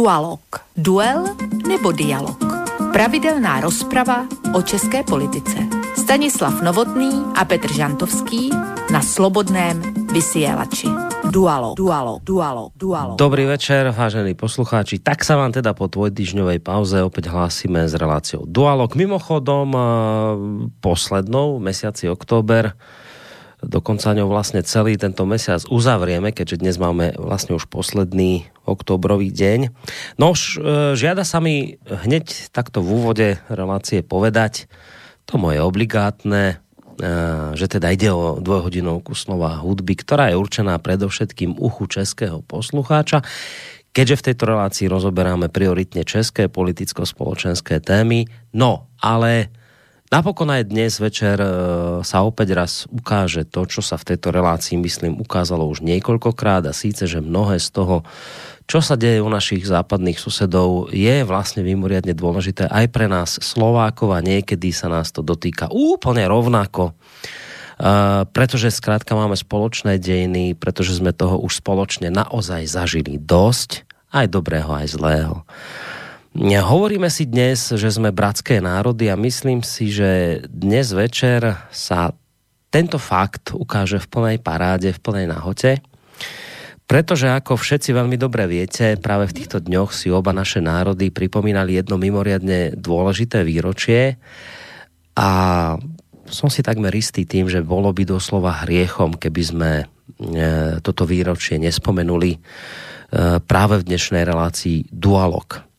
Dualog. Duel nebo dialog. Pravidelná rozprava o české politice. Stanislav Novotný a Petr Žantovský na Slobodném vysielači. Dualo, dualo, dualo, dualo. Dobrý večer, vážení poslucháči. Tak sa vám teda po dvojtyžňovej pauze opäť hlásime s reláciou Dualog. Mimochodom, eh, poslednou mesiaci október dokonca ňou vlastne celý tento mesiac uzavrieme, keďže dnes máme vlastne už posledný oktobrový deň. No už e, žiada sa mi hneď takto v úvode relácie povedať to moje obligátne, e, že teda ide o dvojhodinovku slova hudby, ktorá je určená predovšetkým uchu českého poslucháča. Keďže v tejto relácii rozoberáme prioritne české politicko-spoločenské témy, no ale Napokon aj dnes večer e, sa opäť raz ukáže to, čo sa v tejto relácii, myslím, ukázalo už niekoľkokrát a síce, že mnohé z toho, čo sa deje u našich západných susedov, je vlastne mimoriadne dôležité aj pre nás Slovákov a niekedy sa nás to dotýka úplne rovnako. Uh, pretože zkrátka máme spoločné dejiny, pretože sme toho už spoločne naozaj zažili dosť, aj dobrého, aj zlého. Hovoríme si dnes, že sme bratské národy a myslím si, že dnes večer sa tento fakt ukáže v plnej paráde, v plnej nahote. Pretože ako všetci veľmi dobre viete, práve v týchto dňoch si oba naše národy pripomínali jedno mimoriadne dôležité výročie a som si takmer istý tým, že bolo by doslova hriechom, keby sme e, toto výročie nespomenuli e, práve v dnešnej relácii Dualog.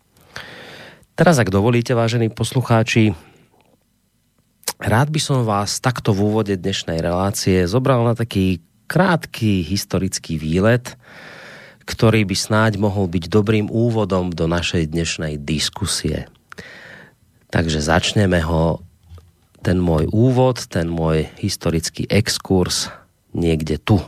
Teraz, ak dovolíte, vážení poslucháči, rád by som vás takto v úvode dnešnej relácie zobral na taký krátky historický výlet, ktorý by snáď mohol byť dobrým úvodom do našej dnešnej diskusie. Takže začneme ho, ten môj úvod, ten môj historický exkurs niekde tu.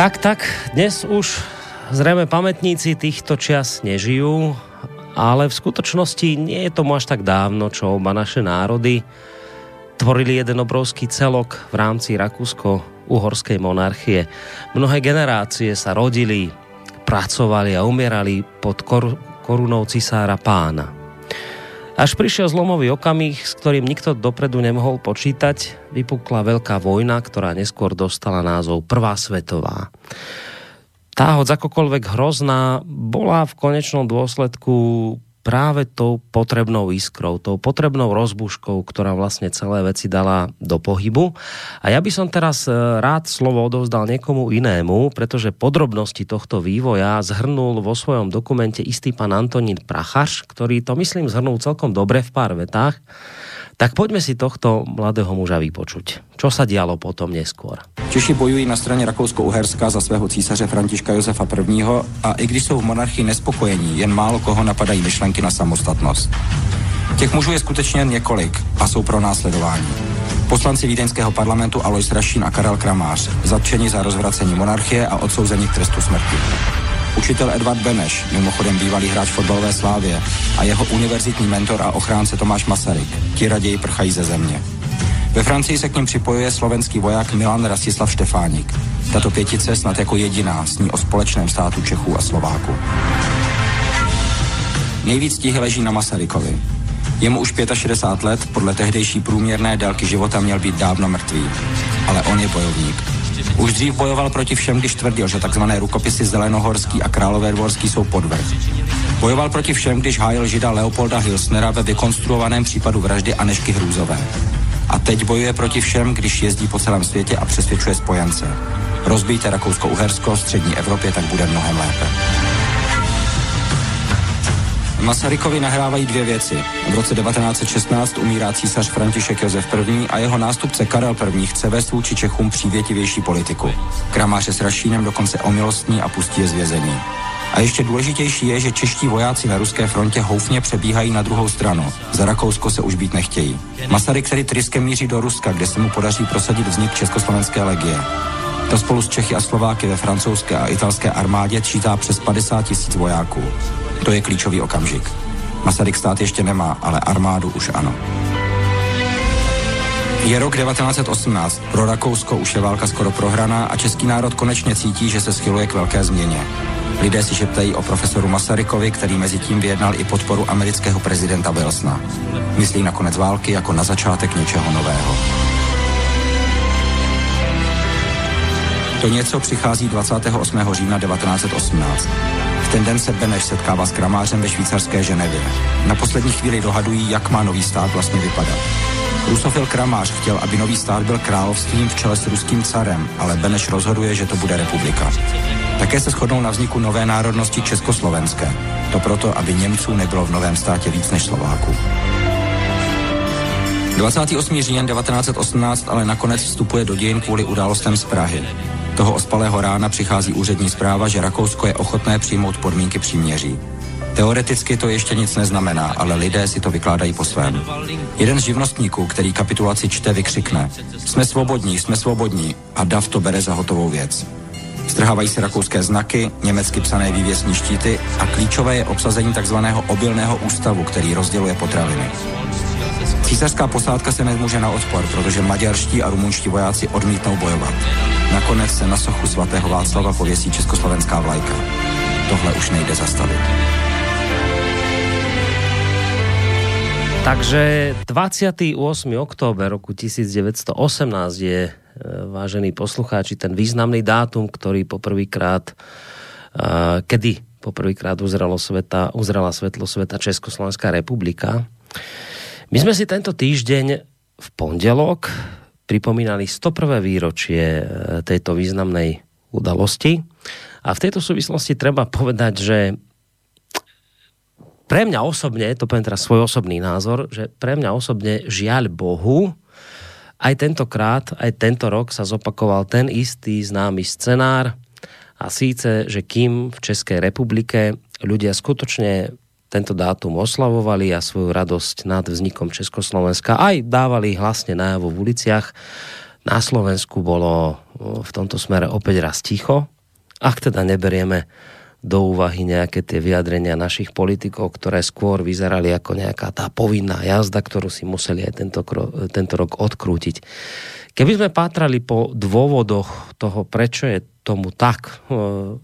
Tak, tak, dnes už zrejme pamätníci týchto čias nežijú, ale v skutočnosti nie je tomu až tak dávno, čo oba naše národy tvorili jeden obrovský celok v rámci Rakúsko-Uhorskej monarchie. Mnohé generácie sa rodili, pracovali a umierali pod kor- korunou cisára pána. Až prišiel zlomový okamih, s ktorým nikto dopredu nemohol počítať, vypukla veľká vojna, ktorá neskôr dostala názov Prvá svetová. Tá hoď akokoľvek hrozná bola v konečnom dôsledku práve tou potrebnou iskrou, tou potrebnou rozbuškou, ktorá vlastne celé veci dala do pohybu. A ja by som teraz e, rád slovo odovzdal niekomu inému, pretože podrobnosti tohto vývoja zhrnul vo svojom dokumente istý pan Antonín Prachař, ktorý to myslím zhrnul celkom dobre v pár vetách. Tak pojďme si tohto mladého muža vypočuť. Čo sa dialo potom neskôr? Češi bojují na straně Rakousko-Uherska za svého císaře Františka Josefa I. a i když jsou v monarchii nespokojení, jen málo koho napadají myšlenky na samostatnost. Těch mužů je skutečně několik a jsou pro následování. Poslanci vídeňského parlamentu Alois Rašín a Karel Kramář, zatčeni za rozvracení monarchie a odsouzení k trestu smrti. Učitel Edvard Beneš, mimochodem bývalý hráč fotbalové slávě, a jeho univerzitní mentor a ochránce Tomáš Masaryk, ti raději prchají ze země. Ve Francii se k ním připojuje slovenský voják Milan Rastislav Štefánik. Tato pětice snad jako jediná sní o společném státu Čechů a Slováku. Nejvíc tíhy leží na Masarykovi. Jemu už 65 let, podle tehdejší průměrné délky života měl být dávno mrtvý. Ale on je bojovník. Už dřív bojoval proti všem, když tvrdil, že tzv. rukopisy Zelenohorský a Králové dvorský jsou podvrh. Bojoval proti všem, když hájil žida Leopolda Hilsnera ve vykonstruovaném případu vraždy Anešky Hrůzové. A teď bojuje proti všem, když jezdí po celém světě a přesvědčuje spojence. Rozbijte Rakousko-Uhersko, střední Evropě, tak bude mnohem lépe. Masarykovi nahrávají dvě věci. V roce 1916 umírá císař František Josef I. a jeho nástupce Karel I. chce vést vůči Čechům přívětivější politiku. Kramáře s Rašínem dokonce omilostní a pustí je z vězení. A ještě důležitější je, že čeští vojáci na ruské frontě houfně přebíhají na druhou stranu. Za Rakousko se už být nechtějí. Masaryk tedy tryskem míří do Ruska, kde se mu podaří prosadit vznik Československé legie. To spolu s Čechy a Slováky ve francouzské a italské armádě čítá přes 50 tisíc vojáků. To je klíčový okamžik. Masaryk stát ještě nemá, ale armádu už ano. Je rok 1918, pro Rakousko už je válka skoro prohraná a český národ konečně cítí, že se schyluje k velké změně. Lidé si šeptají o profesoru Masarykovi, který mezi tím vyjednal i podporu amerického prezidenta Wilsona. Myslí na konec války jako na začátek něčeho nového. To něco přichází 28. října 1918. Ten den se Beneš setkává s kramářem ve švýcarské Ženevě. Na poslední chvíli dohadují, jak má nový stát vlastně vypadat. Rusofil Kramář chtěl, aby nový stát byl královstvím v čele s ruským carem, ale Beneš rozhoduje, že to bude republika. Také se shodnou na vzniku nové národnosti československé. To proto, aby Němců nebylo v novém státě víc než Slováků. 28. říjen 1918 ale nakonec vstupuje do dějin kvůli událostem z Prahy. Toho ospalého rána přichází úřední zpráva, že Rakousko je ochotné přijmout podmínky příměří. Teoreticky to ještě nic neznamená, ale lidé si to vykládají po svém. Jeden z živnostníků, který kapitulaci čte, vykřikne Jsme svobodní, jsme svobodní a Dav to bere za hotovou věc. Strhávají se rakouské znaky, německy psané vývěsní štíty a klíčové je obsazení takzvaného obilného ústavu, který rozděluje potraviny. Císařská posádka se nemůže na odpor, protože maďarští a rumunští vojáci odmítnou bojovat. Nakonec se na sochu svatého Václava pověsí československá vlajka. Tohle už nejde zastavit. Takže 28. október roku 1918 je, e, vážení poslucháči, ten významný dátum, ktorý poprvýkrát, uh, kedy poprvýkrát uzralo sveta, uzrela svetlo sveta Československá republika. My sme si tento týždeň v pondelok pripomínali 101. výročie e, tejto významnej udalosti. A v tejto súvislosti treba povedať, že pre mňa osobne, to poviem teraz svoj osobný názor, že pre mňa osobne žiaľ Bohu, aj tentokrát, aj tento rok sa zopakoval ten istý známy scenár a síce, že kým v Českej republike ľudia skutočne tento dátum oslavovali a svoju radosť nad vznikom Československa aj dávali hlasne najavo v uliciach, na Slovensku bolo v tomto smere opäť raz ticho, ak teda neberieme do úvahy nejaké tie vyjadrenia našich politikov, ktoré skôr vyzerali ako nejaká tá povinná jazda, ktorú si museli aj tento, tento rok odkrútiť. Keby sme pátrali po dôvodoch toho, prečo je tomu tak,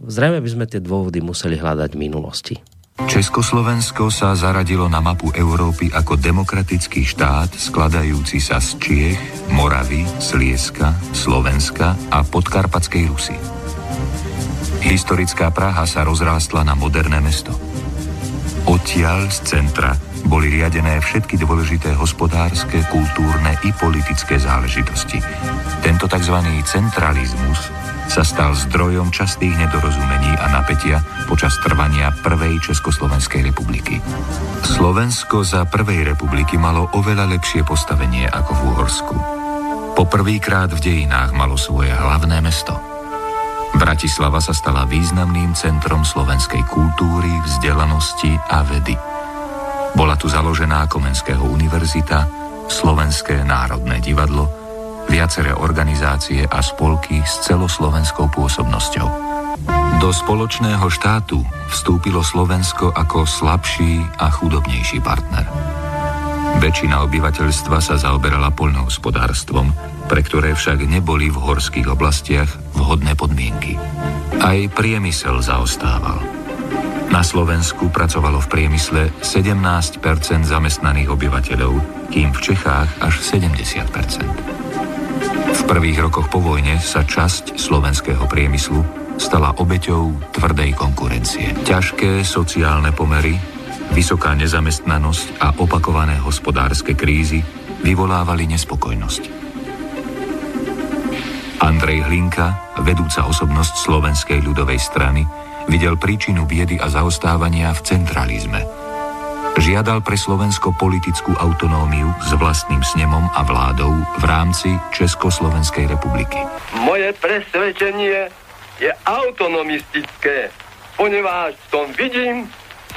zrejme by sme tie dôvody museli hľadať v minulosti. Československo sa zaradilo na mapu Európy ako demokratický štát skladajúci sa z Čiech, Moravy, Slieska, Slovenska a podkarpatskej Rusy. Historická Praha sa rozrástla na moderné mesto. Odtiaľ z centra boli riadené všetky dôležité hospodárske, kultúrne i politické záležitosti. Tento tzv. centralizmus sa stal zdrojom častých nedorozumení a napätia počas trvania Prvej Československej republiky. Slovensko za Prvej republiky malo oveľa lepšie postavenie ako v Uhorsku. Poprvýkrát v dejinách malo svoje hlavné mesto – Bratislava sa stala významným centrom slovenskej kultúry, vzdelanosti a vedy. Bola tu založená Komenského univerzita, Slovenské národné divadlo, viaceré organizácie a spolky s celoslovenskou pôsobnosťou. Do spoločného štátu vstúpilo Slovensko ako slabší a chudobnejší partner. Väčšina obyvateľstva sa zaoberala poľnohospodárstvom, pre ktoré však neboli v horských oblastiach vhodné podmienky. Aj priemysel zaostával. Na Slovensku pracovalo v priemysle 17% zamestnaných obyvateľov, kým v Čechách až 70 V prvých rokoch po vojne sa časť slovenského priemyslu stala obeťou tvrdej konkurencie. Ťažké sociálne pomery, vysoká nezamestnanosť a opakované hospodárske krízy vyvolávali nespokojnosť. Andrej Hlinka, vedúca osobnosť Slovenskej ľudovej strany, videl príčinu biedy a zaostávania v centralizme. Žiadal pre Slovensko politickú autonómiu s vlastným snemom a vládou v rámci Československej republiky. Moje presvedčenie je autonomistické, ponieważ v tom vidím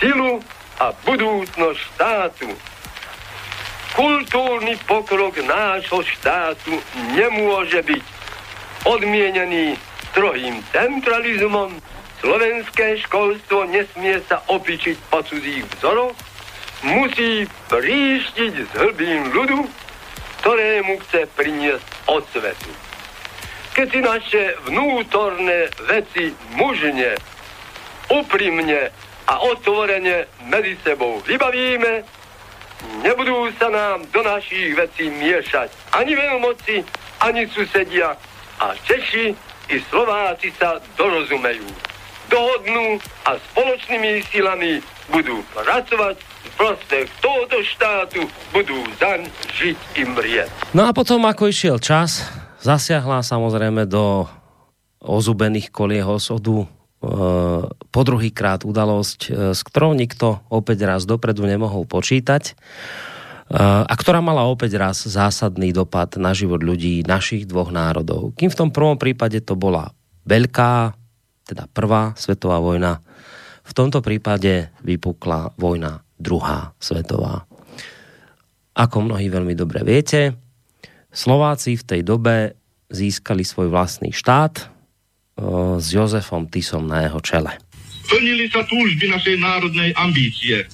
silu a budúcnosť štátu. Kultúrny pokrok nášho štátu nemôže byť odmienený strohým centralizmom. Slovenské školstvo nesmie sa opičiť po cudzích vzoroch, musí príštiť z hlbín ľudu, ktorému chce priniesť osvetu. Keď si naše vnútorné veci mužne, úprimne a otvorene medzi sebou vybavíme, nebudú sa nám do našich vecí miešať ani veľmoci, ani susedia a Češi i Slováci sa dorozumejú. Dohodnú a spoločnými silami budú pracovať v prospech tohoto štátu, budú zaň žiť i mrieť. No a potom, ako išiel čas, zasiahla samozrejme do ozubených osudu e, po druhýkrát udalosť, e, s ktorou nikto opäť raz dopredu nemohol počítať a ktorá mala opäť raz zásadný dopad na život ľudí našich dvoch národov. Kým v tom prvom prípade to bola veľká, teda prvá svetová vojna, v tomto prípade vypukla vojna druhá svetová. Ako mnohí veľmi dobre viete, Slováci v tej dobe získali svoj vlastný štát e, s Jozefom Tisom na jeho čele. Plnili sa túžby našej národnej ambície –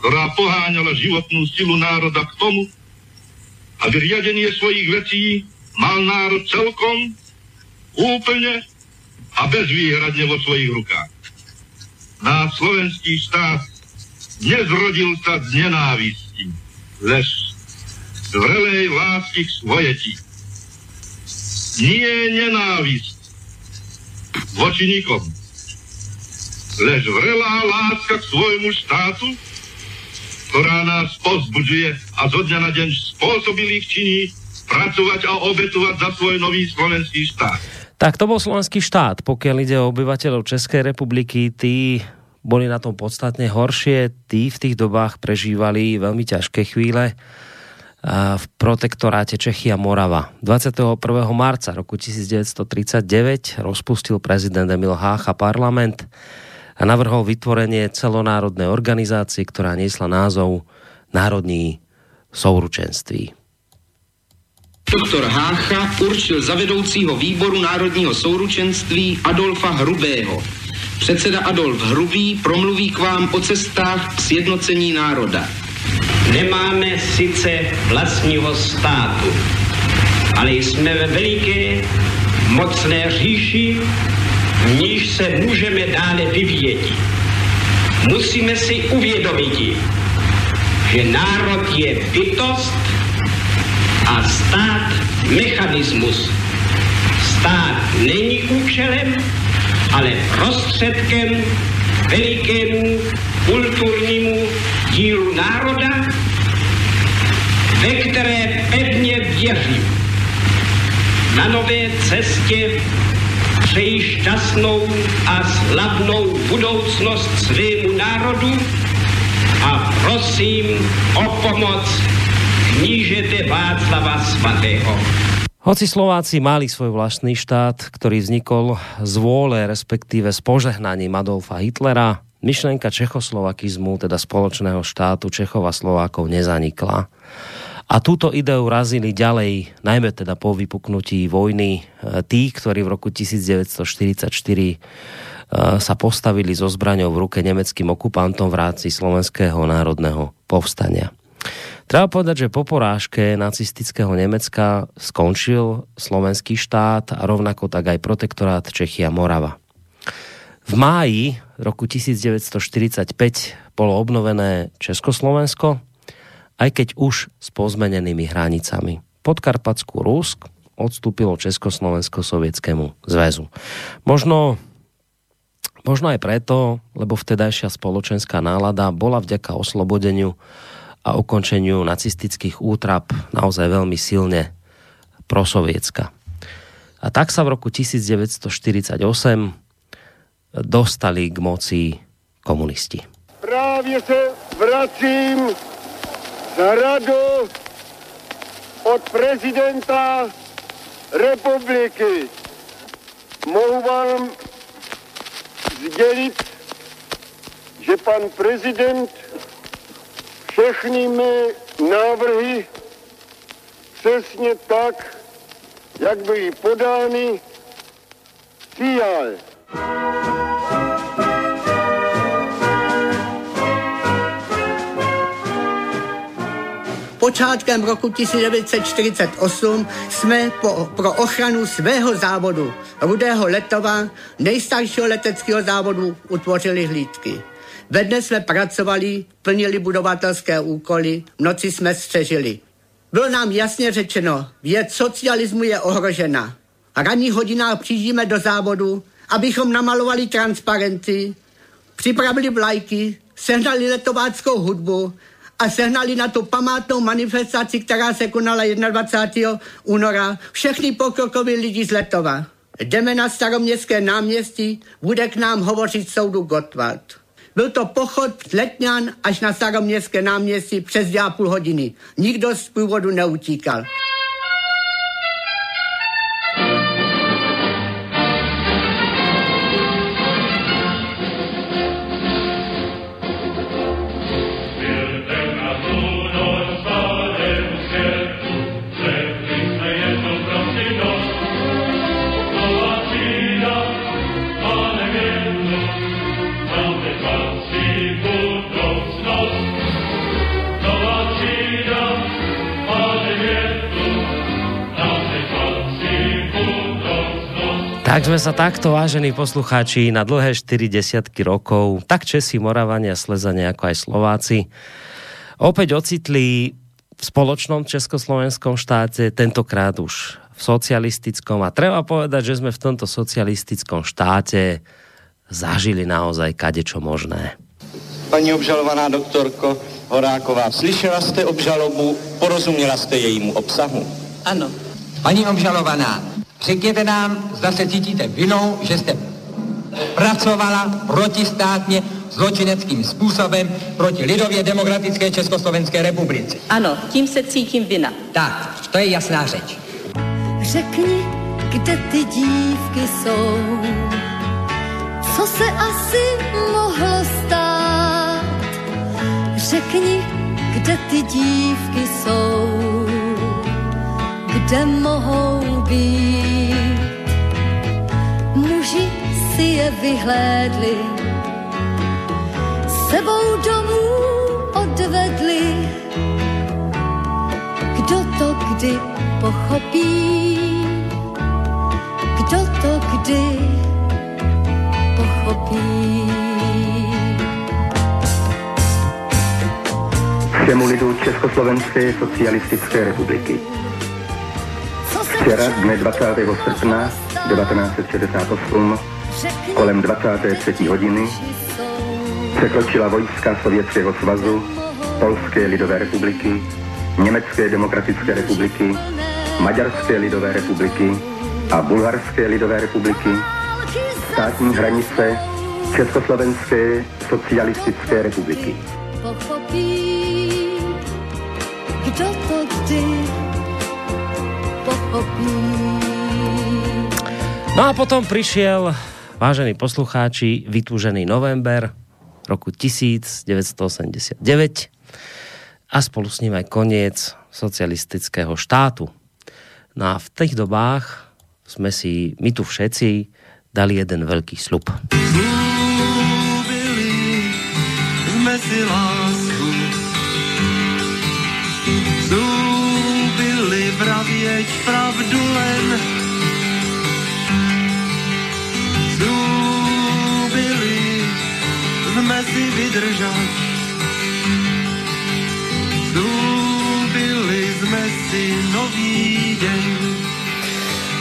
ktorá poháňala životnú silu národa k tomu, aby riadenie svojich vecí mal národ celkom, úplne a bezvýhradne vo svojich rukách. Náš slovenský štát nezrodil sa z nenávisti, lež z vrelej lásky k svojetí. Nie nenávisť voči nikom, lež vrelá láska k svojmu štátu ktorá nás pozbudzuje a zo dňa na deň spôsobilých činí pracovať a obetovať za svoj nový slovenský štát. Tak to bol slovenský štát. Pokiaľ ide o obyvateľov Českej republiky, tí boli na tom podstatne horšie. Tí v tých dobách prežívali veľmi ťažké chvíle v protektoráte a Morava. 21. marca roku 1939 rozpustil prezident Emil Hácha parlament a navrhol vytvorenie celonárodnej organizácie, ktorá nesla názov Národní souručenství. Doktor Hácha určil za vedoucího výboru Národního souručenství Adolfa Hrubého. Předseda Adolf Hrubý promluví k vám o cestách k sjednocení národa. Nemáme sice vlastního státu, ale jsme ve veliké mocné říši, v níž se můžeme dále vyvíjet. Musíme si uvědomit, že národ je bytost a stát mechanismus. Stát není účelem, ale prostředkem velikému kulturnímu dílu národa, ve které pevně věřím. Na nové cestě přeji šťastnou a slavnou budoucnost svému národu a prosím o pomoc knížete Václava Svatého. Hoci Slováci mali svoj vlastný štát, ktorý vznikol z vôle, respektíve s požehnaním Adolfa Hitlera, myšlenka čechoslovakizmu, teda spoločného štátu Čechov a Slovákov, nezanikla. A túto ideu razili ďalej, najmä teda po vypuknutí vojny, e, tí, ktorí v roku 1944 e, sa postavili so zbraňou v ruke nemeckým okupantom v ráci Slovenského národného povstania. Treba povedať, že po porážke nacistického Nemecka skončil slovenský štát a rovnako tak aj protektorát Čechia Morava. V máji roku 1945 bolo obnovené Československo, aj keď už s pozmenenými hranicami. Podkarpatskú Rusk odstúpilo Československo sovietskému zväzu. Možno, možno aj preto, lebo vtedajšia spoločenská nálada bola vďaka oslobodeniu a ukončeniu nacistických útrap naozaj veľmi silne prosoviecka. A tak sa v roku 1948 dostali k moci komunisti. Právě se vracím za radu od prezidenta republiky. Mohu vám sdělit, že pan prezident všechny mé návrhy přesně tak, jak byly podány, přijal. Počátkem roku 1948 jsme po, pro ochranu svého závodu Rudého Letova, nejstaršího leteckého závodu, utvořili hlídky. Ve dne jsme pracovali, plnili budovatelské úkoly, v noci jsme střežili. Bylo nám jasně řečeno, věc socialismu je ohrožena. Ranní hodinách přijíždíme do závodu, abychom namalovali transparenty, připravili vlajky, sehnali letováckou hudbu a sehnali na tu památnou manifestaci, která se konala 21. února, všechny pokrokoví lidi z Letova. Jdeme na staroměstské náměstí, bude k nám hovořit soudu Gottwald. Byl to pochod Letňan až na staroměstské náměstí přes dvě a půl hodiny. Nikdo z původu neutíkal. Tak sme sa takto, vážení poslucháči, na dlhé 4 desiatky rokov, tak Česi, Moravania, Slezania, ako aj Slováci, opäť ocitli v spoločnom československom štáte, tentokrát už v socialistickom. A treba povedať, že sme v tomto socialistickom štáte zažili naozaj kadečo možné. Paní obžalovaná doktorko Horáková, slyšela jste obžalobu, porozuměla jste jejímu obsahu? Ano. Paní obžalovaná, Řekněte nám, zda se cítíte vinou, že jste pracovala protistátně zločineckým způsobem proti lidově demokratické Československé republice. Ano, tím se cítím vina. Tak, to je jasná řeč. Řekni, kde ty dívky jsou, co se asi mohlo stát. Řekni, kde ty dívky jsou, kde mohou být. Muži si je vyhlédli, sebou domů odvedli. Kdo to kdy pochopí, kdo to kdy pochopí. Všemu lidu Československé socialistické republiky. Včera, dne 20. srpna 1968, kolem 23. hodiny, překročila vojska Sovětského svazu, Polské lidové republiky, Německé demokratické republiky, Maďarské lidové republiky a Bulharské lidové republiky státní hranice Československé socialistické republiky. Pochopí, kdo to kdy No a potom prišiel, vážení poslucháči, vytúžený november roku 1989 a spolu s ním aj koniec socialistického štátu. No a v tých dobách sme si, my tu všetci, dali jeden veľký slub. Slúbili sme si len, slúbili sme si vydržať, slúbili sme si nový.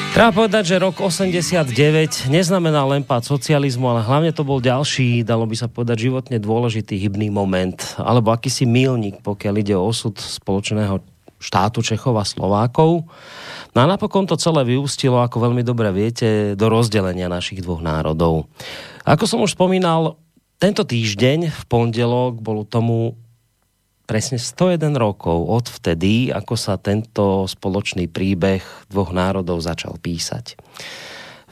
Treba povedať, že rok 89 neznamená len pád socializmu, ale hlavne to bol ďalší, dalo by sa povedať, životne dôležitý hybný moment, alebo akýsi milník, pokiaľ ide o osud spoločného štátu Čechov a Slovákov. No a napokon to celé vyústilo, ako veľmi dobre viete, do rozdelenia našich dvoch národov. Ako som už spomínal, tento týždeň v pondelok bol tomu presne 101 rokov od vtedy, ako sa tento spoločný príbeh dvoch národov začal písať.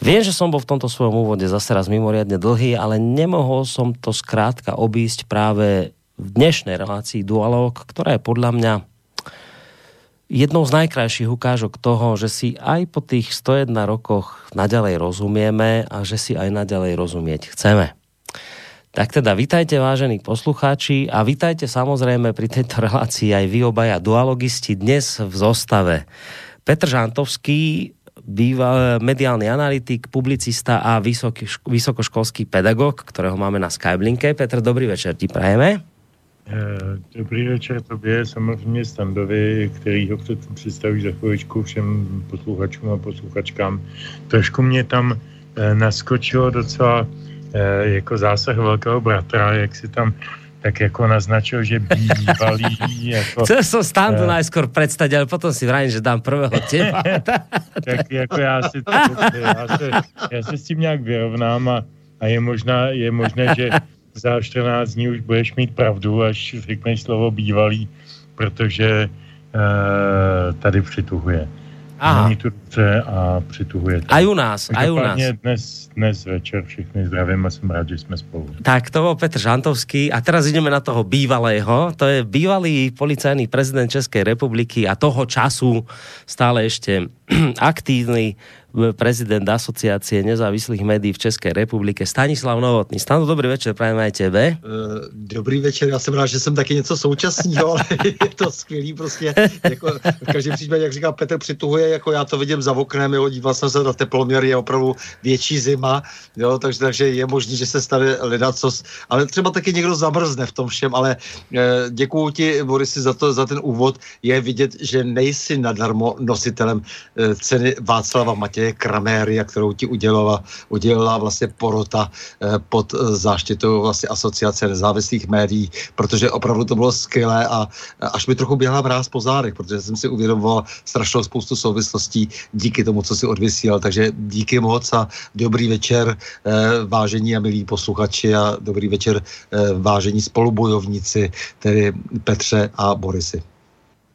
Viem, že som bol v tomto svojom úvode zase raz mimoriadne dlhý, ale nemohol som to skrátka obísť práve v dnešnej relácii Dualog, ktorá je podľa mňa jednou z najkrajších ukážok toho, že si aj po tých 101 rokoch naďalej rozumieme a že si aj naďalej rozumieť chceme. Tak teda vítajte vážení poslucháči a vítajte samozrejme pri tejto relácii aj vy obaja dualogisti dnes v zostave. Petr Žantovský, býva mediálny analytik, publicista a vysoký, vysokoškolský pedagog, ktorého máme na Skyblinke. Petr, dobrý večer ti prajeme. Eh, dobrý večer tobě, samozřejmě Standovi, který ho před představíš za chvíličku všem posluchačům a posluchačkám. Trošku mě tam eh, naskočilo docela Eh, jako zásah velkého bratra, jak si tam tak jako naznačil, že bývalý... Jako, Chcel som standu uh, najskôr predstaviť, ale potom si vrajím, že dám prvého teba. tak jako já si, to, já, se, já se s tím nějak vyrovnám a, a je, možná, je možné, že za 14 dní už budeš mít pravdu, až řekneš slovo bývalý, protože uh, tady přituhuje. Aha. Není tu dobře a přituhuje. A u nás, a u nás. Dnes, dnes večer všechny zdravím a jsem rád, že jsme spolu. Tak to bol Petr Žantovský a teraz ideme na toho bývalého. To je bývalý policajný prezident Českej republiky a toho času stále ešte aktívny prezident asociácie nezávislých médií v České republike Stanislav Novotný. Stano, dobrý večer, prajem aj tebe. Eh, dobrý večer, já jsem rád, že jsem taky něco současného, ale je to skvělý prostě. Jako, v každém případě, jak říká Petr, přituhuje, jako já to vidím za oknem, jo, díval jsem se na teploměr, je opravdu větší zima, jo, takže, takže je možné, že se stane ledacos, ale třeba taky někdo zamrzne v tom všem, ale eh, děkuji ti, Borisi, za, to, za ten úvod. Je vidět, že nejsi nadarmo nositelem eh, ceny Václava Matěje Kraméria, kterou ti udělala, udělala vlastně porota eh, pod eh, záštitou vlastně asociace nezávislých médií, protože opravdu to bylo skvělé a až mi trochu běhla mráz po zádech, protože jsem si uvědomoval strašnou spoustu souvislostí díky tomu, co si odvysílal. Takže díky moc a dobrý večer, eh, vážení a milí posluchači a dobrý večer, vážení spolubojovníci, tedy Petře a Borisy.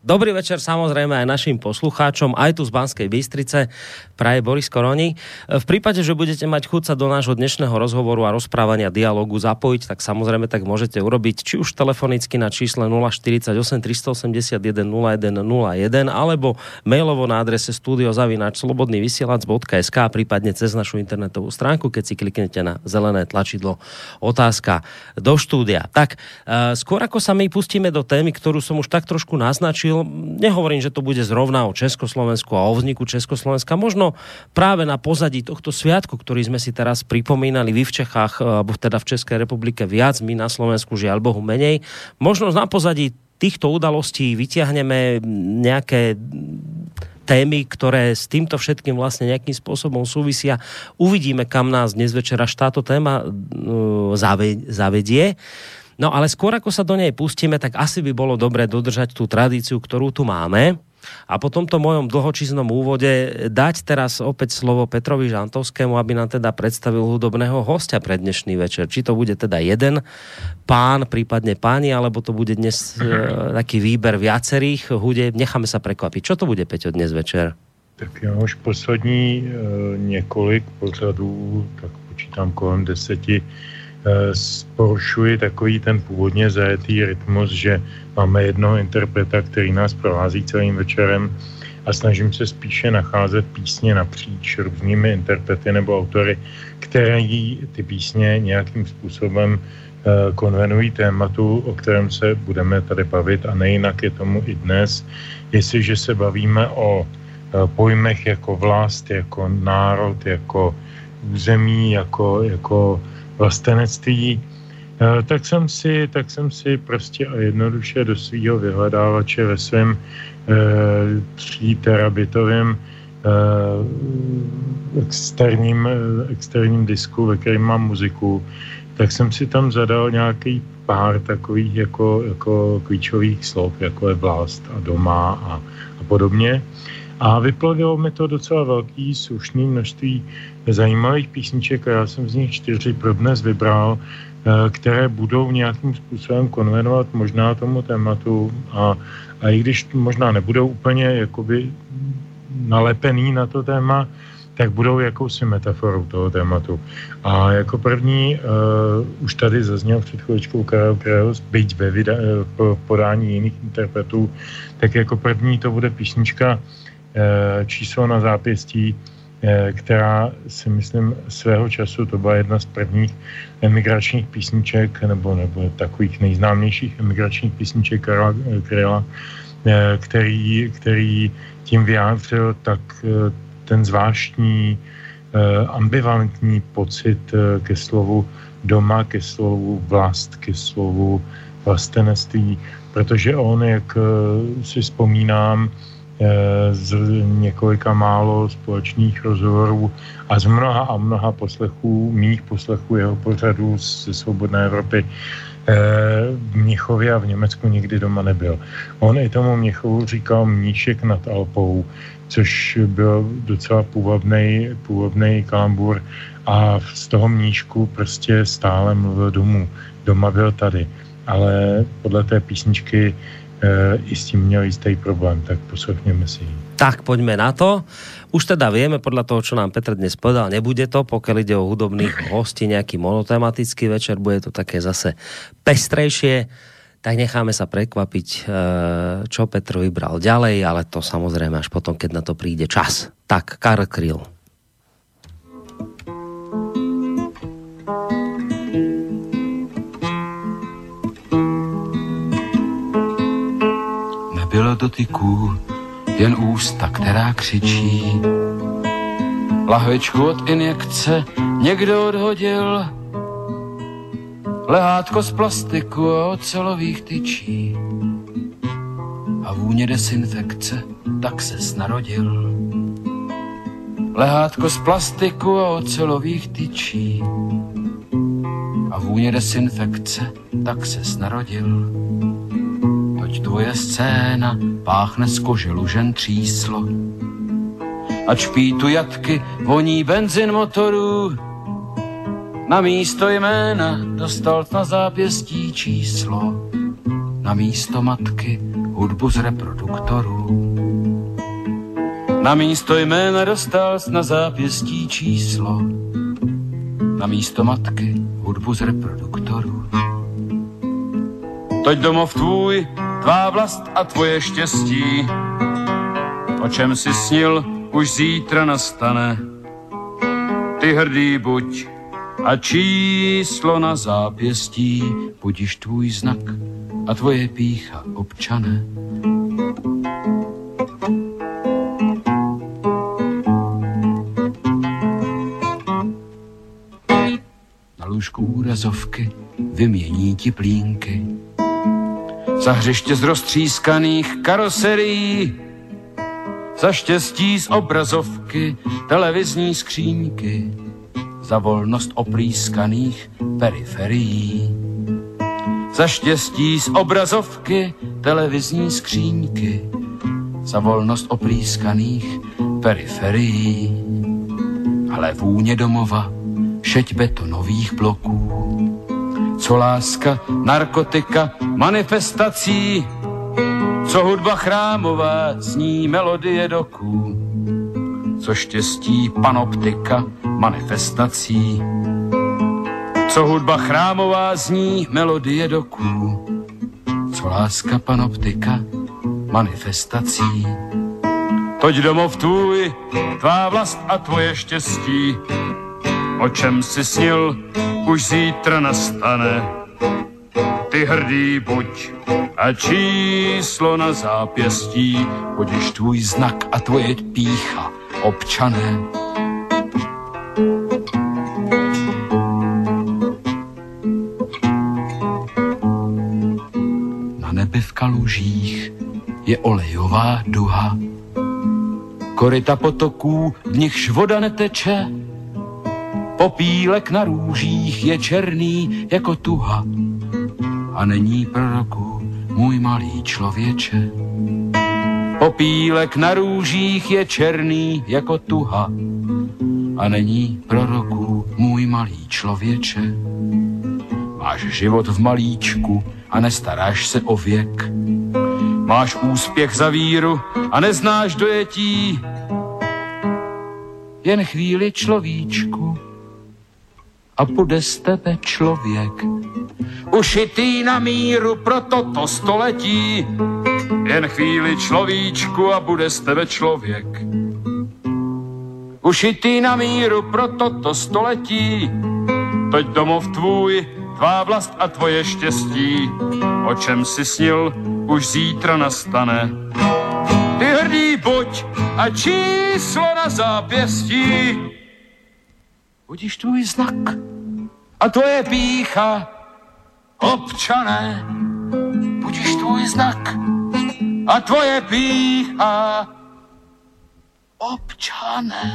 Dobrý večer samozrejme aj našim poslucháčom, aj tu z Banskej Bystrice, praje Boris Koroni. V prípade, že budete mať chuť sa do nášho dnešného rozhovoru a rozprávania dialogu zapojiť, tak samozrejme tak môžete urobiť či už telefonicky na čísle 048 381 0101 alebo mailovo na adrese studiozavinačslobodnyvysielac.sk a prípadne cez našu internetovú stránku, keď si kliknete na zelené tlačidlo otázka do štúdia. Tak, eh, skôr ako sa my pustíme do témy, ktorú som už tak trošku naznačil, hovoril, nehovorím, že to bude zrovna o Československu a o vzniku Československa, možno práve na pozadí tohto sviatku, ktorý sme si teraz pripomínali vy v Čechách, alebo teda v Českej republike viac, my na Slovensku žiaľ Bohu menej, možno na pozadí týchto udalostí vyťahneme nejaké témy, ktoré s týmto všetkým vlastne nejakým spôsobom súvisia. Uvidíme, kam nás dnes večer až táto téma zavedie. No ale skôr ako sa do nej pustíme, tak asi by bolo dobré dodržať tú tradíciu, ktorú tu máme. A po tomto mojom dlhočíznom úvode dať teraz opäť slovo Petrovi Žantovskému, aby nám teda predstavil hudobného hostia pre dnešný večer. Či to bude teda jeden pán, prípadne páni, alebo to bude dnes e, taký výber viacerých hudeb. Necháme sa prekvapiť. Čo to bude, Peťo, dnes večer? Tak já už poslední e, několik pořadů, tak počítám kolem deseti, porušuji takový ten původně zajetý rytmus, že máme jednoho interpreta, který nás provází celým večerem a snažím se spíše nacházet písně napříč různými interprety nebo autory, které ty písně nějakým způsobem eh, konvenují tématu, o kterém se budeme tady bavit a nejinak je tomu i dnes. Jestliže se bavíme o eh, pojmech jako vlast, jako národ, jako území, jako, jako vlastenectví, eh, tak jsem si, tak jsem si prostě a jednoduše do svého vyhledávače ve svém e, terabitovém e, externím, externím disku, ve kterém mám muziku, tak jsem si tam zadal nějaký pár takových jako, jako klíčových slov, jako je vlast a doma a, a podobně. A vyplavilo mi to docela velký, slušný množství zajímavých písniček a já jsem z nich čtyři pro dnes vybral, eh, které budou nějakým způsobem konvenovat možná tomu tématu a, a i když možná nebudou úplně jakoby nalepený na to téma, tak budou jakousi metaforou toho tématu. A jako první uh, už tady zazněl před chvíličkou Karel Kreos, byť ve vida, uh, podání jiných interpretů, tak jako první to bude písnička uh, číslo na zápěstí, uh, která si myslím svého času, to byla jedna z prvních emigračních písniček, nebo, nebo takových nejznámějších emigračních písniček Karla Kryla, který, který tím vyjádřil tak ten zvláštní eh, ambivalentní pocit eh, ke slovu doma, ke slovu vlast, ke slovu vlastenství, protože on, jak eh, si vzpomínám, z několika málo společných rozhovorů a z mnoha a mnoha poslechů, mých poslechů jeho pořadů ze Svobodné Evropy, v Mnichově a v Německu nikdy doma nebyl. On i tomu Mnichovu říkal mníšek nad Alpou, což byl docela původný, původný kalambur a z toho mnížku prostě stále mluvil domů. Doma byl tady, ale podle té písničky i s tím měl jistý problém, tak poslechněme si ji. Tak poďme na to. Už teda vieme, podľa toho, čo nám Petr dnes povedal, nebude to, pokiaľ ide o hudobných hostí, nejaký monotematický večer, bude to také zase pestrejšie tak necháme sa prekvapiť, eh, čo Petr vybral ďalej, ale to samozrejme až potom, keď na to príde čas. Tak, Karl Kryl. Nebylo dotyků, jen ústa, která křičí. Lahvičku od injekce někdo odhodil, lehátko z plastiku a ocelových tyčí. A vůně desinfekce, tak se narodil. Lehátko z plastiku a ocelových tyčí. A vůně desinfekce, tak se narodil. Toť tvoje scéna páchne z kože lužen tříslo. A čpí tu jatky, voní benzin motorů, na místo jména dostal na zápěstí číslo, na místo matky hudbu z reproduktorů. Na místo jména dostal na zápěstí číslo, na místo matky hudbu z reproduktorů. Toť domov tvůj, tvá vlast a tvoje štěstí, o čem si snil, už zítra nastane. Ty hrdý buď, a číslo na zápěstí, budiš tvůj znak a tvoje pícha, občané. Na lůžku úrazovky vymění ti plínky. Za hřiště z roztřískaných karoserií, za štěstí z obrazovky televizní skříňky za volnost oplískaných periferií. Za štěstí z obrazovky televizní skříňky, za volnost oplískaných periferií. Ale vůně domova, šeť betonových bloků, co láska, narkotika, manifestací, co hudba chrámová, zní melodie doků, co štěstí panoptika, manifestací. Co hudba chrámová zní melodie doků, co láska panoptika manifestací. Toť domov tvůj, tvá vlast a tvoje štěstí, o čem si snil, už zítra nastane. Ty hrdý buď a číslo na zápěstí, budiš tvůj znak a tvoje pícha, občané. kalužích je olejová duha. Korita potoků, v nichž voda neteče, popílek na růžích je černý jako tuha. A není proroku, můj malý člověče. Popílek na růžích je černý jako tuha a není proroků můj malý člověče. Máš život v malíčku a nestaráš se o věk. Máš úspěch za víru a neznáš dojetí. Jen chvíli človíčku a bude z tebe člověk. Ušitý na míru pro toto století. Jen chvíli človíčku a bude z tebe člověk. Ušitý na míru pro toto století. Toť domov tvůj, tvá vlast a tvoje štěstí. O čem si snil, už zítra nastane. Ty hrdý buď a číslo na zápěstí. Budíš tvůj znak a tvoje pícha, občané. Budíš tvůj znak a tvoje pícha, občané.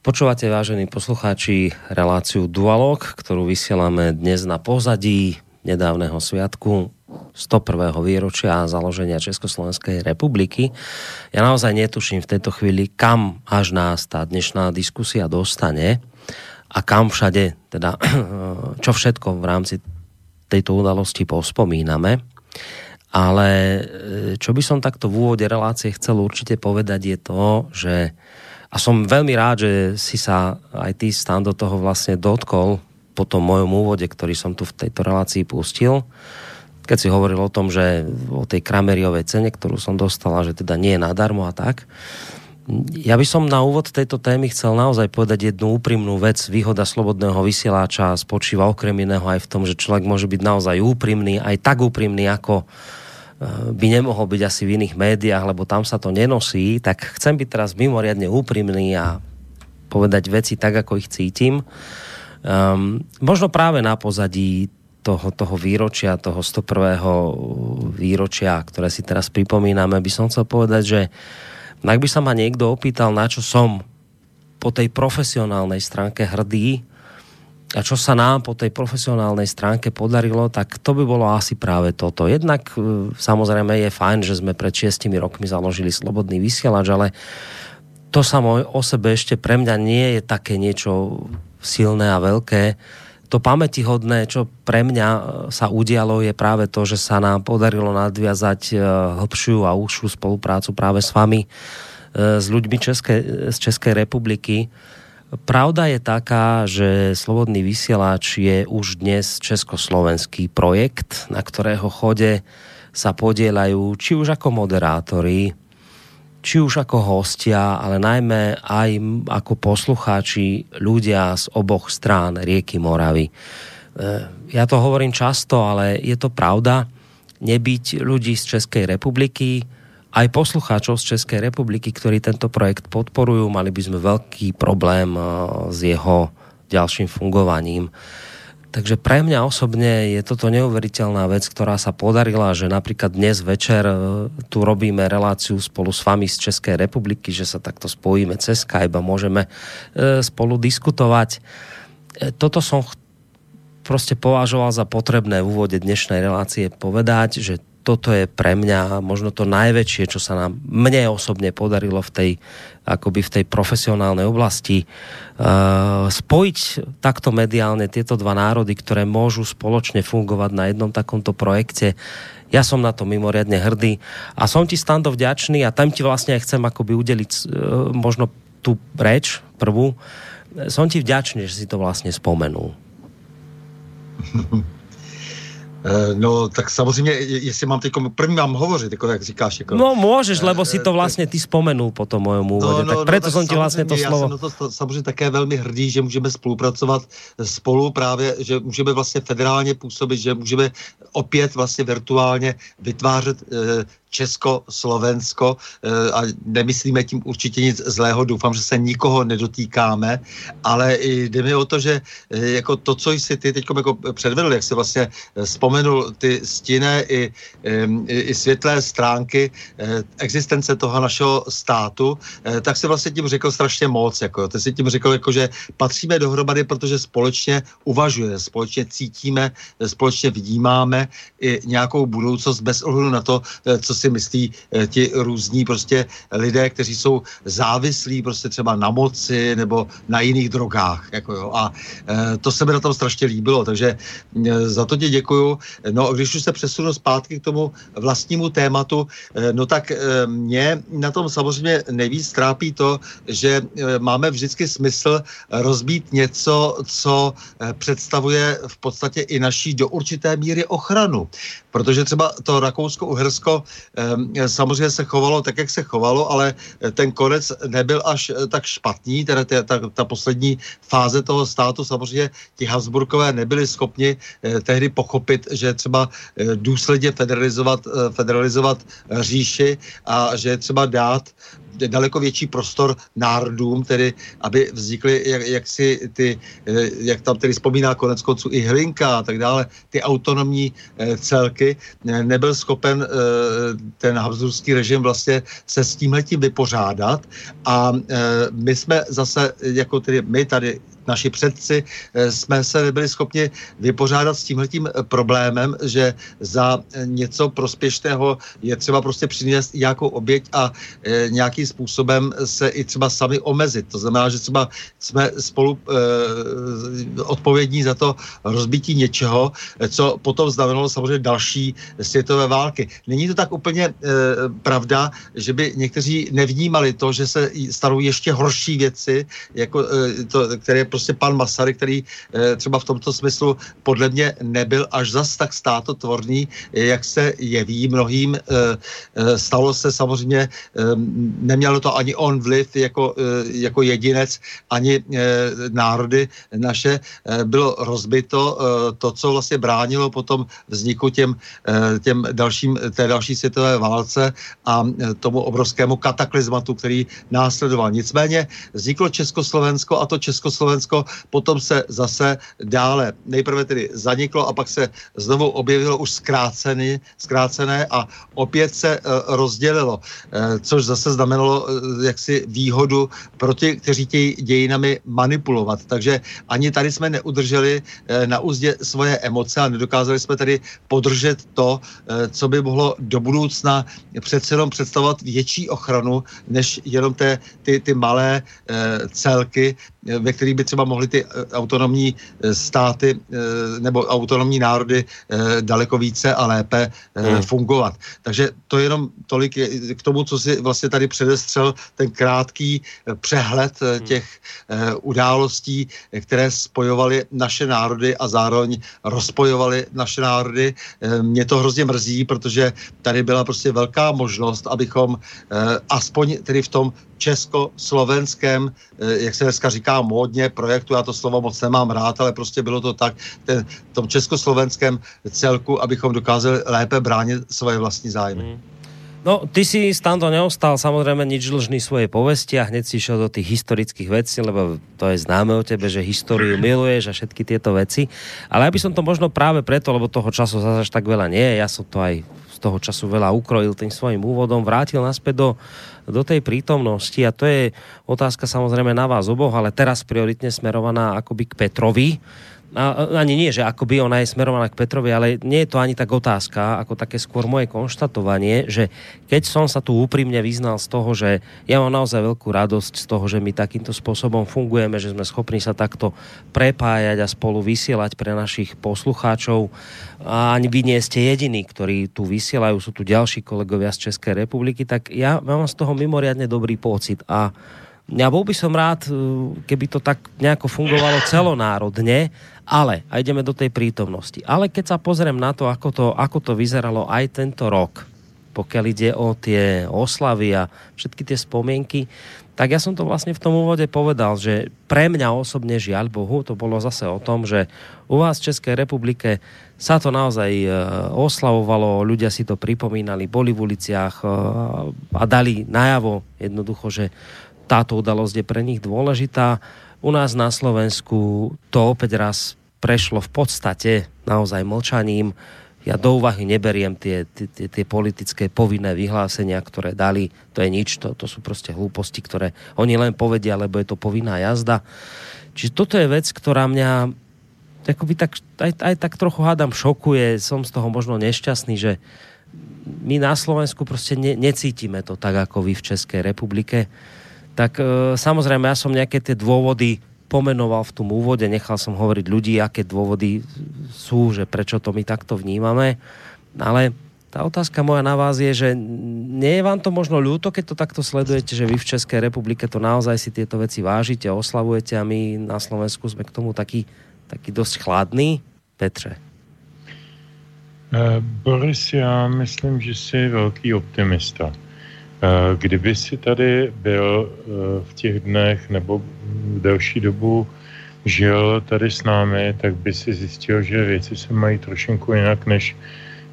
Počúvate, vážení poslucháči, reláciu Dualog, ktorú vysielame dnes na pozadí nedávneho sviatku 101. výročia založenia Československej republiky. Ja naozaj netuším v tejto chvíli, kam až nás tá dnešná diskusia dostane a kam všade, teda čo všetko v rámci tejto udalosti pospomíname. Ale e, čo by som takto v úvode relácie chcel určite povedať je to, že a som veľmi rád, že si sa aj ty stan do toho vlastne dotkol po tom mojom úvode, ktorý som tu v tejto relácii pustil, keď si hovoril o tom, že o tej Krameriovej cene, ktorú som dostala, že teda nie je nadarmo a tak. Ja by som na úvod tejto témy chcel naozaj povedať jednu úprimnú vec. Výhoda slobodného vysielača spočíva okrem iného aj v tom, že človek môže byť naozaj úprimný, aj tak úprimný, ako by nemohol byť asi v iných médiách, lebo tam sa to nenosí, tak chcem byť teraz mimoriadne úprimný a povedať veci tak, ako ich cítim. Um, možno práve na pozadí toho, toho výročia, toho 101. výročia, ktoré si teraz pripomíname, by som chcel povedať, že ak by sa ma niekto opýtal, na čo som po tej profesionálnej stránke hrdý, a čo sa nám po tej profesionálnej stránke podarilo, tak to by bolo asi práve toto. Jednak e, samozrejme je fajn, že sme pred šiestimi rokmi založili Slobodný vysielač, ale to samo o sebe ešte pre mňa nie je také niečo silné a veľké. To pamätihodné, čo pre mňa e, sa udialo, je práve to, že sa nám podarilo nadviazať e, hĺbšiu a užšiu spoluprácu práve s vami, s ľuďmi České, z Českej republiky Pravda je taká, že Slobodný vysielač je už dnes československý projekt, na ktorého chode sa podielajú či už ako moderátori, či už ako hostia, ale najmä aj ako poslucháči ľudia z oboch strán rieky Moravy. E, ja to hovorím často, ale je to pravda. Nebyť ľudí z Českej republiky, aj poslucháčov z Českej republiky, ktorí tento projekt podporujú, mali by sme veľký problém eh, s jeho ďalším fungovaním. Takže pre mňa osobne je toto neuveriteľná vec, ktorá sa podarila, že napríklad dnes večer eh, tu robíme reláciu spolu s vami z Českej republiky, že sa takto spojíme cez Skype a môžeme eh, spolu diskutovať. Toto som proste považoval za potrebné v úvode dnešnej relácie povedať, že toto je pre mňa možno to najväčšie, čo sa nám mne osobne podarilo v tej, akoby v tej profesionálnej oblasti. Uh, spojiť takto mediálne tieto dva národy, ktoré môžu spoločne fungovať na jednom takomto projekte. Ja som na to mimoriadne hrdý a som ti stando vďačný a tam ti vlastne aj chcem akoby udeliť uh, možno tú reč prvú. Som ti vďačný, že si to vlastne spomenul. Eh, no, tak samozřejmě, jestli mám teď, první mám hovořit, jako jak říkáš. Jako, no, můžeš, lebo si to vlastně ty vzpomenul po tom mojom úvodě, no, no, tak preto no, jsem ti vlastně to slovo. Já jsem na to samozřejmě také velmi hrdý, že můžeme spolupracovat spolu právě, že můžeme vlastně federálně působit, že můžeme opět vlastně virtuálně vytvářet e, Československo eh, a nemyslíme tím určitě nic zlého, doufám, že se nikoho nedotýkáme, ale jde mi o to, že eh, jako to, co jsi ty teď jako předvedl, jak jsi vlastně eh, vzpomenul ty stinné i, i, i světlé stránky existence toho našeho státu, tak si vlastně tím řekl strašně moc. Jako, ty si tím řekl, jako, že patříme dohromady, protože společně uvažuje, společně cítíme, společně vnímáme i nějakou budoucnost bez ohledu na to, co si myslí eh, ti různí prostě lidé, kteří jsou závislí prostě třeba na moci nebo na jiných drogách. Jako jo. A eh, to se mi na tom strašně líbilo, takže eh, za to ti děkuju. No když už se přesunu zpátky k tomu vlastnímu tématu, no tak mě na tom samozřejmě nejvíc trápí to, že máme vždycky smysl rozbít něco, co představuje v podstatě i naší do určité míry ochranu. Protože třeba to Rakousko-Uhersko samozřejmě se chovalo tak, jak se chovalo, ale ten konec nebyl až eh, tak špatný, teda ta, ta, ta poslední fáze toho státu, samozřejmě ti Habsburkové nebyli schopni eh, tehdy pochopit, že třeba eh, důsledně federalizovat, federalizovat říši a že třeba dát daleko větší prostor národům, tedy aby vznikly jak, jak si ty, eh, jak tam tedy vzpomíná konec konců i Hlinka a tak dále, ty autonomní eh, celky, nebyl schopen eh, ten habsburský režim vlastně se s tímhletím vypořádat a my jsme zase, jako tedy my tady naši předci eh, jsme se nebyli schopni vypořádat s tímhletím eh, problémem, že za eh, něco prospěšného je třeba prostě přinést nějakou oběť a nějakým způsobem se i třeba sami omezit. To znamená, že třeba jsme spolu odpovědní za to rozbití něčeho, co potom znamenalo samozřejmě další světové války. Není to tak úplně pravda, že by někteří nevnímali to, že se stanou ještě horší věci, jako to, které prostě pan Masaryk, který eh, třeba v tomto smyslu podle mě nebyl až zas tak státotvorný, jak se jeví mnohým. Eh, eh, stalo se samozřejmě, nemělo to ani on vliv jako, jako jedinec, ani národy naše. Bylo rozbito to, co vlastně bránilo potom vzniku těm, těm dalším, té další světové válce a tomu obrovskému kataklizmatu, který následoval. Nicméně vzniklo Československo a to Československo Česko potom se zase dále nejprve tedy zaniklo a pak se znovu objevilo už zkrácený, zkrácené a opět se uh, rozdělilo, uh, což zase znamenalo uh, jaksi výhodu pro ty, kteří chtějí dějinami manipulovat. Takže ani tady jsme neudrželi na úzdě svoje emoce a nedokázali jsme tady podržet to, co by mohlo do budoucna přece jenom představovat větší ochranu, než jenom té, ty, ty malé celky, ve kterých by třeba mohly ty eh, autonomní eh, státy eh, nebo autonomní národy daleko více a lépe hmm. fungovat. Takže to jenom tolik k tomu, co si vlastně tady předestřel, ten krátký přehled hmm. těch událostí, které spojovaly naše národy a zároveň rozpojovaly naše národy. Mě to hrozně mrzí, protože tady byla prostě velká možnost, abychom aspoň tedy v tom československém, jak se dneska říká módně, projektu, já to slovo moc nemám rád, ale prostě bylo to tak, ten, v tom československém celku, abychom dokázali lépe bránit svoje vlastní zájmy. Mm. No, ty si stando neostal samozrejme nič dlžný svojej povesti a hneď si išiel do tých historických vecí, lebo to je známe o tebe, že históriu miluješ a všetky tieto veci. Ale ja by som to možno práve preto, lebo toho času zase až tak veľa nie, ja som to aj z toho času veľa ukrojil tým svojim úvodom, vrátil naspäť do do tej prítomnosti. A to je otázka samozrejme na vás oboch, ale teraz prioritne smerovaná akoby k Petrovi ani nie, že akoby ona je smerovaná k Petrovi, ale nie je to ani tak otázka, ako také skôr moje konštatovanie, že keď som sa tu úprimne vyznal z toho, že ja mám naozaj veľkú radosť z toho, že my takýmto spôsobom fungujeme, že sme schopní sa takto prepájať a spolu vysielať pre našich poslucháčov. A ani vy nie ste jediní, ktorí tu vysielajú, sú tu ďalší kolegovia z Českej republiky, tak ja mám z toho mimoriadne dobrý pocit a ja bol by som rád, keby to tak nejako fungovalo celonárodne, ale, a ideme do tej prítomnosti, ale keď sa pozriem na to, ako to, ako to vyzeralo aj tento rok, pokiaľ ide o tie oslavy a všetky tie spomienky, tak ja som to vlastne v tom úvode povedal, že pre mňa osobne žiaľ Bohu, to bolo zase o tom, že u vás v Českej republike sa to naozaj e, oslavovalo, ľudia si to pripomínali, boli v uliciach e, a dali najavo jednoducho, že táto udalosť je pre nich dôležitá. U nás na Slovensku to opäť raz prešlo v podstate naozaj mlčaním ja do úvahy neberiem tie, tie, tie politické povinné vyhlásenia, ktoré dali. To je nič, to, to sú prostě hlúposti, ktoré oni len povedia, lebo je to povinná jazda. Čiže toto je vec, ktorá mňa akoby tak, aj, aj tak trochu hádam šokuje. Som z toho možno nešťastný, že my na Slovensku prostě ne, necítime to tak, ako vy v Českej republike. Tak e, samozrejme, ja som nejaké tie dôvody pomenoval v tom úvode, nechal som hovoriť ľudí, aké dôvody sú, že prečo to my takto vnímame. Ale tá otázka moja na vás je, že nie je vám to možno ľúto, keď to takto sledujete, že vy v Českej republike to naozaj si tieto veci vážite, oslavujete a my na Slovensku sme k tomu taký, taký dosť chladný? Petře. Uh, Boris, já myslím, že jsi velký optimista. Eh, kdyby si tady byl eh, v těch dnech nebo delší dobu žil tady s námi, tak by si zjistil, že věci se mají trošinku jinak, než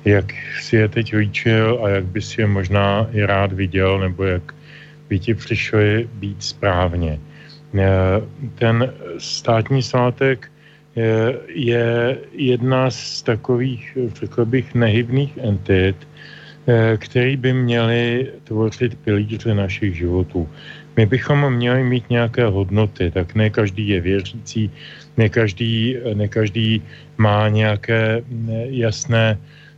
jak si je teď líčil a jak by si je možná i rád viděl, nebo jak by ti přišlo být správně. Eh, ten státní svátek je, je jedna z takových, řekl bych, nehybných entit, který by měli tvořit pilíře našich životů. My bychom měli mít nějaké hodnoty, tak ne každý je věřící, ne každý, ne každý má nějaké jasné,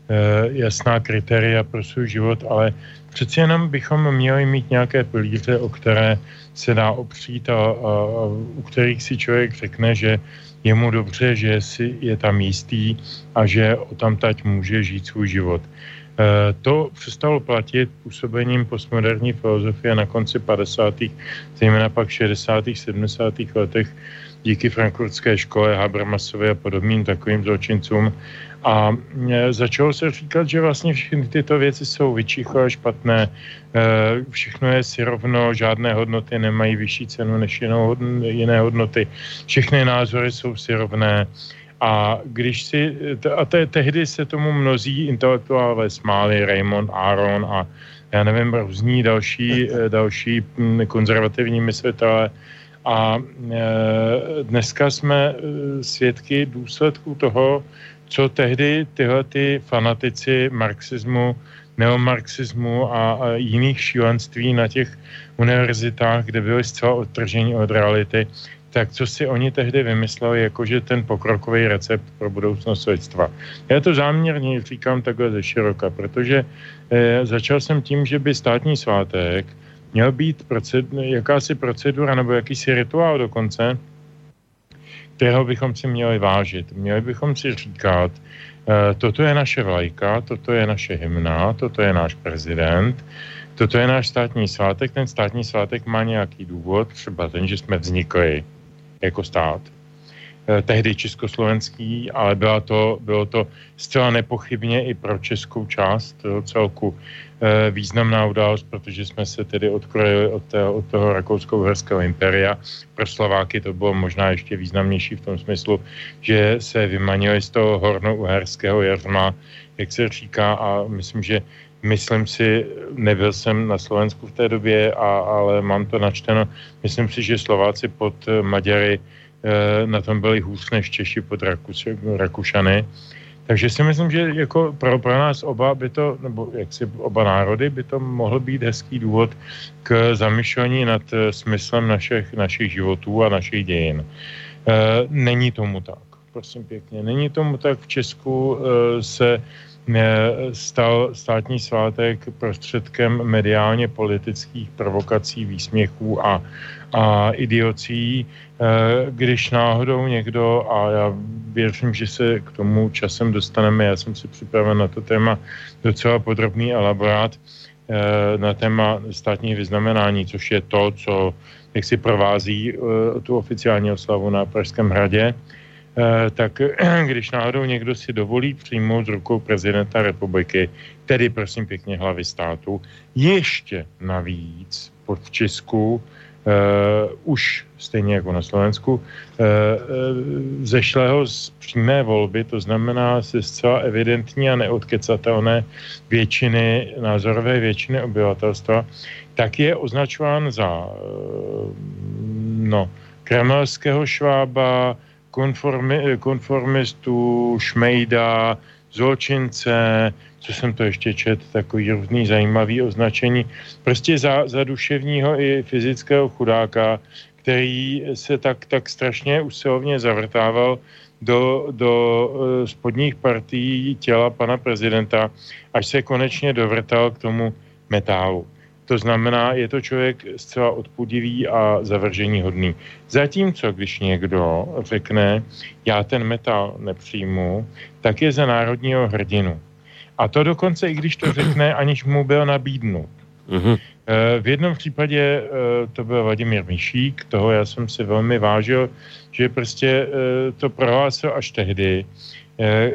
eh, jasná kritéria pro svůj život, ale přeci jenom bychom měli mít nějaké pilíře, o které se dá opřít a, a, a u kterých si člověk řekne, že je mu dobře, že si je tam jistý a že tam tať může žít svůj život. Eh, to přestalo platit působením postmoderní filozofie na konci 50. zejména pak 60. 70. letech díky frankfurtské škole Habermasově a podobným takovým zločincům. A eh, začalo se říkat, že vlastně všechny tyto věci jsou vyčicho špatné, eh, všechno je si rovno, žádné hodnoty nemají vyšší cenu než jinou, jiné hodnoty, všechny názory jsou si rovné, a když si, a te, tehdy se tomu mnozí intelektuálové smáli, Raymond Aron a já nevím, různí další, další hm, konzervativní myslitelé. A e, dneska jsme e, svědky důsledků toho, co tehdy tyhle ty fanatici marxismu, neomarxismu a, a jiných šílenství na těch univerzitách, kde byli zcela odtržení od reality, tak co si oni tehdy vymysleli, jakože ten pokrokový recept pro budoucnost lidstva. Já to záměrně říkám takhle ze široka, protože eh, začal jsem tím, že by státní svátek měl být proced, jakási procedura nebo jakýsi rituál dokonce, kterého bychom si měli vážit. Měli bychom si říkat, eh, toto je naše vlajka, toto je naše hymna, toto je náš prezident, toto je náš státní svátek, ten státní svátek má nějaký důvod, třeba ten, že jsme vznikli jako stát. Eh, tehdy československý, ale byla to, bylo to zcela nepochybně i pro českou část toho celku eh, významná událost, protože jsme se tedy odkrojili od, té, od toho rakousko-uherského imperia. Pro Slováky to bylo možná ještě významnější v tom smyslu, že se vymanili z toho horno-uherského jařma, jak se říká, a myslím, že myslím si, nebyl jsem na Slovensku v té době, a, ale mám to načteno, myslím si, že Slováci pod eh, Maďary e, na tom byli hůř než Češi pod Rakus, Rakušany. Takže si myslím, že jako pro, pro nás oba by to, nebo jak si oba národy, by to mohl být hezký důvod k zamyšlení nad uh, smyslem našich, našich životů a našich dějin. E, není tomu tak, prosím pěkně. Není tomu tak. V Česku e, se stal státní svátek prostředkem mediálně politických provokací, výsměchů a, a idiocí, eh, když náhodou někdo, a já věřím, že se k tomu časem dostaneme, já jsem si připraven na to téma docela podrobný elaborát, eh, na téma státních vyznamenání, což je to, co jak si provází eh, tu oficiální oslavu na Pražském hradě, tak když náhodou někdo si dovolí přijmout z rukou prezidenta republiky, tedy prosím pěkně hlavy státu, ještě navíc pod Česku uh, už stejně jako na Slovensku, uh, uh, zešlého z přímé volby, to znamená se zcela evidentní a neodkecatelné většiny, názorové většiny obyvatelstva, tak je označován za uh, no, kremelského švába, konformi, konformistu, šmejda, zločince, co jsem to ještě čet, takový různý zajímavý označení, prostě za, za duševního i fyzického chudáka, který se tak, tak strašně usilovně zavrtával do, do eh, spodních partií těla pana prezidenta, až se konečně dovrtal k tomu metálu. To znamená, je to člověk zcela odpudivý a zavržení hodný. Zatímco, když někdo řekne, já ten metal nepřijmu, tak je za národního hrdinu. A to dokonce, i když to řekne, aniž mu byl nabídnut. Mm-hmm. V jednom případě eh, to byl Vladimír Mišík, toho já jsem si velmi vážil, že prostě eh, to prohlásil až tehdy,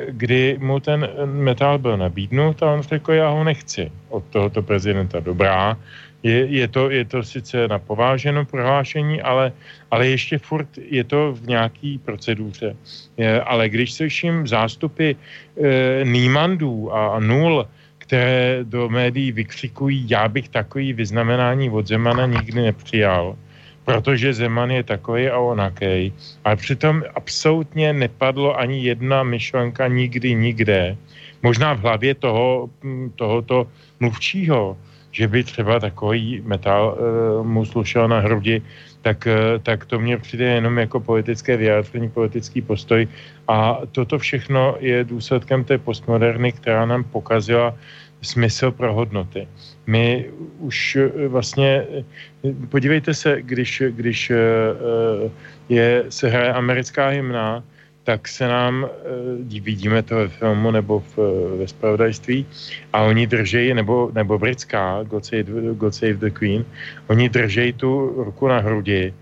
kdy mu ten metal byl nabídnut a on řekl, já ho nechci od tohoto prezidenta. Dobrá, je, je, to, je to sice na pováženou prohlášení, ale, ale ještě furt je to v nějaký proceduře. Je, ale když slyším zástupy e, Nímandů a, a nul, které do médií vykřikují, já bych takový vyznamenání od Zemana nikdy nepřijal, protože Zeman je takový a onakej. A přitom absolutně nepadlo ani jedna myšlenka nikdy, nikde. Možná v hlavě toho, tohoto mluvčího, že by třeba takový metal uh, mu slušel na hrudi, tak, uh, tak to mně přijde jenom jako politické vyjádření, politický postoj. A toto všechno je důsledkem té postmoderny, která nám pokazila smysl pro hodnoty. My už uh, vlastně, podívejte se, když, když je, se hraje americká hymna, tak se nám, vidíme to ve filmu nebo v, ve spravodajství, a oni držejí, nebo, nebo britská, God Save, God Save the Queen, oni držejí tu ruku na hrudi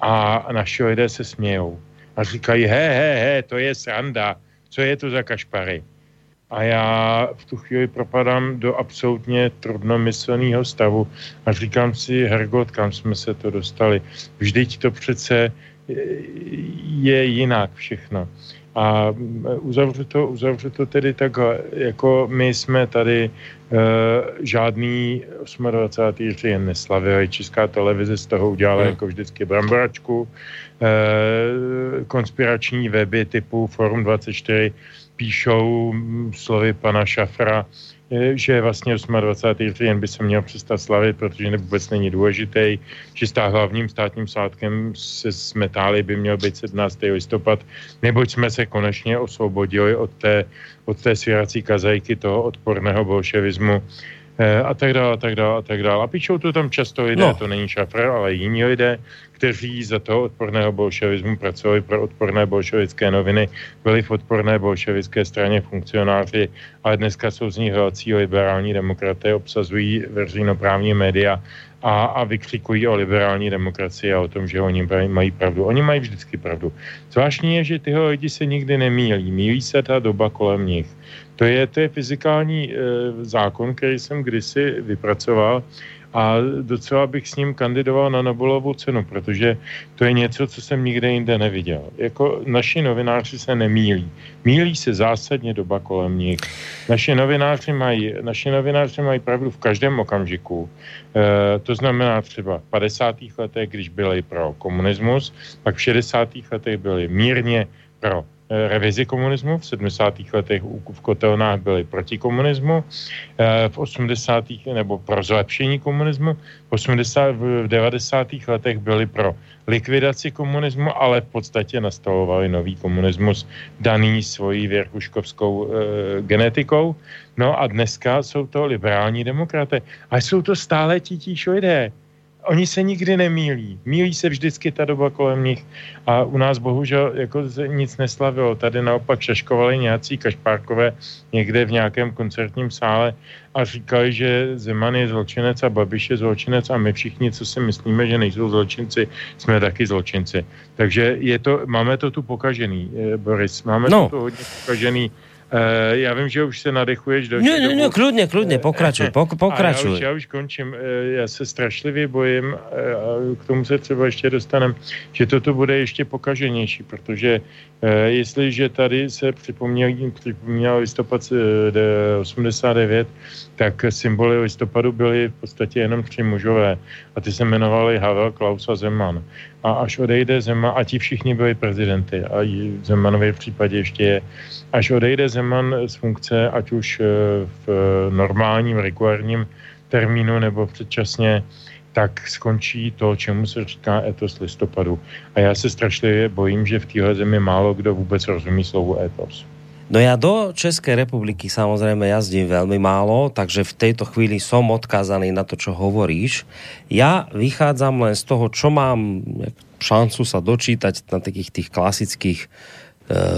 a naši lidé se smějou. A říkají, he, he, he, to je sranda, co je to za kašpary? A já v tu chvíli propadám do absolutně trudnomyslného stavu a říkám si, Hergot, kam jsme se to dostali? Vždyť to přece je jinak všechno. A uzavřu to, uzavřu to tedy takhle, jako my jsme tady e, žádný 28. říjen neslavili, Česká televize z toho udělala hmm. jako vždycky bramboračku, e, konspirační weby typu Forum 24 píšou slovy pana Šafra, že vlastně 28. říjen by se měl přestat slavit, protože vůbec není důležitý, že stá hlavním státním svátkem se smetály by měl být 17. listopad, neboť jsme se konečně osvobodili od té, od té svěrací kazajky toho odporného bolševismu, Eh, a tak dále, a tak dále, a tak dále. A píšou to tam často lidé, no. to není Šafr, ale jiní lidé, kteří za toho odporného bolševismu pracovali pro odporné bolševické noviny, byli v odporné bolševické straně funkcionáři, ale dneska jsou z nich velcí liberální demokraté, obsazují veřejnoprávní média a, a vykřikují o liberální demokracii a o tom, že oni mají pravdu. Oni mají vždycky pravdu. Zvláštní je, že tyhle lidi se nikdy nemílí. Mílí se ta doba kolem nich. To je, to je fyzikální e, zákon, který jsem kdysi vypracoval a docela bych s ním kandidoval na Nobelovu cenu, protože to je něco, co jsem nikde jinde neviděl. Jako naši novináři se nemílí. Mílí se zásadně doba kolem nich. Naši novináři mají, naši novináři mají pravdu v každém okamžiku. E, to znamená třeba v 50. letech, když byli pro komunismus, pak v 60. letech byli mírně pro revizi komunismu. V 70. letech v kotelnách byli proti komunismu, eh, v 80. nebo pro zlepšení komunismu, v, 80, v 90. letech byli pro likvidaci komunismu, ale v podstatě nastavovali nový komunismus daný svojí věrkuškovskou e, genetikou. No a dneska jsou to liberální demokraté. A jsou to stále titíž lidé oni se nikdy nemílí. Mílí se vždycky ta doba kolem nich a u nás bohužel jako nic neslavilo. Tady naopak šaškovali nějací kašpárkové někde v nějakém koncertním sále a říkali, že Zeman je zločinec a Babiš je zločinec a my všichni, co si myslíme, že nejsou zločinci, jsme taky zločinci. Takže je to, máme to tu pokažený, eh, Boris, máme no. to tu hodně pokažený Uh, já vím, že už se nadechuješ do... Ne, ne, ne, kludně, kludně, pokračuj, pok, pokračuj. Já už, já už končím. Uh, já se strašlivě bojím, a k tomu se třeba ještě dostanem, že toto bude ještě pokaženější, protože uh, jestliže tady se připomněl, připomněl listopad 89, tak symboly listopadu byly v podstatě jenom tři mužové a ty se jmenovali Havel, Klaus a Zeman. A až odejde Zeman, a ti všichni byli prezidenty a v Zemanově případě ještě je, až odejde Zeman z funkce, ať už eh, v normálním, regulárním termínu nebo předčasně, tak skončí to, čemu se říká etos listopadu. A já se strašlivě bojím, že v téhle zemi málo kdo vůbec rozumí slovu etos. No ja do Českej republiky samozrejme jazdím veľmi málo, takže v tejto chvíli som odkázaný na to, čo hovoríš. Ja vychádzam len z toho, čo mám šancu sa dočítať na takých tých klasických e,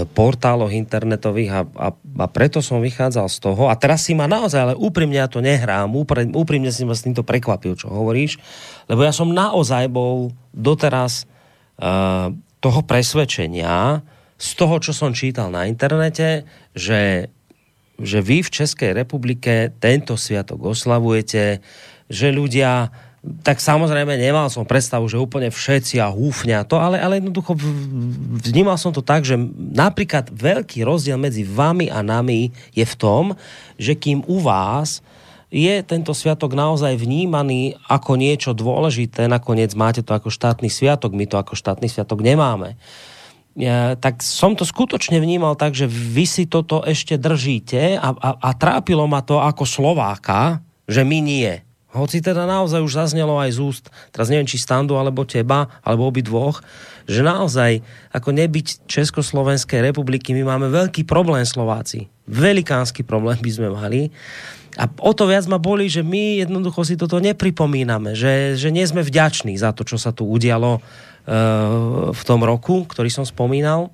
portáloch internetových a, a, a preto som vychádzal z toho a teraz si ma naozaj, ale úprimne ja to nehrám, úprimne, úprimne si ma s týmto prekvapil, čo hovoríš, lebo ja som naozaj bol doteraz e, toho presvedčenia, z toho, čo som čítal na internete, že, že vy v Českej republike tento sviatok oslavujete, že ľudia tak samozrejme nemal som predstavu, že úplne všetci a húfňa to, ale, ale jednoducho vnímal som to tak, že napríklad veľký rozdiel medzi vami a nami je v tom, že kým u vás je tento sviatok naozaj vnímaný ako niečo dôležité, nakoniec máte to ako štátny sviatok, my to ako štátny sviatok nemáme tak som to skutočne vnímal tak, že vy si toto ešte držíte a, a, a trápilo ma to ako Slováka, že my nie. Hoci teda naozaj už zaznelo aj z úst, teraz neviem, či Standu, alebo teba, alebo obi dvoch, že naozaj, ako nebyť Československej republiky, my máme veľký problém Slováci. Velikánsky problém by sme mali. A o to viac ma boli, že my jednoducho si toto nepripomíname, že, že nie sme vďační za to, čo sa tu udialo v tom roku, ktorý som spomínal.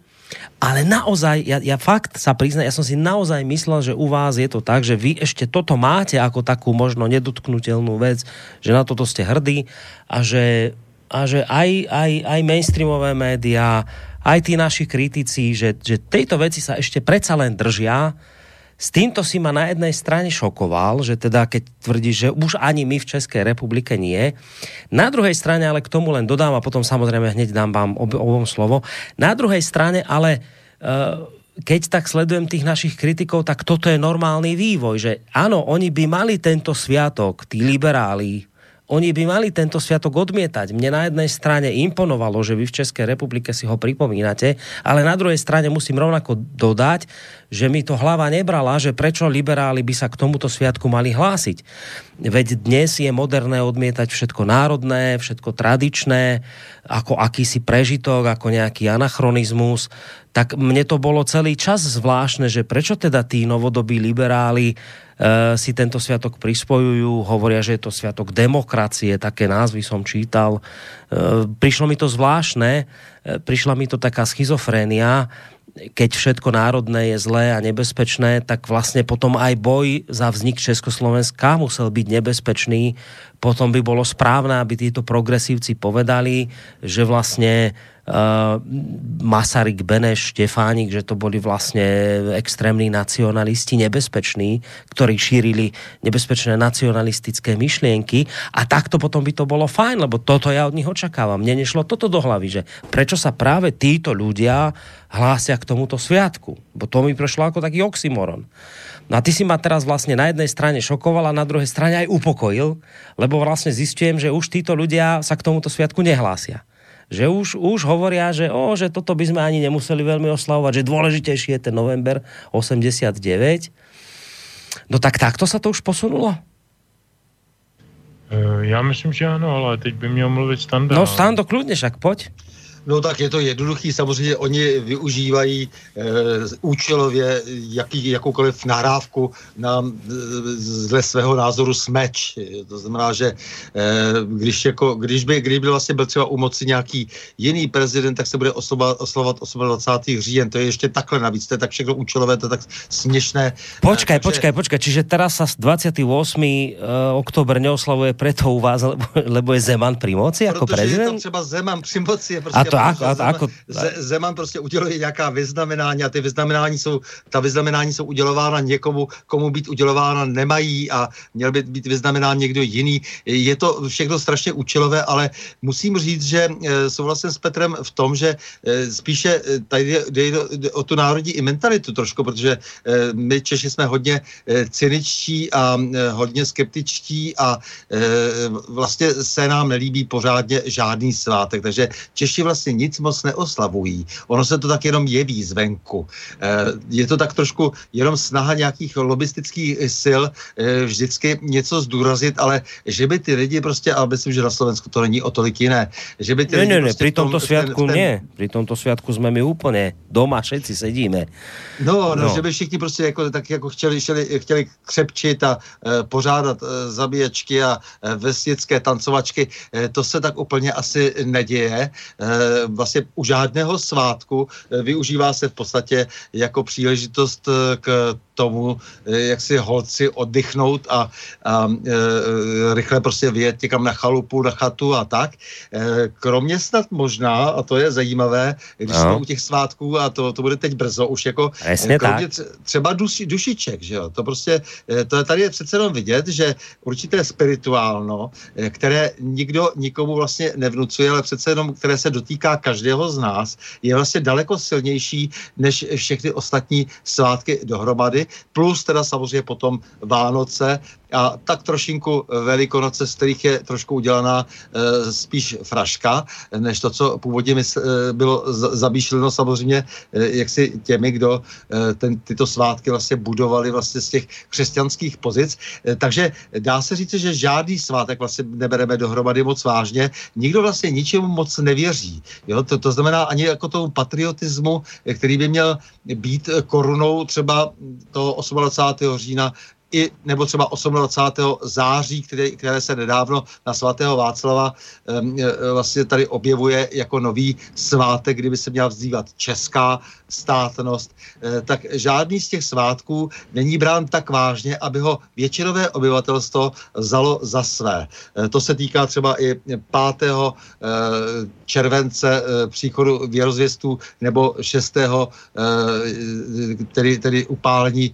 Ale naozaj, ja, ja fakt sa priznám, ja som si naozaj myslel, že u vás je to tak, že vy ešte toto máte ako takú možno nedotknutelnú vec, že na toto ste hrdí a že, a že aj, aj, aj mainstreamové médiá, aj tí naši kritici, že, že tejto veci sa ešte predsa len držia, s týmto si ma na jednej strane šokoval, že teda keď tvrdí, že už ani my v Českej republike nie. Na druhej strane ale k tomu len dodám a potom samozrejme hneď dám vám ob, obom slovo. Na druhej strane ale uh, keď tak sledujem tých našich kritikov, tak toto je normálny vývoj, že áno, oni by mali tento sviatok, tí liberáli, oni by mali tento sviatok odmietať. Mne na jednej strane imponovalo, že vy v Českej republike si ho pripomínate, ale na druhej strane musím rovnako dodať, že mi to hlava nebrala, že prečo liberáli by sa k tomuto sviatku mali hlásiť. Veď dnes je moderné odmietať všetko národné, všetko tradičné, ako akýsi prežitok, ako nejaký anachronizmus tak mne to bolo celý čas zvláštne, že prečo teda tí novodobí liberáli si tento sviatok prispojujú, hovoria, že je to sviatok demokracie, také názvy som čítal. Uh, prišlo mi to zvláštne, uh, prišla mi to taká schizofrénia, keď všetko národné je zlé a nebezpečné, tak vlastne potom aj boj za vznik Československa musel byť nebezpečný. Potom by bolo správne, aby títo progresívci povedali, že vlastne Masaryk, Beneš, Štefánik, že to boli vlastne extrémní nacionalisti nebezpeční, ktorí šírili nebezpečné nacionalistické myšlienky a takto potom by to bolo fajn, lebo toto ja od nich očakávam. Mne nešlo toto do hlavy, že prečo sa práve títo ľudia hlásia k tomuto sviatku. Bo to mi prešlo ako taký oxymoron. No a ty si ma teraz vlastne na jednej strane šokoval a na druhej strane aj upokojil, lebo vlastne zistujem, že už títo ľudia sa k tomuto sviatku nehlásia že už, už hovoria, že, o, že toto by sme ani nemuseli veľmi oslavovať, že dôležitejší je ten november 89. No tak takto sa to už posunulo? E, já myslím, že ano, ale teď by měl mluvit Standa. No Stando, kludně však, pojď. No tak je to jednoduchý, samozřejmě oni využívají e, účelově jaký, jakoukoliv nahrávku na dle svého názoru smeč. To znamená, že e, když, jako, když, by, když by vlastně byl třeba u moci nějaký jiný prezident, tak se bude oslovat, oslovat 28. říjen. To je ještě takhle navíc, to je tak všechno účelové, to je tak směšné. Počkaj, takže... počkaj, počkaj, čiže teraz sa 28. oktober neoslavuje preto u vás, lebo, lebo je Zeman pri moci jako prezident? je to třeba Zeman pri moci. Je prostě a to jako, a, jako... Zeman prostě uděluje nějaká vyznamenání a ty vyznamenání jsou, ta vyznamenání jsou udělována někomu, komu být udělována nemají a měl by být vyznamenán někdo jiný. Je to všechno strašně účelové, ale musím říct, že e, souhlasím s Petrem v tom, že e, spíše e, tady jde, jde o tu národní i mentalitu trošku, protože my Češi jsme hodně cyničtí a hodně skeptičtí a vlastně se nám nelíbí pořádně žádný svátek, takže Češi vlastně nic moc neoslavují. Ono se to tak jenom jeví zvenku. Je to tak trošku jenom snaha nějakých lobistických sil vždycky něco zdůrazit, ale že by ty lidi prostě, a myslím, že na Slovensku to není o tolik jiné, že by ty ne, lidi ne, ne, prostě pri tomto tom, sviatku ten, ten, nie. Pri tomto sviatku jsme my úplně doma, všetci sedíme. No, no, no, že by všichni prostě jako, tak jako chtěli, chtěli, chtěli křepčit a e, pořádat e, zabíječky a e, vesnické tancovačky. E, to se tak úplně asi neděje. E, vlastně u žádného svátku e, využívá se v podstatě jako příležitost e, k tomu, e, jak si holci oddychnout a, a e, rychle prostě vyjet někam na chalupu, na chatu a tak. E, kromě snad možná, a to je zajímavé, když no. jsme u těch svátků, a to, to bude teď brzo, už jako Presně kromě tak. třeba duši, dušiček, že jo, to prostě, to je tady je přece jenom vidět, že určité spirituálno, které nikdo nikomu vlastně nevnucuje, ale přece jenom, které se dotýká každého z nás, je vlastně daleko silnější než všechny ostatní svátky dohromady, plus teda samozřejmě potom Vánoce, a tak trošinku Velikonoce, z kterých je trošku udělaná e, spíš fraška, než to, co původně e, bylo zamýšleno samozřejmě e, jaksi těmi, kdo e, ten, tyto svátky vlastně budovali vlastně z těch křesťanských pozic. E, takže dá se říct, že žádný svátek vlastně nebereme dohromady moc vážně. Nikdo vlastně ničemu moc nevěří. Jo? To, to znamená ani jako tomu patriotismu, který by měl být korunou třeba toho 28. října i nebo třeba 28. září, které, které se nedávno na svatého Václava um, vlastně tady objevuje jako nový svátek, kdyby se měla vzývat česká státnost, e, tak žádný z těch svátků není brán tak vážně, aby ho většinové obyvatelstvo vzalo za své. E, to se týká třeba i 5. července příchodu věrozvěstů nebo 6. tedy, tedy upálení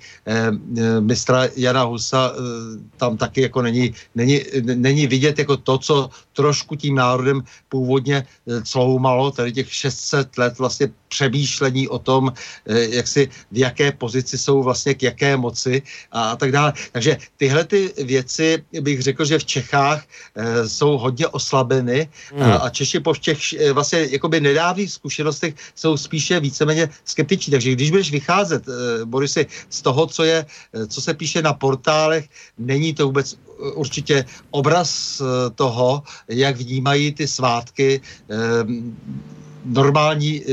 mistra Jana Husa eh, tam taky jako není, není, není vidět jako to, co trošku tím národem původně eh, cloumalo, tady těch 600 let vlastně přemýšlení o tom, eh, jak si v jaké pozici jsou vlastně k jaké moci a, tak dále. Takže tyhle ty věci bych řekl, že v Čechách e, jsou hodně oslabeny mm. a, Hmm. a Češi po těch e, vlastně jakoby nedávných zkušenostech jsou spíše víceméně skeptiční. Takže když budeš vycházet, Borisy, z toho, co je, co se píše na portálech, není to vůbec určitě obraz toho, jak vnímají ty svátky normální e,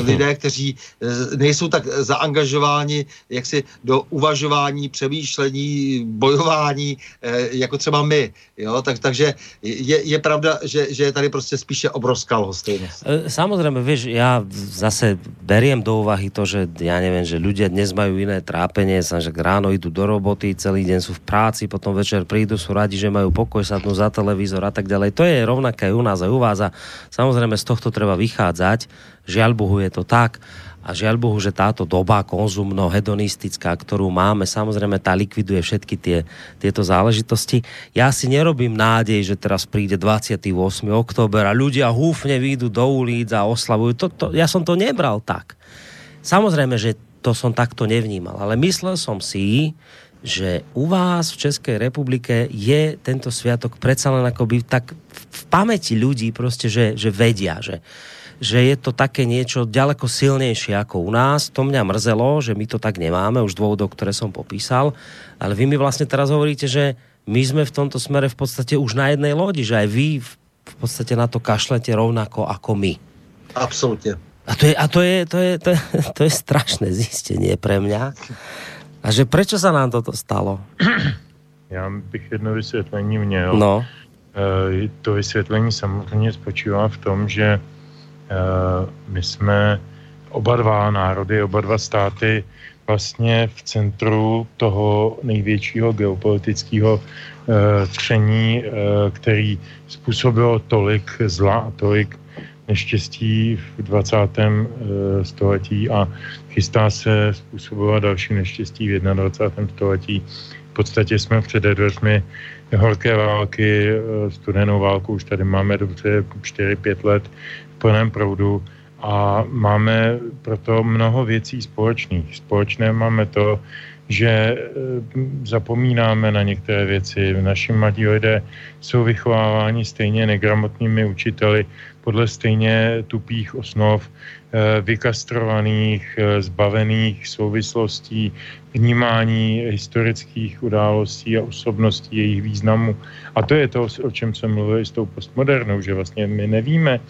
lidé, kteří e, nejsou tak zaangažováni jaksi do uvažování, přemýšlení, bojování, e, jako třeba my. Jo? Tak, takže je, je pravda, že, že je tady prostě spíše obrovská lhostejnost. Samozrejme, vieš, ja zase beriem do úvahy to, že ja neviem, že ľudia dnes majú iné trápenie, sa, že ráno idú do roboty, celý deň sú v práci, potom večer prídu, sú radi, že majú pokoj, sadnú za televízor a tak ďalej. To je rovnaké u nás aj u vás a samozrejme z tohto treba vychádzať. Žiaľ Bohu je to tak a žiaľ Bohu, že táto doba konzumno hedonistická, ktorú máme, samozrejme tá likviduje všetky tie, tieto záležitosti. Ja si nerobím nádej, že teraz príde 28. október a ľudia húfne výjdu do ulic a oslavujú. To, to, ja som to nebral tak. Samozrejme, že to som takto nevnímal, ale myslel som si, že u vás v Českej republike je tento sviatok predsa len akoby tak v pamäti ľudí proste, že, že vedia, že, že je to také niečo ďaleko silnejšie ako u nás. To mňa mrzelo, že my to tak nemáme, už dôvodov, ktoré som popísal. Ale vy mi vlastne teraz hovoríte, že my sme v tomto smere v podstate už na jednej lodi, že aj vy v podstate na to kašlete rovnako ako my. Absolutně. A to je, a to je, to je, to je, to je strašné zjistenie pre mňa. A že prečo sa nám toto stalo? Já bych jedno vysvětlení měl. No. E, to vysvětlení samozřejmě spočívá v tom, že e, my jsme oba dva národy, oba dva státy vlastně v centru toho největšího geopolitického e, tření, e, který způsobilo tolik zla a tolik neštěstí v 20. století a chystá se způsobovat další neštěstí v 21. století. V podstatě jsme před dveřmi horké války, studenou válku už tady máme dobře 4-5 let plném proudu a máme proto mnoho věcí společných. Společné máme to, že zapomínáme na některé věci. Naši mladí lidé jsou vychováváni stejně negramotnými učiteli podle stejně tupých osnov, vykastrovaných, zbavených souvislostí, vnímání historických událostí a osobností, jejich významu. A to je to, o čem jsem mluvil s tou postmodernou, že vlastně my nevíme,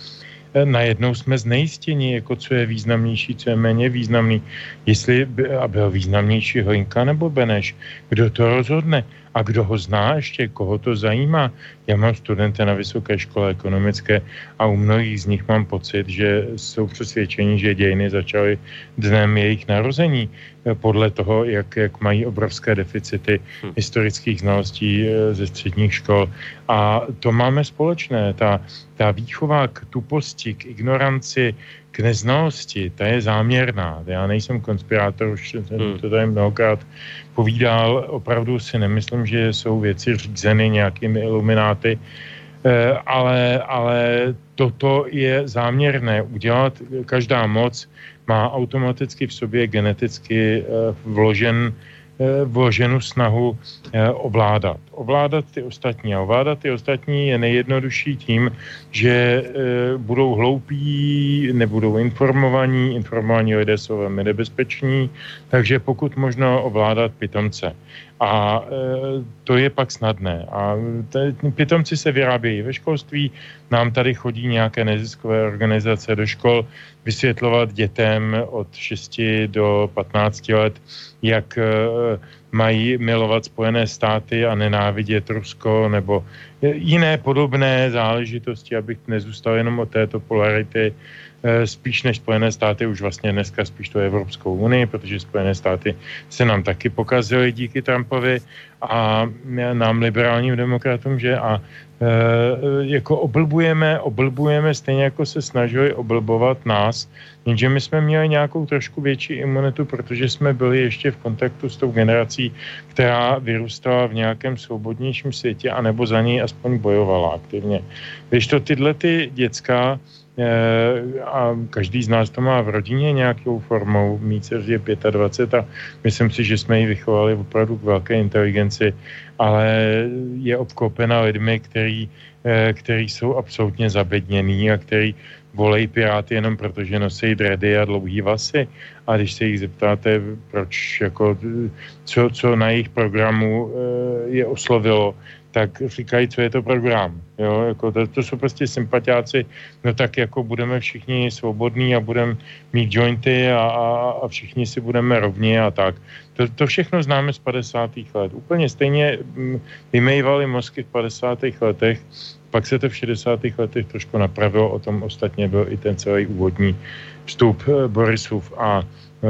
najednou jsme znejistěni, jako co je významnější, co je méně významný. Jestli by, a byl významnější Hlinka nebo Beneš, kdo to rozhodne a kdo ho zná ještě, koho to zajímá. Já mám studenty na vysoké škole ekonomické a u mnohých z nich mám pocit, že jsou přesvědčeni, že dějiny začaly dnem jejich narození podle toho, jak, jak mají obrovské deficity hmm. historických znalostí ze středních škol. A to máme společné. Ta, ta výchova k tuposti, k ignoranci, k neznalosti, ta je záměrná. Já nejsem konspirátor, už jsem hmm. to tady mnohokrát povídal. Opravdu si nemyslím, že jsou věci řízeny nějakými ilumináty, ale, ale toto je záměrné. Udělat každá moc má automaticky v sobě geneticky vložen vloženou snahu ovládat. Ovládat ty ostatní. A ovládat ty ostatní je nejjednodušší tím, že budou hloupí, nebudou informovaní, informovaní lidé jsou velmi nebezpeční, takže pokud možno ovládat pitomce. A to je pak snadné. A pitomci se vyrábějí ve školství, nám tady chodí nějaké neziskové organizace do škol vysvětlovat dětem od 6 do 15 let, jak e, mají milovat Spojené státy a nenávidět Rusko nebo jiné podobné záležitosti, abych nezůstal jenom od této polarity spíš než Spojené státy, už vlastně dneska spíš to Evropskou unii, protože Spojené státy se nám taky pokazily díky Trumpovi a nám liberálním demokratům, že a jako oblbujeme, oblbujeme stejně jako se snažili oblbovat nás, jenže my jsme měli nějakou trošku větší imunitu, protože jsme byli ještě v kontaktu s tou generací, která vyrůstala v nějakém svobodnějším světě, anebo za něj aspoň bojovala aktivně. Když to tyhle ty děcka a každý z nás to má v rodině nějakou formou. Mý dceř je 25 a myslím si, že jsme ji vychovali opravdu k velké inteligenci, ale je obklopena lidmi, který, který jsou absolutně zabedněný a který volej Piráty jenom proto, že nosí dredy a dlouhý vasy. A když se jich zeptáte, proč, jako, co, co na jejich programu je oslovilo, tak říkají, co je to program. Jo, jako to, to jsou prostě sympatiáci, no tak jako budeme všichni svobodní a budeme mít jointy a, a, a všichni si budeme rovni a tak. To, to všechno známe z 50. let. Úplně stejně mm, vymejvali mozky v 50. letech, pak se to v 60. letech trošku napravilo, o tom ostatně byl i ten celý úvodní vstup eh, Borisův a uh,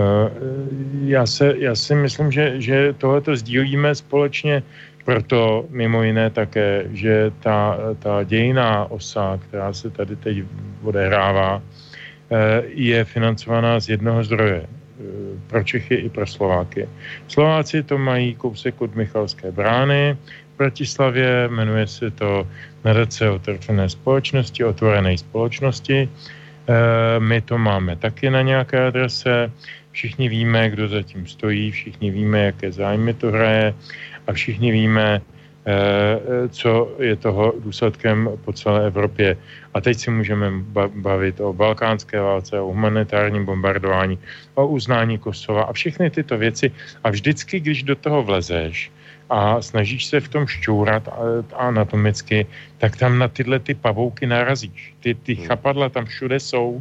já, se, já si myslím, že, že tohleto sdílíme společně proto mimo jiné také, že ta, ta dějiná osa, která se tady teď odehrává, eh, je financovaná z jednoho zdroje eh, pro Čechy i pro Slováky. Slováci to mají kousek od Michalské brány, v Bratislavě jmenuje se to nadace otevřené společnosti, otvorené společnosti. Eh, my to máme taky na nějaké adrese, všichni víme, kdo zatím stojí, všichni víme, jaké zájmy to hraje a všichni víme, eh, co je toho důsledkem po celé Evropě. A teď si můžeme bavit o balkánské válce, o humanitárním bombardování, o uznání Kosova a všechny tyto věci. A vždycky, když do toho vlezeš a snažíš se v tom šťourat anatomicky, tak tam na tyhle ty pavouky narazíš. Ty, ty chapadla tam všude jsou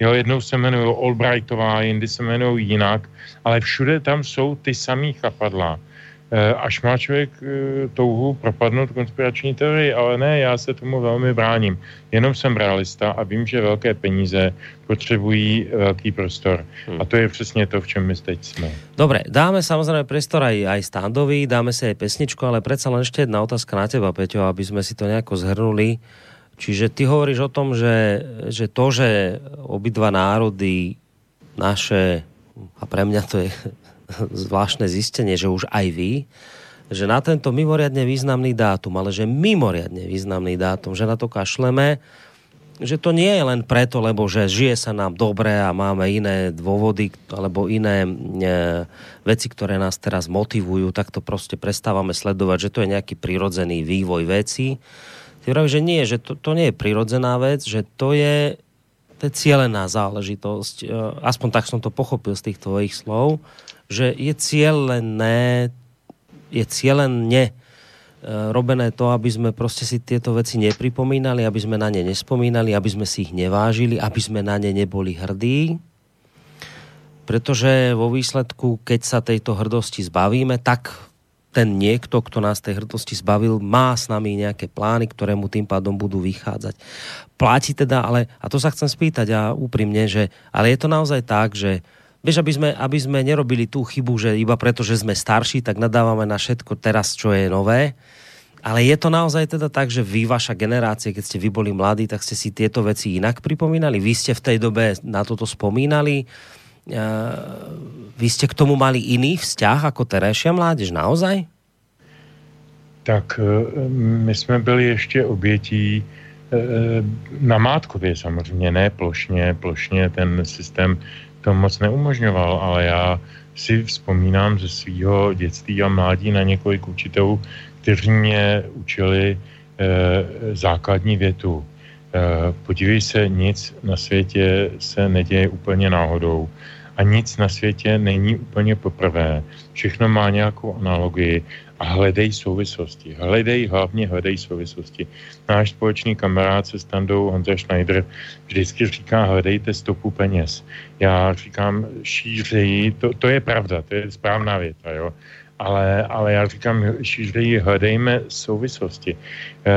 Jo, jednou se jmenují Albrightová, jindy se jmenují jinak, ale všude tam jsou ty samý chapadla. Eh, až má člověk eh, touhu propadnout konspirační teorii, ale ne, já se tomu velmi bráním. Jenom jsem realista a vím, že velké peníze potřebují velký prostor. Hmm. A to je přesně to, v čem my teď jsme. Dobre, dáme samozřejmě prostor aj, aj standovi, dáme si aj pesničku, ale predsa len ešte jedna otázka na teba, Peťo, aby sme si to nejako zhrnuli. Čiže ty hovoríš o tom, že, že to, že obidva národy naše, a pre mňa to je zvláštne zistenie, že už aj vy, že na tento mimoriadne významný dátum, ale že mimoriadne významný dátum, že na to kašleme, že to nie je len preto, lebo že žije sa nám dobre a máme iné dôvody alebo iné e, veci, ktoré nás teraz motivujú, tak to prostě prestávame sledovať, že to je nejaký prirodzený vývoj veci. Ty že nie, že to, to nie je prirodzená vec, že to je, to je cielená záležitosť. E, aspoň tak som to pochopil z tých tvojich slov že je cieľené, je cieľene e, robené to, aby sme prostě si tieto veci nepripomínali, aby sme na ne nespomínali, aby sme si ich nevážili, aby sme na ne neboli hrdí. Pretože vo výsledku, keď sa tejto hrdosti zbavíme, tak ten niekto, kto nás tej hrdosti zbavil, má s nami nejaké plány, ktoré mu tým pádom budú vychádzať. Platí teda, ale, a to sa chcem spýtať a úprimne, že, ale je to naozaj tak, že Vieš, aby sme, aby sme nerobili tú chybu, že iba preto, že sme starší, tak nadávame na všetko teraz, čo je nové. Ale je to naozaj teda tak, že vy, vaša generácie, keď ste vy boli mladí, tak ste si tieto veci inak pripomínali? Vy ste v tej dobe na toto spomínali? Vy ste k tomu mali iný vzťah ako terejšia mládež? Naozaj? Tak e, my jsme byli ještě obětí e, na Mátkově samozřejmě, ne plošně, plošně ten systém to moc neumožňoval, ale já si vzpomínám ze svého dětství a mládí na několik učitelů, kteří mě učili e, základní větu. E, podívej se, nic na světě se neděje úplně náhodou a nic na světě není úplně poprvé. Všechno má nějakou analogii a hledej souvislosti. Hledej, hlavně hledej souvislosti. Náš společný kamarád se standou Honza Schneider vždycky říká, hledejte stopu peněz. Já říkám, šířeji, to, to je pravda, to je správná věta, jo. Ale, ale já říkám, šířeji, hledejme souvislosti. E,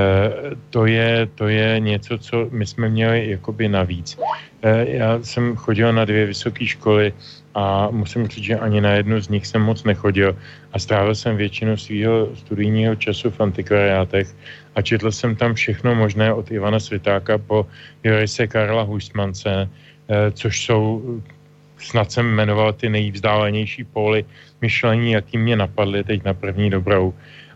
to, je, to je něco, co my jsme měli jakoby navíc. E, já jsem chodil na dvě vysoké školy, a musím říct, že ani na jednu z nich jsem moc nechodil a strávil jsem většinu svého studijního času v antikvariátech a četl jsem tam všechno možné od Ivana Svitáka po Jorise Karla Huismance, eh, což jsou, snad jsem jmenoval ty nejvzdálenější póly myšlení, jaký mě napadly teď na první dobrou.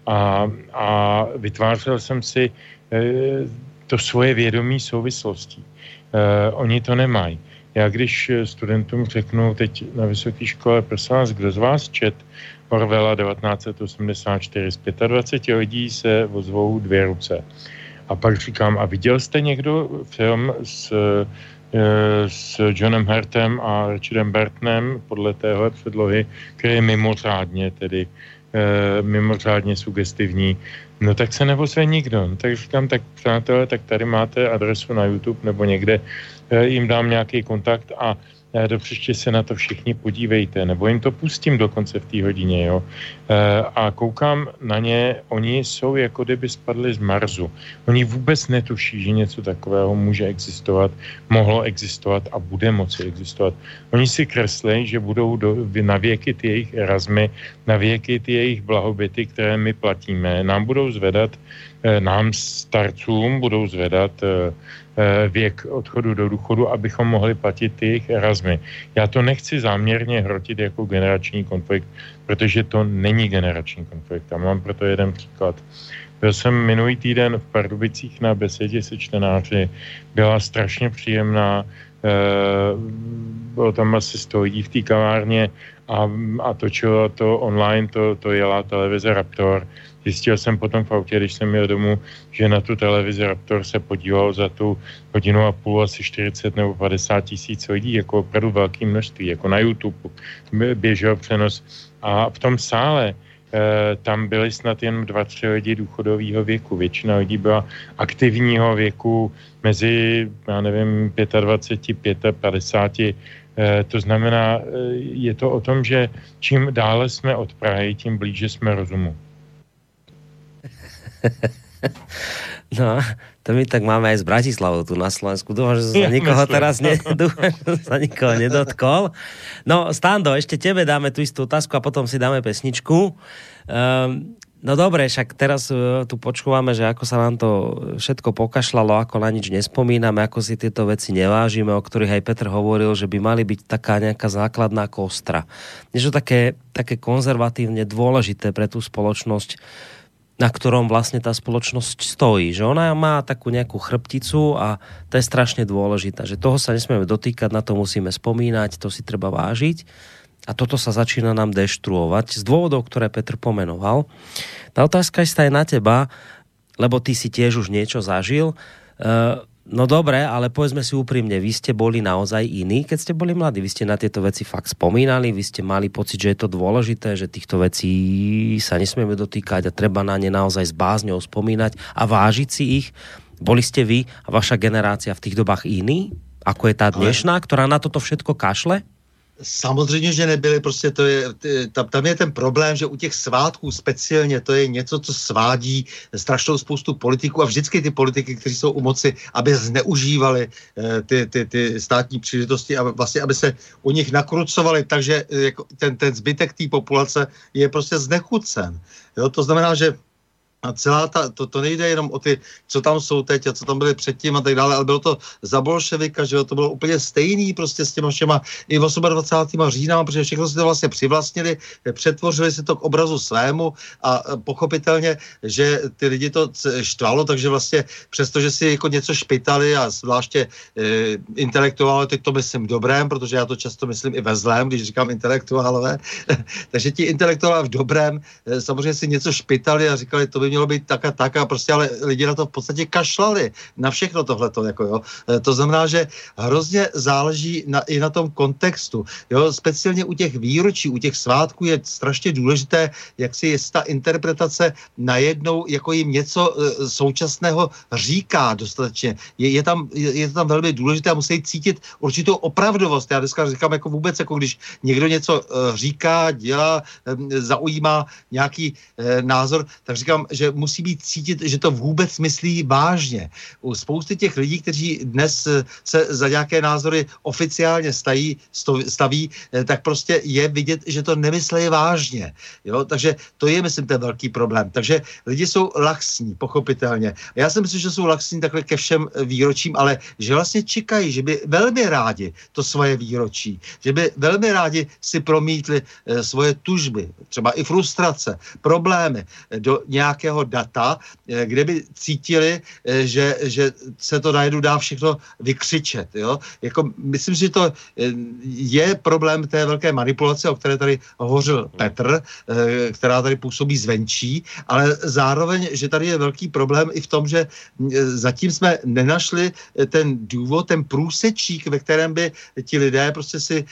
A, a vytvářel jsem si eh, to svoje vědomí souvislostí. Eh, oni to nemají. Já když eh, studentům řeknu teď na vysoké škole, prosím vás, kdo z vás čet Orwella 1984, z 25 lidí se ozvou dvě ruce. A pak říkám, a viděl jste někdo film s, eh, s Johnem Hertem a Richardem Bertnem podle téhle předlohy, který je mimořádně tedy e, mimořádně sugestivní, no tak se nevozve nikdo. No, tak říkám, tak přátelé, tak tady máte adresu na YouTube nebo někde Eh, jim dám nějaký kontakt a do příště se na to všichni podívejte, nebo jim to pustím dokonce v té hodině, jo. Eh, a koukám na ně, oni jsou jako kdyby spadli z Marsu. Oni vůbec netuší, že něco takového může existovat, mohlo existovat a bude moci existovat. Oni si kreslí, že budou do, na věky ty jejich razmy, na věky ty jejich blahobyty, které my platíme, nám budou zvedat, nám starcům budou zvedat Eh, věk odchodu do důchodu, abychom mohli platit ty jejich Erasmy. Já to nechci záměrně hrotit jako generační konflikt, protože to není generační konflikt. A mám proto jeden příklad. Byl jsem minulý týden v Pardubicích na besedě se čtenáři. Byla strašně příjemná. Bylo tam asi 100 lidí v té kavárně a, a točilo to online, to, to jela televize Raptor Zjistil jsem potom v autě, když jsem měl domů, že na tu televizi Raptor se podíval za tu hodinu a půl asi 40 nebo 50 tisíc lidí, jako opravdu velké množství, jako na YouTube běžel přenos. A v tom sále tam byli snad jen dva, tři lidi důchodového věku. Většina lidí byla aktivního věku mezi, já nevím, 25, 55. To znamená, je to o tom, že čím dále jsme od Prahy, tím blíže jsme rozumu. No, to my tak máme aj z Bratislavou tu na Slovensku. Dúfam, že sa nikoho teraz ne, dúfam, že sa nikoho nedotkol. No, Stando, ešte tebe dáme tú istú otázku a potom si dáme pesničku. Um, no dobre, však teraz uh, tu počúvame, že ako sa nám to všetko pokašľalo, ako na nič nespomíname, ako si tieto veci nevážime, o ktorých aj Petr hovoril, že by mali byť taká nejaká základná kostra. Niečo také, také konzervatívne dôležité pre tú spoločnosť na ktorom vlastne tá spoločnosť stojí. Že ona má takú nejakú chrbticu a to je strašne dôležité. Že toho sa nesmieme dotýkať, na to musíme spomínať, to si treba vážiť. A toto sa začína nám deštruovať z dôvodov, ktoré Petr pomenoval. Tá otázka je aj na teba, lebo ty si tiež už niečo zažil. Uh, No dobre, ale povedzme si úprimne, vy ste boli naozaj iní, keď ste boli mladí. Vy ste na tieto veci fakt spomínali, vy ste mali pocit, že je to dôležité, že týchto vecí sa nesmieme dotýkať a treba na ne naozaj s bázňou spomínať a vážiť si ich. Boli ste vy a vaša generácia v tých dobách iní, ako je tá dnešná, ktorá na toto všetko kašle? Samozřejmě, že nebyly, prostě to je, tam, tam je ten problém, že u těch svátků speciálně to je něco, co svádí strašnou spoustu politiků a vždycky ty politiky, kteří jsou u moci, aby zneužívali eh, ty, ty, ty státní příležitosti a vlastně, aby se u nich nakrucovali, takže eh, jako ten, ten zbytek té populace je prostě znechucen. Jo, to znamená, že a celá ta, to, to nejde jenom o ty, co tam jsou teď a co tam byly předtím a tak dále, ale bylo to za bolševika, že jo, to bylo úplně stejný prostě s těma všema i 28. října, protože všechno si to vlastně přivlastnili, přetvořili si to k obrazu svému a pochopitelně, že ty lidi to štvalo, takže vlastně přesto, že si jako něco špitali a zvláště e, intelektuálové, teď to myslím dobrém, protože já to často myslím i ve zlém, když říkám intelektuálové, takže ti intelektuálové v dobrém e, samozřejmě si něco špitali a říkali, to by mělo být tak a tak a prostě ale lidi na to v podstatě kašlali na všechno tohleto, jako jo. E, to znamená, že hrozně záleží na, i na tom kontextu, jo, speciálně u těch výročí, u těch svátků je strašně důležité, jak si ta interpretace najednou jako jim něco e, současného říká dostatečně. Je, je, tam, je, je to tam velmi důležité a musí cítit určitou opravdovost. Já dneska říkám jako vůbec, jako když někdo něco e, říká, dělá, zaujímá nějaký názor, tak říkám, že že musí být cítit, že to vůbec myslí vážně. U spousty těch lidí, kteří dnes eh, se za nějaké názory oficiálně stají, staví, eh, tak prostě je vidět, že to nemyslí vážně. Jo? Takže to je, myslím, ten velký problém. Takže lidi jsou laxní, pochopitelně. Já si myslím, že jsou laxní takhle ke všem eh, výročím, ale že vlastně čekají, že by velmi rádi to svoje výročí, že by velmi rádi si promítli svoje tužby, třeba i frustrace, problémy do nějakého nějakého data, eh, kde by cítili, eh, že, že se to najednou dá všechno vykřičet. Jo? Jako, myslím, že to eh, je problém té velké manipulace, o které tady hovořil Petr, která tady působí zvenčí, ale zároveň, že tady je velký problém i v tom, že zatím jsme nenašli ten důvod, ten průsečík, ve kterém by ti lidé prostě si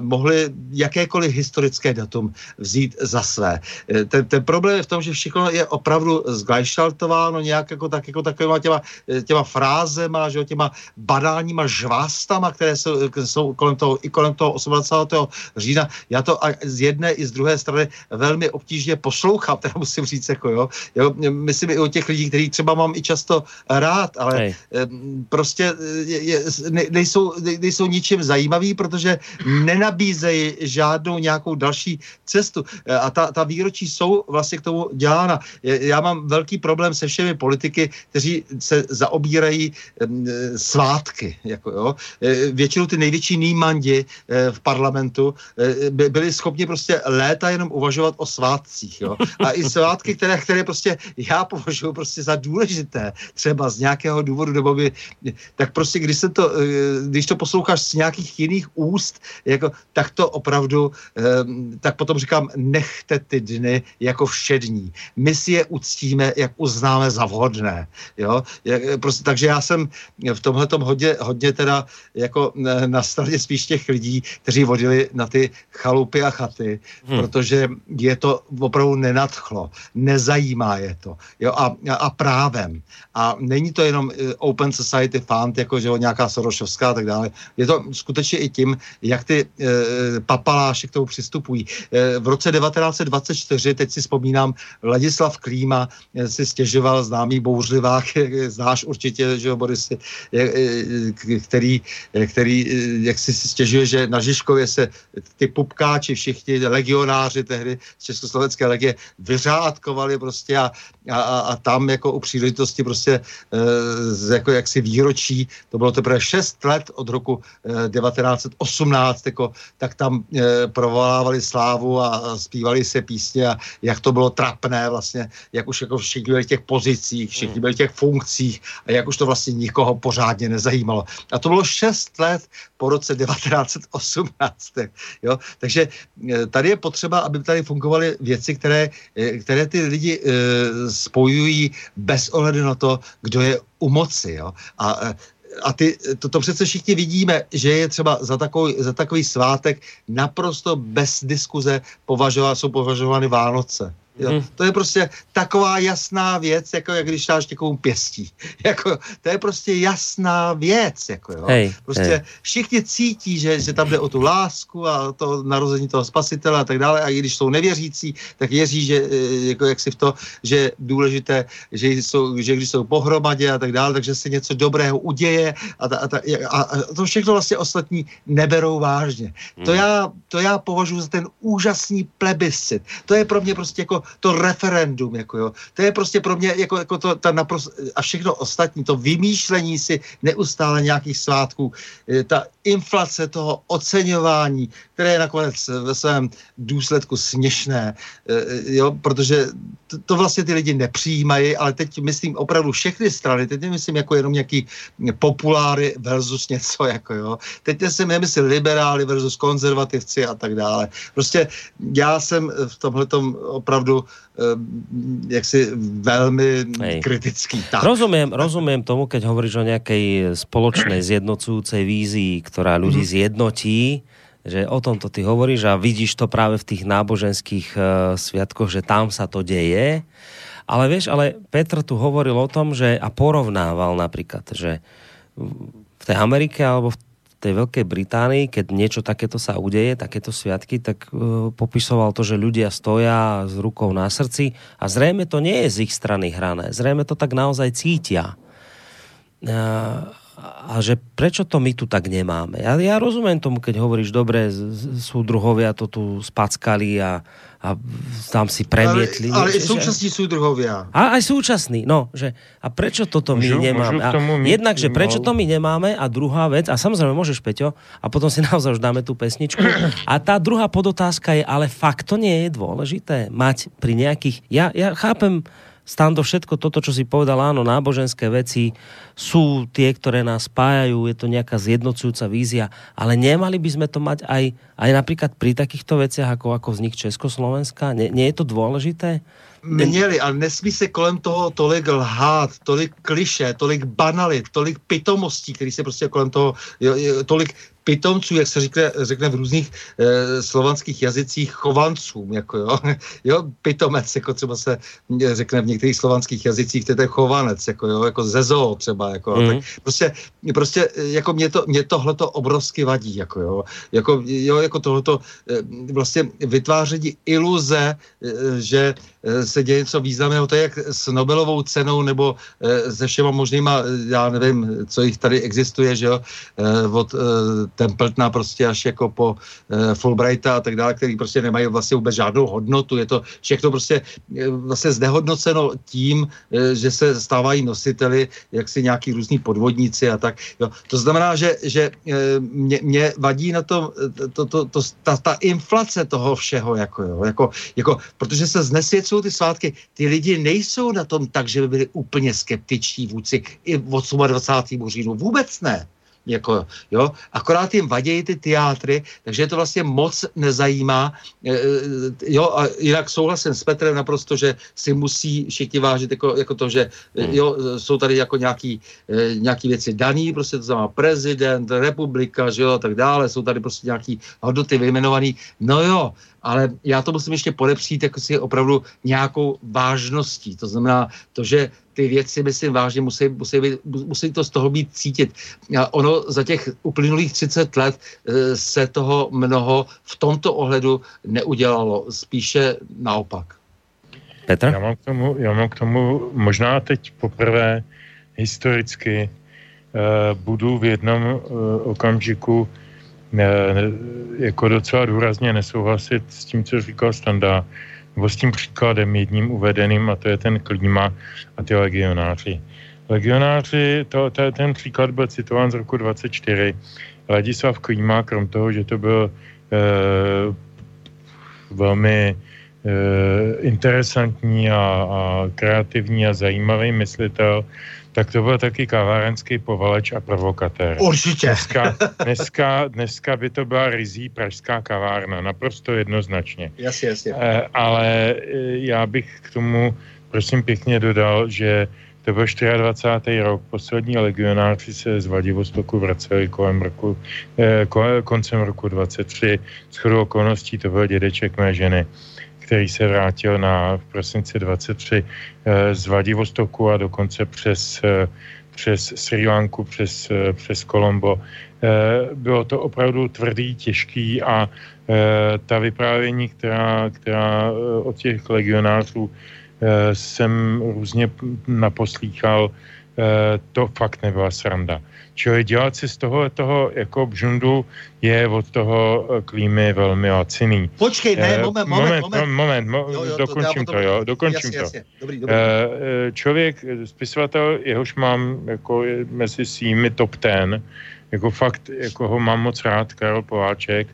mohli jakékoliv historické datum vzít za své. Ten, ten problém je v tom, že všechno je opravdu opravdu zglajšaltováno nějak jako, tak, jako takovýma těma, těma frázema, že jo, těma banálníma žvástama, které jsou, jsou kolem toho, i kolem toho 28. října. Já to z jedné i z druhé strany velmi obtížně poslouchám, teda musím říct, jako jo. jo myslím i o těch lidí, který třeba mám i často rád, ale Hej. prostě je, je, ne, nejsou, ne, nejsou ničím zajímaví, protože nenabízejí žádnou nějakou další cestu. A ta, ta výročí jsou vlastně k tomu dělána já mám velký problém se všemi politiky, kteří se zaobírají svátky. Jako, jo. E, většinou ty největší nýmandi e, v parlamentu e, by byli schopni prostě léta jenom uvažovat o svátcích. Jo. A i svátky, které, které prostě já považuji prostě za důležité, třeba z nějakého důvodu, nebo by, tak prostě když, se to, když to posloucháš z nějakých jiných úst, jako, tak to opravdu, tak potom říkám, nechte ty dny jako všední. My si je uctíme, jak uznáme za vhodné. Jo? Jak, prostě, takže já jsem v tomhle hodně, hodně teda jako na straně spíš těch lidí, kteří vodili na ty chalupy a chaty, hmm. protože je to opravdu nenadchlo, nezajímá je to. Jo? A, a právem. A není to jenom eh, Open Society Fund, jako že nějaká Sorošovská a tak dále. Je to skutečně i tím, jak ty e, papaláši k tomu přistupují. E, v roce 1924, teď si vzpomínám, Ladislav Klíma si stěžoval známý bouřlivák, znáš určitě, že jo, Boris, který, který jak si stěžuje, že na Žižkově se ty pupkáči, všichni legionáři tehdy z Československé legie vyřádkovali prostě a, a, a tam jako u příležitosti prostě jako jaksi výročí, to bylo teprve 6 let od roku e, 1918, jako, tak tam provolávali slávu a zpívali se písně a jak to bylo trapné vlastně, jak už jako všichni byli v těch pozicích, všichni byli v těch funkcích a jak už to vlastně nikoho pořádně nezajímalo. A to bylo 6 let po roce 1918. Jo? Takže tady je potřeba, aby tady fungovaly věci, které, které ty lidi e, spojují bez ohledu na to, kdo je u moci. Jo? A a ty, to, to přece všichni vidíme, že je třeba za takový, za takový svátek naprosto bez diskuze považovat, jsou považovány Vánoce. Jo. Hmm. To je prostě taková jasná věc, jako jak když dáš někomu pěstí. Jako, to je prostě jasná věc. Jako, jo. Hej, prostě hej. všichni cítí, že, že tam jde o tu lásku a to narození toho spasitele a tak dále. A i když jsou nevěřící, tak věří, že, e, jako jak si v to, že důležité, že, jsou, že když jsou pohromadě a tak dále, takže se něco dobrého uděje a, ta, a, ta, a, a to všechno vlastně ostatní neberou vážně. Hmm. To, já, to já považuji za ten úžasný plebiscit. To je pro mě prostě jako to referendum, jako jo. To je prostě pro mě jako, jako to, ta naprosto, a všechno ostatní, to vymýšlení si neustále nějakých svátků, ta inflace toho oceňování, které je nakonec ve svém důsledku směšné, eh, jo, protože to, to vlastně ty lidi nepřijímají, ale teď myslím opravdu všechny strany, teď nemyslím jako jenom nějaký populáry versus něco, jako jo. Teď jsem nemyslím liberály versus konzervativci a tak dále. Prostě já jsem v tomhle opravdu eh, jaksi velmi Hej. kritický. Tak. Rozumím, rozumím tomu, keď hovoríš o nějaké spoločné zjednocujúcej vízii, která ľudí mm. zjednotí, že o tomto ty hovoríš a vidíš to práve v tých náboženských uh, sviatkoch, že tam sa to deje. Ale vieš, ale Petr tu hovoril o tom, že a porovnával napríklad, že v tej Amerike alebo v tej Veľkej Británii, keď niečo takéto sa udeje, takéto sviatky, tak uh, popisoval to, že ľudia stoja s rukou na srdci a zrejme to nie je z ich strany hrané. Zrejme to tak naozaj cítia. Uh, a že prečo to my tu tak nemáme? Ja, ja rozumiem tomu, keď hovoríš, dobre, súdruhovia to tu spackali a, a tam si premietli. Ale, ale i súčasní súdruhovia. A aj súčasní, no. Že, a prečo toto my môžu, nemáme? Môžu tomu a jednak, že prečo to my nemáme a druhá vec, a samozrejme môžeš, Peťo, a potom si naozaj už dáme tú pesničku. A tá druhá podotázka je, ale fakt to nie je dôležité mať pri nejakých... Ja, ja chápem, Stando, všetko toto, čo si povedal, áno, náboženské veci sú tie, ktoré nás spájajú, je to nejaká zjednocujúca vízia, ale nemali by sme to mať aj, aj napríklad pri takýchto veciach, ako, ako vznik Československa? Nie, nie je to dôležité? Měli, ale nesmí se kolem toho tolik lhát, tolik kliše, tolik banalit, tolik pitomostí, který se prostě kolem toho, tolik pitomců, jak se řekne, řekne v různých e, slovanských jazycích, chovancům, jako jo, jo, pitomec, jako třeba se řekne v některých slovanských jazycích, to je chovanec, jako jo, jako ze zoo třeba, jako, mm. tak. Prostě, prostě, jako mě to, mě tohleto obrovsky vadí, jako jo, jako, jo, jako tohleto e, vlastně vytváření iluze, e, že se děje něco významného, to je jak s Nobelovou cenou nebo se všema možnýma, já nevím, co jich tady existuje, že jo, od Templetona prostě až jako po uh, Fulbrighta a tak dále, který prostě nemají vlastně vůbec žádnou hodnotu. Je to všechno prostě uh, vlastně znehodnoceno tím, uh, že se stávají nositeli jaksi nějaký různý podvodníci a tak. Jo. To znamená, že, že mě, mě vadí na tom to, to, to, ta, ta inflace toho všeho, jako, jo, jako, jako, protože se znesvěcují ty svátky. Ty lidi nejsou na tom tak, že by byli úplně skeptiční vůči i od 28. říjnu. Vůbec ne. Jako, jo? Akorát jim vadějí ty teátry, takže je to vlastně moc nezajímá. E, e, jo, a jinak souhlasím s Petrem naprosto, že si musí všichni vážit jako, jako to, že hmm. jo, jsou tady jako nějaký, e, nějaký věci daný, prostě to znamená prezident, republika, že jo, a tak dále, jsou tady prostě nějaký hodnoty vyjmenovaný. No jo, ale já to musím ještě podepřít jako si opravdu nějakou vážností. To znamená to, že ty věci, myslím, vážně musí, musí, být, musí to z toho být cítit. A ono za těch uplynulých 30 let e, se toho mnoho v tomto ohledu neudělalo. Spíše naopak. Petr? Já mám k tomu, já mám k tomu možná teď poprvé historicky uh, budu v jednom uh, okamžiku jako docela důrazně nesouhlasit s tím, co říkal Standa, nebo s tím příkladem jedním uvedeným, a to je ten klíma a ty legionáři. Legionáři, to, to, ten příklad byl citován z roku 24. Ladislav Klíma, krom toho, že to byl eh, velmi eh, interesantní a, a kreativní a zajímavý myslitel, tak to byl taky kavárenský povaleč a provokatér. Určitě. Dneska, dneska, dneska by to byla rizí pražská kavárna, naprosto jednoznačně. Jasně, jasně. E, ale eh, já bych k tomu prosím pěkně dodal, že to byl 24. rok, poslední legionáři se z Vladivostoku vraceli kolem roku, eh, koncem roku 23. S chodou okolností to byl dědeček mé ženy který se vrátil na v prosinci 23 eh, z Vladivostoku a dokonce přes, eh, přes Sri Lanku, přes, eh, přes Kolombo. Bylo to opravdu tvrdý, těžký a ta vyprávění, která, která od těch legionářů jsem různě naposlýchal, to fakt nebyla sranda. Čili dělat si z toho, toho jako bžundu je od toho eh, klímy velmi laciný. Počkej, ne, eh, moment, moment, moment. moment, mo, jo, jo, dokončím to, to, jo, dokončím jasně, to. Jasně. Dobrý, dobrý. Eh, člověk, spisovatel, jehož mám jako mezi svými top ten, jako fakt, jako ho mám moc rád, Karel Poláček,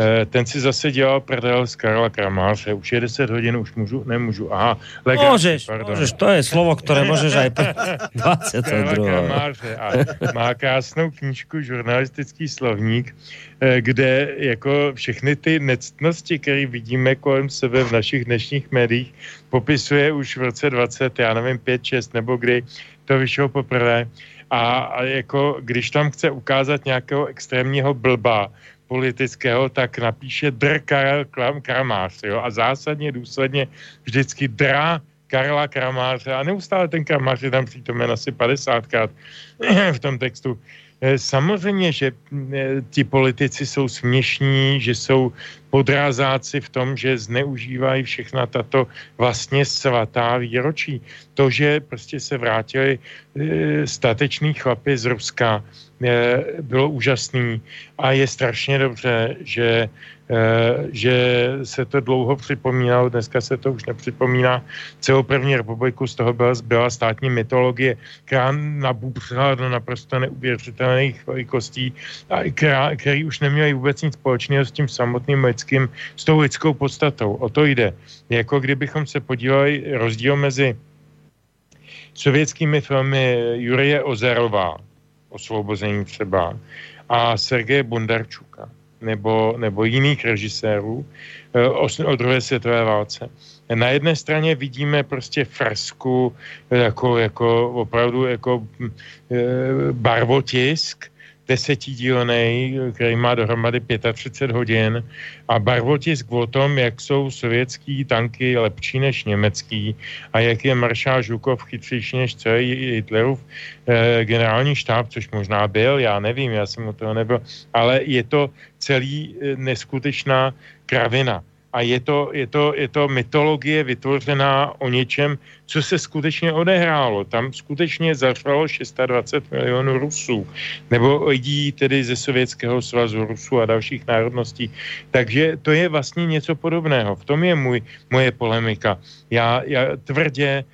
Eh, ten si zase dělal prdel z Karla Kramáře. Už je 10 hodin, už můžu, nemůžu. Aha, legraci, můžeš, pardon. můžeš, to je slovo, které můžeš aj 22. Kramáře a má krásnou knížku, žurnalistický slovník, eh, kde jako všechny ty nectnosti, které vidíme kolem sebe v našich dnešních médiích, popisuje už v roce 20, já nevím, 5, 6 nebo kdy to vyšlo poprvé. A, a jako když tam chce ukázat nějakého extrémního blba, politického, tak napíše dr. Karel Kramář, jo, a zásadně důsledně vždycky drá Karla Kramáře a neustále ten Kramář je tam přítomen asi 50krát v tom textu. Eh, samozřejmě, že eh, ti politici jsou směšní, že jsou podrázáci v tom, že zneužívají všechna tato vlastně svatá výročí. To, že prostě se vrátili eh, stateční chlapy z Ruska, bylo úžasný a je strašně dobře, že že se to dlouho připomínalo, dneska se to už nepřipomíná. Celou první republiku z toho byla, byla státní mytologie, která nabubřela do naprosto neuvěřitelných velikostí, a která, který už neměli vůbec nic společného s tím samotným lidským, s tou lidskou podstatou. O to jde. Jako kdybychom se podívali rozdíl mezi sovětskými filmy Jurie Ozerová, Osvobození třeba, a Sergeje Bondarčuka nebo, nebo jiných režisérů eh, o, o druhé světové válce. Na jedné straně vidíme prostě fresku jako, jako opravdu jako e, barvotisk, desetidílnej, který má dohromady 35 hodin a barvotisk o tom, jak jsou sovětský tanky lepší než německý a jak je maršál Žukov chytřejší než celý Hitlerův eh, generální štáb, což možná byl, já nevím, já jsem u toho nebyl, ale je to celý eh, neskutečná kravina a je to, je, to, je to mytologie vytvořená o něčem, co se skutečně odehrálo. Tam skutečně zařvalo 620 milionů Rusů, nebo lidí tedy ze Sovětského svazu, Rusů a dalších národností. Takže to je vlastně něco podobného. V tom je můj, moje polemika. Já, já tvrdě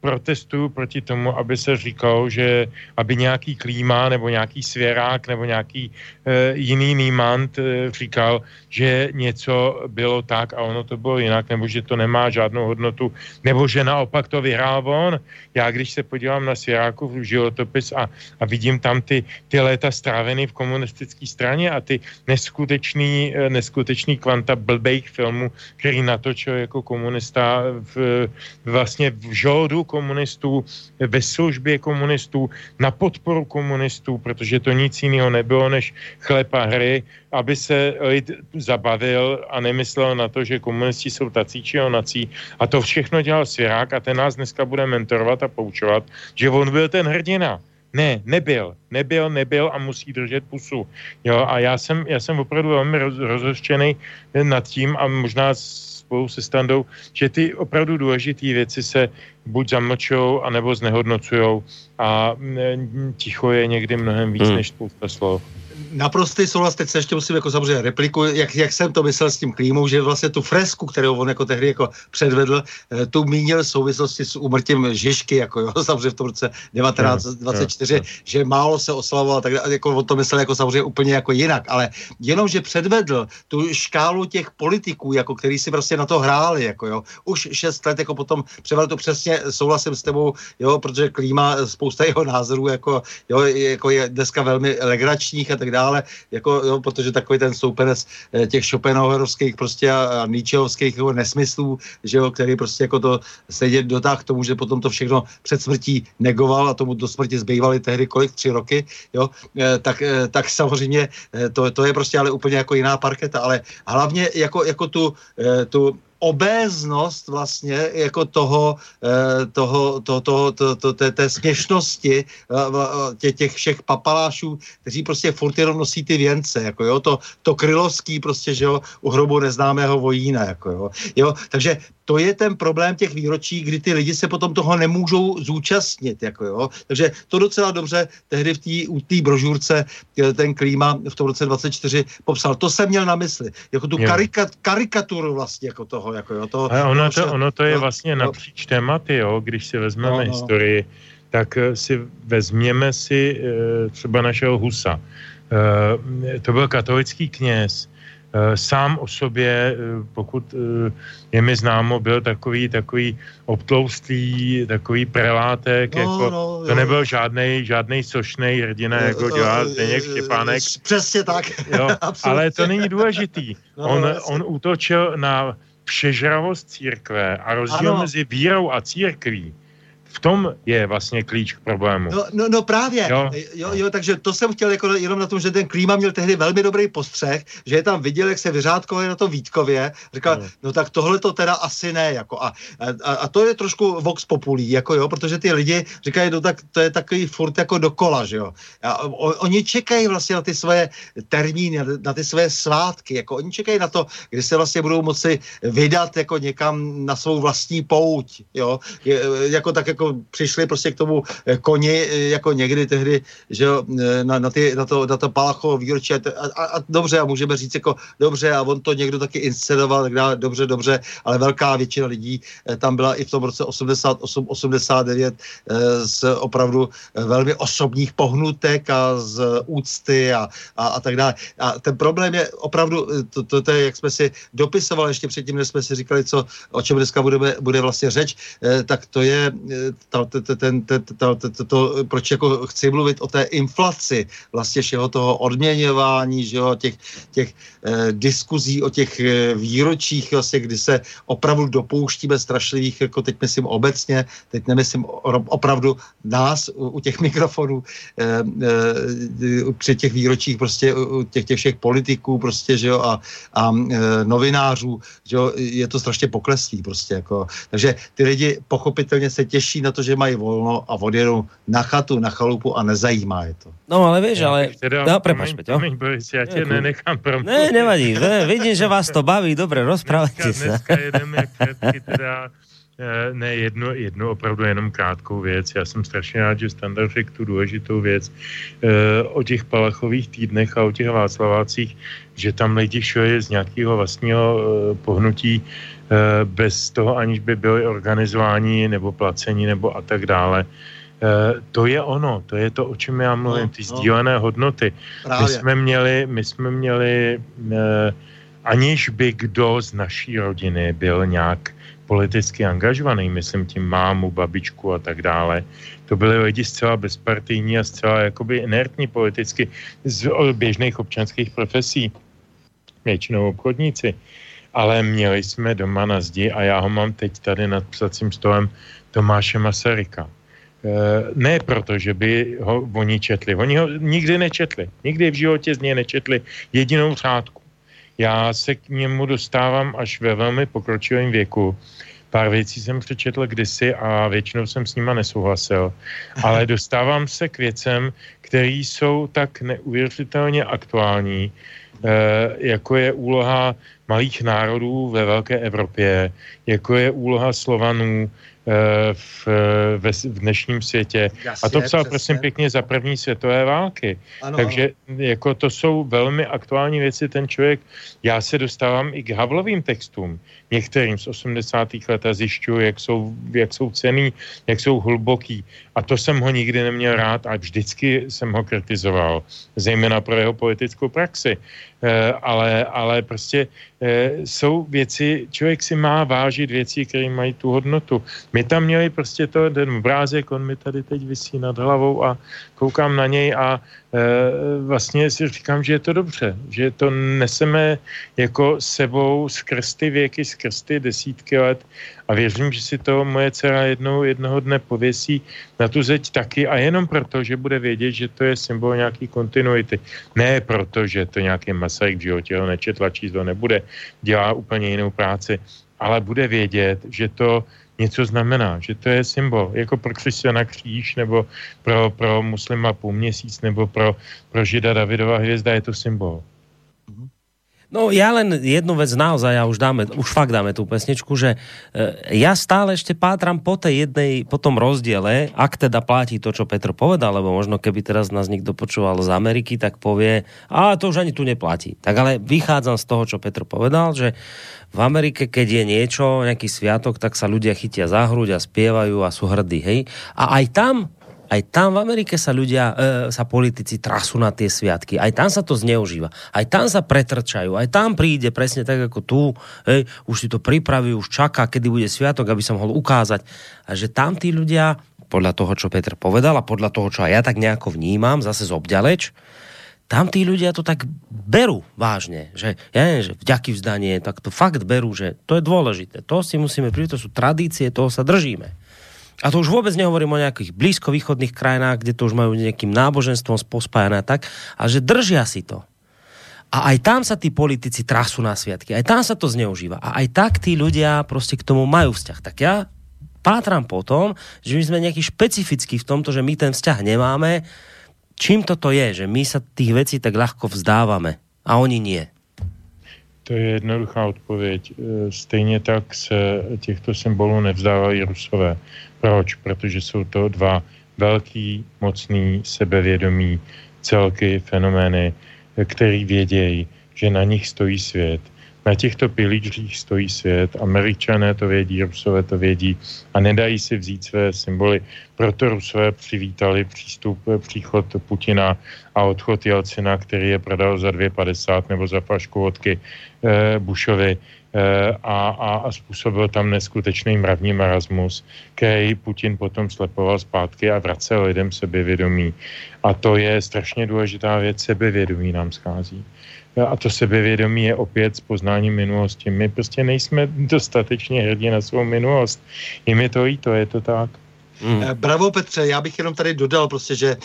protestuju proti tomu, aby se říkalo, že aby nějaký klíma nebo nějaký svěrák nebo nějaký e, jiný nímant e, říkal, že něco bylo tak a ono to bylo jinak, nebo že to nemá žádnou hodnotu, nebo že naopak to vyhrál on. Já když se podívám na svěráku v životopis a, a vidím tam ty, ty léta strávený v komunistické straně a ty neskutečný, e, neskutečný kvanta blbejch filmů, který natočil jako komunista v, vlastně v žoldu komunistů, ve službě komunistů, na podporu komunistů, protože to nic jiného nebylo než chleb a hry, aby se lid zabavil a nemyslel na to, že komunisti jsou tací či onací. A to všechno dělal Svěrák a ten nás dneska bude mentorovat a poučovat, že on byl ten hrdina. Ne, nebyl. Nebyl, nebyl a musí držet pusu. Jo, a já jsem, já jsem opravdu velmi roz, rozhořčený nad tím a možná spolu se standou, že ty opravdu důležité věci se buď zamlčou, anebo znehodnocujou a mm, ticho je někdy mnohem víc hmm. než spousta slov naprostý souhlas, teď se ještě musím jako samozřejmě repliku, jak, jak jsem to myslel s tím klímou, že vlastně tu fresku, kterou on jako tehdy jako předvedl, eh, tu mínil v souvislosti s úmrtím Žižky, jako jo, samozřejmě v tom roce 1924, yeah, yeah, yeah. že málo se oslavoval, tak jako on to myslel jako samozřejmě úplně jako jinak, ale jenom, že předvedl tu škálu těch politiků, jako který si prostě na to hráli, jako jo, už šest let jako potom převedl to přesně, souhlasím s tebou, jo, protože klíma, spousta jeho názorů, jako, jo, jako je dneska velmi legračních a tak dále, jako, jo, protože takový ten soupenec eh, těch Schopenhauerovských prostě a, a Nietzscheovských jako nesmyslů, že jo, který prostě jako to stejně dotáh k tomu, že potom to všechno před smrtí negoval a tomu do smrti zbývaly tehdy kolik, tři roky, jo, eh, tak, eh, tak samozřejmě to, to je prostě ale úplně jako jiná parketa, ale hlavně jako, jako tu, tu obéznost vlastně jako toho, eh, toho, toho, toho, toho, toho té, té směšnosti eh, tě, těch všech papalášů, kteří prostě furt jenom nosí ty věnce, jako jo, to, to krylovský prostě, že jo, u hrobu neznámého vojína, jako jo, jo, takže to je ten problém těch výročí, kdy ty lidi se potom toho nemůžou zúčastnit. Jako jo. Takže to docela dobře tehdy v té tý brožurce eh, ten klíma v tom roce 24 popsal. To jsem měl na mysli. Jako tu karika, karikaturu vlastně jako toho. Jako jo, toho, A ono, to, ono to je no, vlastně no, napříč tématy, jo, když si vezmeme no, no. historii, tak eh, si vezměme si eh, třeba našeho Husa. To byl katolický kněz, sám o sobě, eh, pokud eh, je mi známo, byl takový, takový obtloustý, takový prelátek, no, jako, no, to jo. nebyl žádnej, žádnej sošnej hrdina, jako dělá Zdeněk Štěpánek. Přesně tak. Jo, ale to není důležitý. No, on, on útočil na všežravost církve a rozdíl ano. mezi vírou a církví v tom je vlastně klíč k problému. No, no, no právě. Jo? Jo, jo, takže to jsem chtěl jako jenom na tom, že ten klíma měl tehdy velmi dobrý postřeh, že je tam viděl, jak se vyřádkovali na to Vítkově. Říkal, no, no tak tohle to teda asi ne. Jako, a, a, a, to je trošku vox populí, jako jo, protože ty lidi říkají, no tak to je takový furt jako dokola, že jo. A o, oni čekají vlastně na ty svoje termíny, na ty svoje svátky, jako oni čekají na to, kdy se vlastně budou moci vydat jako někam na svou vlastní pouť, jo, je, jako tak jako přišli prostě k tomu eh, koni, eh, jako někdy tehdy, že eh, na, na, ty, na, to, na to Palachovo výročí a, a, a, dobře, a můžeme říct jako dobře, a on to někdo taky inscenoval, tak dále, dobře, dobře, ale velká většina lidí tam byla i v tom roce 88, 89 z opravdu velmi osobních pohnutek a z úcty a, a, a tak dále. A ten problém je opravdu, to, to, to je, jak jsme si dopisovali ještě předtím, než jsme si říkali, co, o čem dneska budeme, bude vlastně řeč, tak to je to, proč jako chci mluvit o té inflaci vlastně všeho toho odměňování, že jo, těch, těch eh, diskuzí o těch eh, výročích, vlastně, kdy se opravdu dopouštíme strašlivých, jako teď myslím obecně, teď nemyslím opravdu nás u, u těch mikrofonů, eh, eh, při těch výročích prostě u těch, těch všech politiků prostě, že jo, a, a eh, novinářů, že jo, je to strašně pokleslý prostě, jako, takže ty lidi pochopitelně se těší na to, že mají volno a odjedou na chatu, na chalupu a nezajímá je to. No ale víš, ale... Teda, no, prepač, Peťo. Já tě nenechám promluvit. Ne, nevadí, ne, vidím, že vás to baví, dobre, rozprávajte se. Dneska jedeme jak teda ne jednu, jednu opravdu jenom krátkou věc. Já jsem strašně rád, že Standard řekl tu důležitou věc e, o těch Palachových týdnech a o těch Václavácích, že tam lidi šli z nějakého vlastního e, pohnutí e, bez toho, aniž by byli organizováni nebo placení nebo a tak dále. E, to je ono, to je to, o čem já mluvím, ty no, sdílené no. hodnoty. Právě. My jsme měli, my jsme měli e, aniž by kdo z naší rodiny byl nějak politicky angažovaný, myslím tím mámu, babičku a tak dále. To byly lidi zcela bezpartijní a zcela jakoby inertní politicky z běžných občanských profesí, většinou obchodníci. Ale měli jsme doma na zdi a já ho mám teď tady nad psacím stolem Tomáše Masaryka. E, ne proto, že by ho oni četli. Oni ho nikdy nečetli. Nikdy v životě z něj nečetli jedinou řádku. Já se k němu dostávám až ve velmi pokročilém věku. Pár věcí jsem přečetl kdysi a většinou jsem s nima nesouhlasil. Ale dostávám se k věcem, které jsou tak neuvěřitelně aktuální, eh, jako je úloha malých národů ve velké Evropě, jako je úloha Slovanů v, ve, v dnešním světě. Jasně, a to psal přesně. prosím pěkně za první světové války. Ano, Takže ano. jako to jsou velmi aktuální věci. Ten člověk, já se dostávám i k Havlovým textům, některým z 80. let a zjišťuju, jak jsou, jak jsou cený, jak jsou hluboký. A to jsem ho nikdy neměl rád a vždycky jsem ho kritizoval, zejména pro jeho politickou praxi. Eh, ale, ale prostě eh, jsou věci, člověk si má vážit věci, které mají tu hodnotu. My tam měli prostě to, ten obrázek, on mi tady teď vysí nad hlavou a koukám na něj a vlastně si říkám, že je to dobře, že to neseme jako sebou skrz ty věky, skrz ty desítky let a věřím, že si to moje dcera jednou, jednoho dne pověsí na tu zeď taky a jenom proto, že bude vědět, že to je symbol nějaký kontinuity. Ne proto, že to nějaký Masaryk v životě ho nečetla, číslo nebude, dělá úplně jinou práci, ale bude vědět, že to něco znamená, že to je symbol, jako pro křesťana kříž, nebo pro, pro muslima půl měsíc, nebo pro, pro žida Davidova hvězda, je to symbol. No ja len jednu vec naozaj, a už, dáme, už fakt dáme tú pesničku, že e, ja stále ešte pátram po tej jednej, po tom rozdiele, ak teda platí to, čo Petr povedal, lebo možno keby teraz nás niekto počúval z Ameriky, tak povie, a to už ani tu neplatí. Tak ale vychádzam z toho, čo Petr povedal, že v Amerike, keď je niečo, nejaký sviatok, tak sa ľudia chytia za hruď a spievajú a sú hrdí, hej. A aj tam aj tam v Amerike sa ľudia, e, sa politici trasú na tie sviatky. Aj tam sa to zneužíva. Aj tam sa pretrčajú. Aj tam príde presne tak ako tu. Hej, už si to pripraví, už čaká, kedy bude sviatok, aby sa mohol ukázať. A že tam tí ľudia, podľa toho, čo Petr povedal a podľa toho, čo aj ja tak nejako vnímam, zase z obďaleč, tam tí ľudia to tak berú vážne, že ja neviem, že vďaky vzdanie, tak to fakt berú, že to je dôležité. To si musíme privítať, to sú tradície, toho sa držíme. A to už vôbec nehovorím o nejakých blízkovýchodných krajinách, kde to už majú nejakým náboženstvom pospájané tak, a že držia si to. A aj tam sa tí politici trasú na sviatky, aj tam sa to zneužíva. A aj tak tí ľudia prostě k tomu majú vzťah. Tak ja pátram po tom, že my sme nejaký špecifický v tomto, že my ten vzťah nemáme. Čím toto je, že my sa tých vecí tak ľahko vzdávame a oni nie? To je jednoduchá odpověď. E, stejně tak se těchto symbolů nevzdávají Rusové. Proč? Protože jsou to dva velký, mocný, sebevědomí celky, fenomény, který vědějí, že na nich stojí svět. Na těchto pilířích stojí svět, američané to vědí, rusové to vědí a nedají si vzít své symboly. Proto rusové přivítali přístup, příchod Putina a odchod Jelcina, který je prodal za 2,50 nebo za pašku vodky eh, Bushovi Eh, a, a, a způsobil tam neskutečný mravní marasmus, který Putin potom slepoval zpátky a vracel lidem sebevědomí. A to je strašně důležitá věc, sebevědomí nám schází. Eh, a to sebevědomí je opět s poznáním minulosti. My prostě nejsme dostatečně hrdí na svou minulost. Je mi to i to, je to tak. Mm. Bravo Petře, já bych jenom tady dodal prostě, že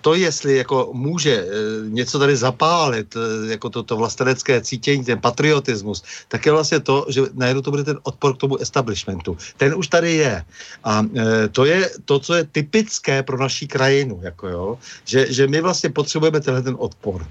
to, jestli jako může něco tady zapálit, jako to, to vlastenecké cítění, ten patriotismus, tak je vlastně to, že najednou to bude ten odpor k tomu establishmentu. Ten už tady je. A to je to, co je typické pro naší krajinu, jako jo, že, že my vlastně potřebujeme tenhle ten odpor.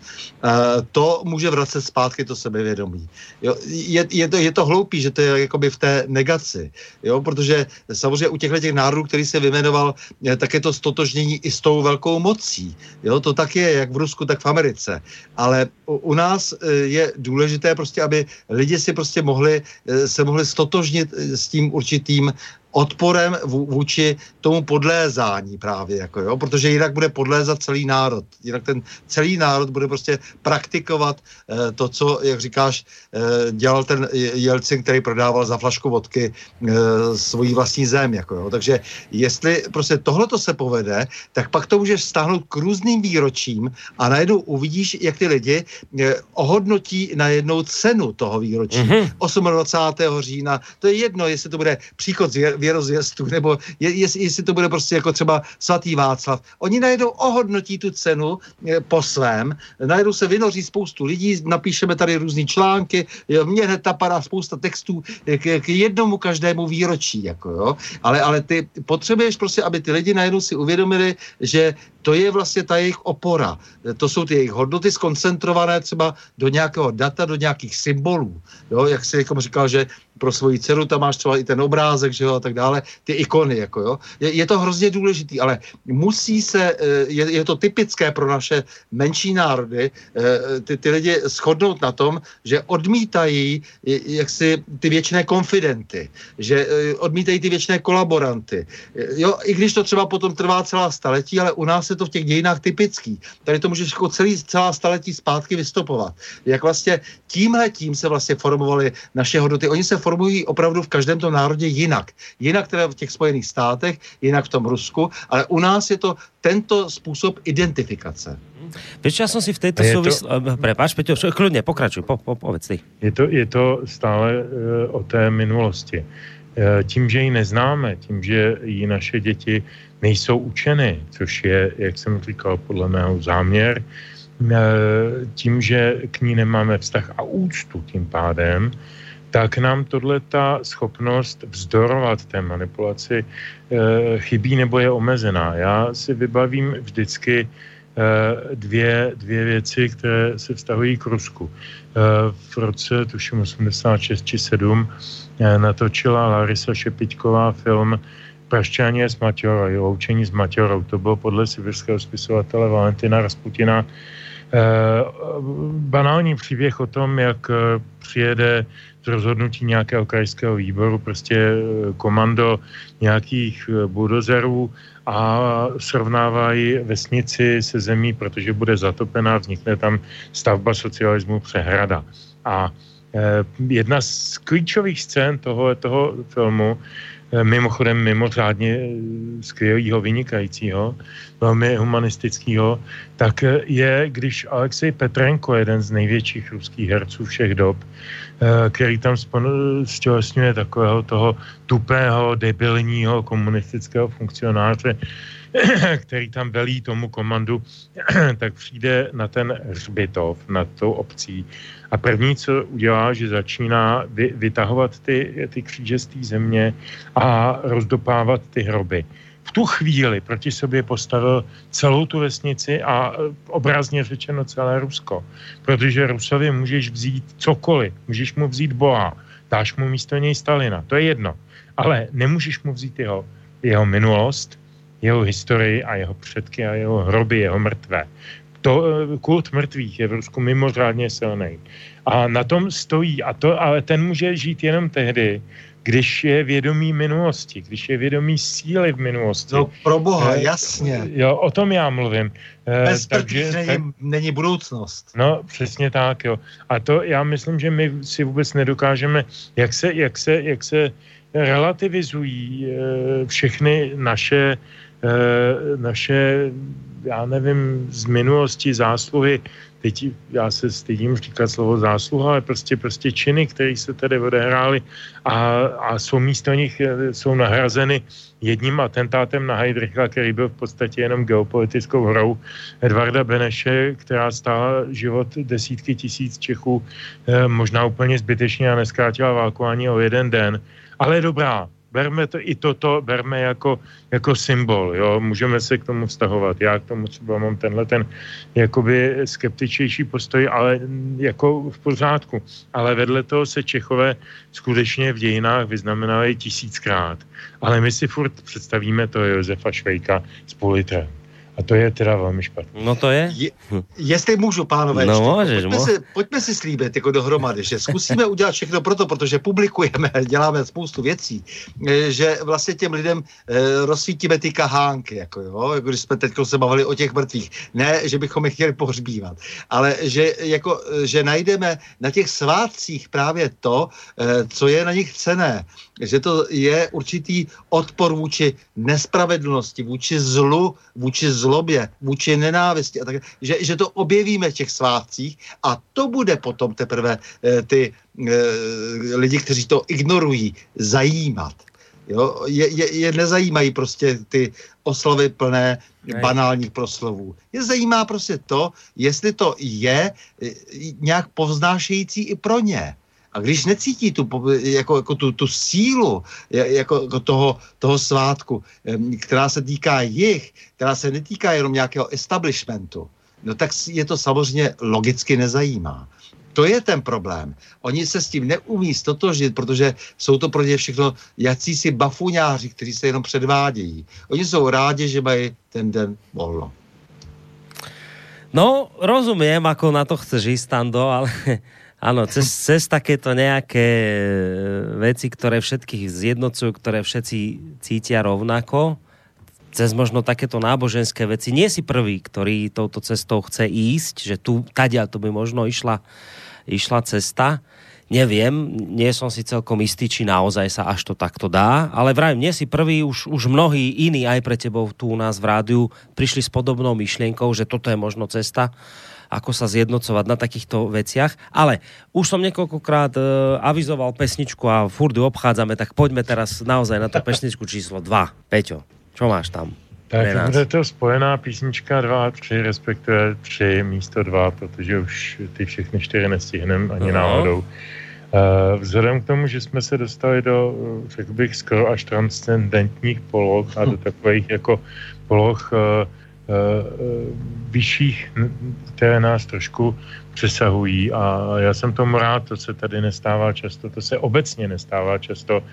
To může vracet zpátky to sebevědomí. Jo, je, je, to, je to hloupý, že to je jakoby v té negaci, jo, protože samozřejmě u těchto těch národů, který se vymenoval, tak je to stotožnění i s tou velkou mocí. Jo, to tak je, jak v Rusku, tak v Americe. Ale u, nás e, je důležité prostě, aby lidi si prostě mohli, e, se mohli stotožnit s tím určitým odporem vůči tomu podlézání právě, jako jo, protože jinak bude podlézat celý národ. Jinak ten celý národ bude prostě praktikovat eh, to, co, jak říkáš, eh, dělal ten Jelcin, který prodával za flašku vodky eh, svojí vlastní zem, jako jo. Takže jestli prostě tohleto se povede, tak pak to můžeš stáhnout k různým výročím a najednou uvidíš, jak ty lidi eh, ohodnotí najednou cenu toho výročí. Mm-hmm. 28. října, to je jedno, jestli to bude příchod z věrozvěstu, nebo je, jestli, jestli to bude prostě jako třeba svatý Václav. Oni najednou ohodnotí tu cenu eh, po svém, najednou se vynoří spoustu lidí, napíšeme tady různé články, jo, mně hned napadá spousta textů k, k jednomu každému výročí, jako jo. Ale, ale ty potřebuješ prostě, aby ty lidi najednou si uvědomili, že to je vlastně ta jejich opora. To jsou ty jejich hodnoty skoncentrované třeba do nějakého data, do nějakých symbolů. Jo, jak si jako říkal, že pro svoji dceru tam máš třeba i ten obrázek, že jo, a tak dále, ty ikony, jako jo. Je, je to hrozně důležitý, ale musí se, eh, je, je to typické pro naše menší národy, eh, ty, ty lidi shodnout na tom, že odmítají jaksi ty věčné konfidenty, že eh, odmítají ty věčné kolaboranty. Jo, i když to třeba potom trvá celá staletí, ale u nás je to v těch dějinách typický. Tady to můžeš jako celý, celá staletí zpátky vystopovat. Jak vlastně tímhle tím se vlastně formovaly naše hodnoty. Oni se formují opravdu v každém tom národě jinak. Jinak teda v těch Spojených státech, jinak v tom Rusku, ale u nás je to tento způsob identifikace. Víš, já jsem si v této to... souvislosti... Prepáč, Peťo, klidně, pokračuj, po, po, povedz ty. Je to, je to stále uh, o té minulosti. Uh, tím, že ji neznáme, tím, že ji naše děti nejsou učeny, což je, jak jsem říkal, podle mého záměr, uh, tím, že k ní nemáme vztah a úctu tím pádem, tak nám tohle ta schopnost vzdorovat té manipulaci e, chybí nebo je omezená. Já si vybavím vždycky e, dvě, dvě věci, které se vztahují k Rusku. E, v roce, tuším 86 či 7, e, natočila Larisa Šepiťková film Prašťáně s Maťorou, loučení s Maťorou. To bylo podle sibirského spisovatele Valentina Rasputina banální příběh o tom, jak přijede rozhodnutí nějakého krajského výboru, prostě eh, komando nějakých eh, buldožerů a srovnávají vesnici se zemí, protože bude zatopená, vznikne tam stavba socialismu přehrada. A eh, jedna z klíčových scén toho, toho filmu Eh, mimochodem mimořádně eh, skvělého, vynikajícího, velmi humanistického, tak eh, je, když Alexej Petrenko, jeden z největších ruských herců všech dob, který tam stělesňuje takového toho tupého, debilního komunistického funkcionáře, který tam velí tomu komandu, tak přijde na ten hřbitov nad tou obcí a první, co udělá, že začíná vy, vytahovat ty, ty kříže z té země a rozdopávat ty hroby. V tu chvíli proti sobě postavil celou tu vesnici a e, obrazně řečeno celé Rusko. Protože Rusovi můžeš vzít cokoliv, můžeš mu vzít Boha, dáš mu místo něj Stalina, to je jedno. Ale nemůžeš mu vzít jeho, jeho minulost, jeho historii a jeho předky a jeho hroby, jeho mrtvé to, eh, kult mrtvých je v Rusku mimořádně silný. A na tom stojí, a to, ale ten může žít jenom tehdy, když je vědomí minulosti, když je vědomí síly v minulosti. No pro boha, e, jasně. Jo, o tom já mluvím. E, Bez takže, není, tak, není budoucnost. No, přesně tak, jo. A to já myslím, že my si vůbec nedokážeme, jak se, jak se, jak se relativizují e, všechny naše naše, já nevím, z minulosti zásluhy teď já se stydím říkat slovo zásluha, ale prostě, prostě činy, které se tady odehrály a, a jsou místo nich, eh, jsou nahrazeny jedním atentátem na Heidricha, který byl v podstatě jenom geopolitickou hrou Edvarda Beneše, která stála život desítky tisíc Čechů, eh, možná úplně zbytečně a neskrátila válku ani o jeden den, ale dobrá, berme to i toto, berme jako, jako symbol, jo, můžeme se k tomu vztahovat. Já k tomu třeba mám tenhle ten jakoby skeptičnější postoj, ale jako v pořádku. Ale vedle toho se Čechové skutečně v dějinách vyznamenali tisíckrát. Ale my si furt představíme to Josefa Švejka s politrem. A to je teda velmi špatné. No to je. je jestli můžu, pánové, no, ještě, můžeš, pojďme, si, pojďme si slíbit jako dohromady, že zkusíme udělat všechno proto, protože publikujeme, děláme spoustu věcí, eh, že vlastně těm lidem e, rozsvítíme ty kahánky, jako jo, jako když jsme teď se bavili o těch mrtvých. Ne, že bychom je chtěli pohřbívat, ale že, jako, že najdeme na těch svátcích právě to, e, co je na nich cené že to je určitý odpor vůči nespravedlnosti, vůči zlu, vůči zlobě, vůči nenávisti a tak, že, že to objevíme v těch svátcích a to bude potom teprve e, ty e, lidi, kteří to ignorují, zajímat. Jo? Je, je, je nezajímají prostě ty oslovy plné Nej. banálních proslovů. Je zajímá prostě to, jestli to je eh, nějak povznášející i pro ně. A když necítí tu, jako, jako tu, tu sílu jako, jako toho, toho svátku, která se týká jich, která se netýká jenom nějakého establishmentu, no tak je to samozřejmě logicky nezajímá. To je ten problém. Oni se s tím neumí stotožit, protože jsou to pro ně všechno jacísi bafuňáři, kteří se jenom předvádějí. Oni jsou rádi, že mají ten den volno. No, rozumím, ako na to chceš ísť, Stando, ale Áno, cez, cez takéto nejaké e, veci, ktoré všetkých zjednocujú, ktoré všetci cítia rovnako, cez možno takéto náboženské veci. Nie si prvý, ktorý touto cestou chce ísť, že tu, tadia to by možno išla, išla cesta. Neviem, nie som si celkom istý, či naozaj sa až to takto dá, ale vrajím, nie si prvý, už, už mnohí iní aj pre tebou tu u nás v rádiu prišli s podobnou myšlienkou, že toto je možno cesta ako sa zjednocovať na takýchto veciach. Ale už som niekoľkokrát uh, avizoval pesničku a furt ju obchádzame, tak poďme teraz naozaj na to pesničku číslo 2. Peťo, čo máš tam? Tak bude to spojená písnička 2 a 3, respektive 3 místo 2, protože už ty všechny čtyři nestihnem ani no. náhodou. Uh, vzhledem k tomu, že jsme se dostali do, řekl bych, skoro až transcendentních poloh a do takových jako poloh uh, eh, vyšších, které nás trošku přesahují. A já jsem tomu rád, to se tady nestává často, to se obecně nestává často.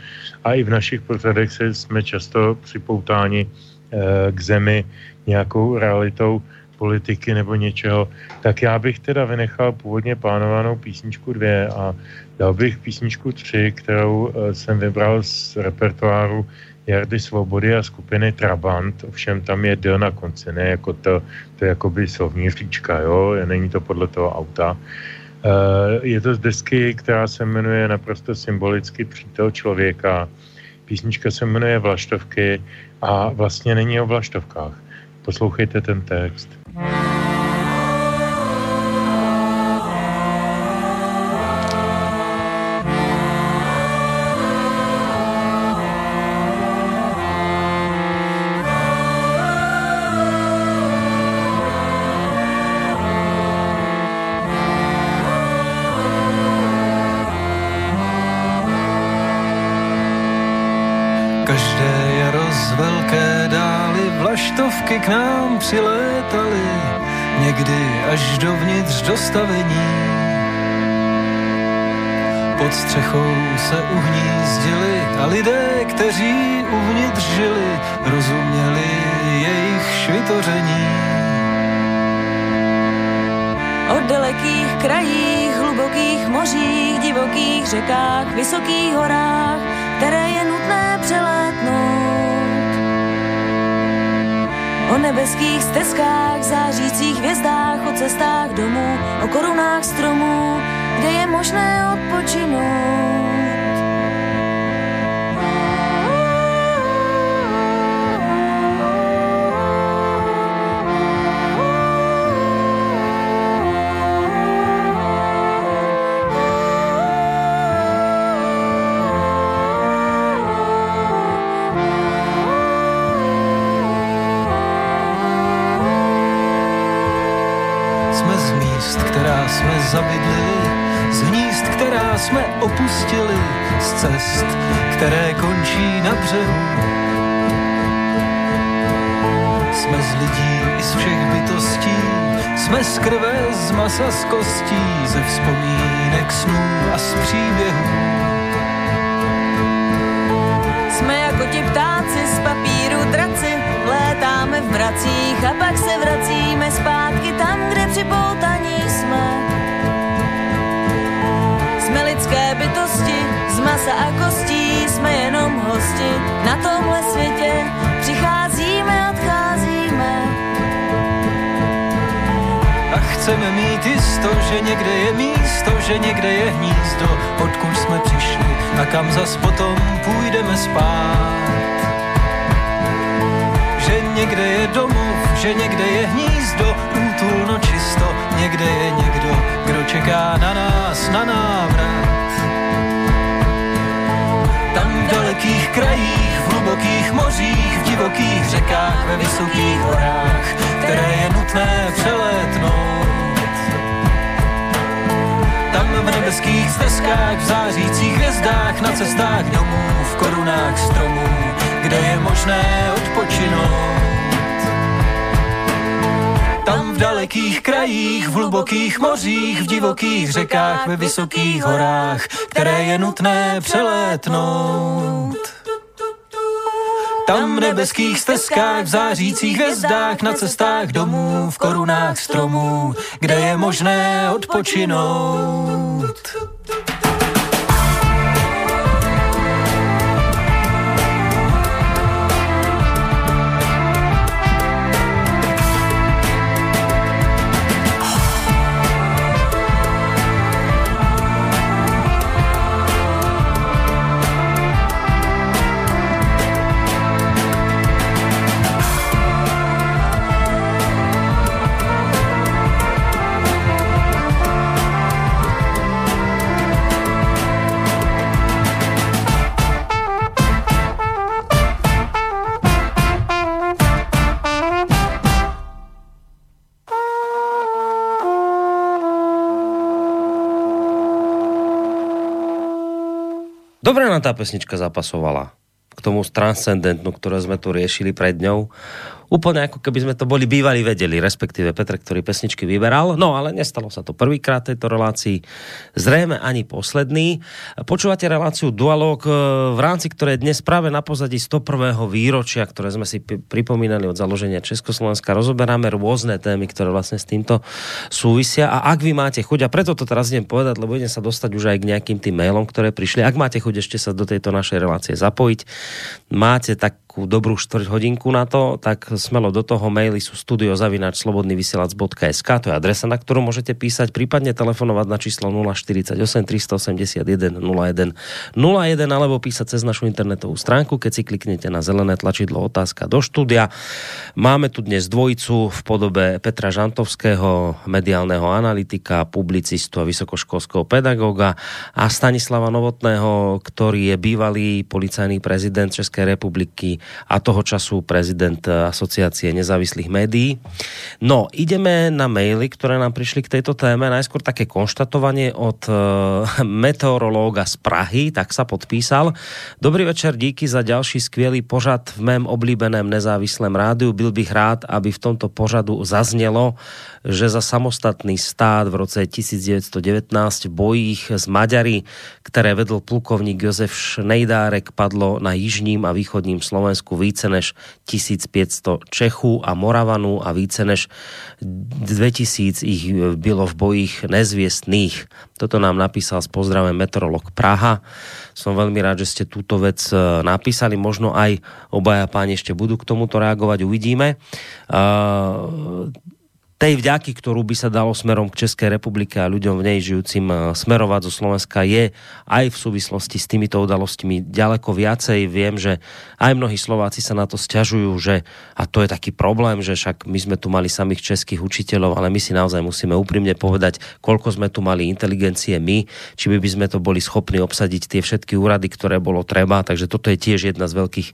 A i v našich pořadech se jsme často připoutáni eh, k zemi nějakou realitou politiky nebo něčeho, tak já bych teda vynechal původně plánovanou písničku dvě a dal bych písničku tři, kterou jsem vybral z repertoáru Jardy Svobody a skupiny Trabant, ovšem tam je D na konci, ne jako to, to je jakoby slovní říčka, jo, není to podle toho auta. E, je to z desky, která se jmenuje naprosto symbolicky Přítel člověka. Písnička se jmenuje Vlaštovky a vlastně není o vlaštovkách. Poslouchejte ten text. Hmm. Dovnitř dostavení. Pod střechou se uhnízdili a lidé, kteří uvnitř žili, rozuměli jejich švitoření. O dalekých krajích, hlubokých mořích, divokých řekách, vysokých horách, které je nutné přelétnout O nebeských stezkách, zářících hvězdách, o cestách domů, o korunách stromů, kde je možné odpočinout. Jsme opustili, z cest, které končí na břehu. Jsme z lidí i z všech bytostí, jsme z krve, z masa, z kostí, ze vzpomínek, snů a z příběhů. Jsme jako ti ptáci z papíru draci, létáme v mracích a pak se vracíme zpátky tam, kde připoutaní masa a kostí, jsme jenom hosti na tomhle světě, přicházíme, odcházíme. A chceme mít jisto, že někde je místo, že někde je hnízdo, odkud jsme přišli a kam zas potom půjdeme spát. Že někde je domov, že někde je hnízdo, útulno čisto, někde je někdo, kdo čeká na nás, na návrat. Dalekých krajích, v hlubokých mořích, v divokých řekách, ve vysokých horách, které je nutné přelétnout. Tam v nebeských stezkách, v zářících hvězdách, na cestách domů, v korunách stromů, kde je možné odpočinout. Tam v dalekých krajích, v hlubokých mořích, v divokých řekách, ve vysokých horách, které je nutné přelétnout. Tam v nebeských stezkách, v zářících hvězdách, na cestách domů, v korunách stromů, kde je možné odpočinout. Dobre nám tá pesnička zapasovala k tomu transcendentnu, ktoré sme tu riešili pred ňou úplne ako keby sme to boli bývali vedeli, respektíve Petr, ktorý pesničky vyberal. No ale nestalo sa to prvýkrát tejto relácii, zrejme ani posledný. Počúvate reláciu Dualog, e, v rámci ktoré dnes práve na pozadí 101. výročia, ktoré sme si pripomínali od založenia Československa, rozoberáme rôzne témy, ktoré vlastne s týmto súvisia. A ak vy máte chuť, a preto to teraz idem povedať, lebo idem sa dostať už aj k nejakým tým mailom, ktoré prišli. Ak máte chuť ešte sa do tejto našej relácie zapojiť, máte tak takú dobrú štvrť hodinku na to, tak smelo do toho maily sú studiozavinač.slobodnyvysielac.sk to je adresa, na ktorú môžete písať, prípadne telefonovať na číslo 048 381 01 01 alebo písať cez našu internetovú stránku, keď si kliknete na zelené tlačidlo otázka do štúdia. Máme tu dnes dvojicu v podobe Petra Žantovského, mediálneho analytika, publicistu a vysokoškolského pedagóga a Stanislava Novotného, ktorý je bývalý policajný prezident Českej republiky, a toho času prezident asociácie nezávislých médií. No, ideme na maily, ktoré nám prišli k tejto téme. Najskôr také konštatovanie od uh, meteorológa z Prahy, tak sa podpísal. Dobrý večer, díky za ďalší skvělý pořad v mém oblíbeném nezávislém rádiu. Byl bych rád, aby v tomto pořadu zaznělo, že za samostatný stát v roce 1919 v bojích s Maďari, které vedl plukovník Jozef Šnejdárek, padlo na jižním a východním Slovensku více než 1500 Čechů a Moravanů a více než 2000 ich bylo v bojích nezvěstných. Toto nám napísal s pozdravem meteorolog Praha. Som veľmi rád, že ste túto vec e, napísali. Možno aj obaja páni ešte budú k tomuto reagovať, uvidíme. Uh, tej vďaky, ktorú by sa dalo smerom k Českej republike a ľuďom v nej žijúcim eh, smerovať zo Slovenska je aj v súvislosti s týmito udalostmi ďaleko viacej. Viem, že aj mnohí Slováci sa na to sťažujú, že a to je taký problém, že však my sme tu mali samých českých učiteľov, ale my si naozaj musíme úprimne povedať, koľko sme tu mali inteligencie my, či by, by sme to boli schopní obsadiť tie všetky úrady, ktoré bolo treba. Takže toto je tiež jedna z veľkých,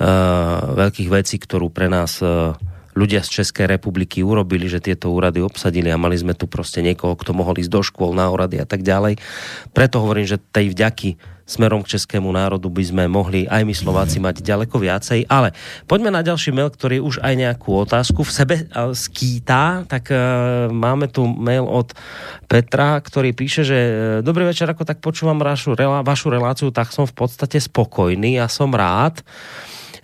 uh, veľkých vecí, ktorú pre nás uh, ľudia z Českej republiky urobili, že tieto úrady obsadili a mali sme tu prostě niekoho, kto mohol ísť do škôl, na úrady a tak ďalej. Preto hovorím, že tej vďaky smerom k českému národu by sme mohli aj my Slováci mať ďaleko viacej. Ale poďme na ďalší mail, ktorý už aj nejakú otázku v sebe skýtá. Tak uh, máme tu mail od Petra, ktorý píše, že e, dobrý večer, ako tak počúvam vašu, vašu reláciu, tak som v podstate spokojný a som rád.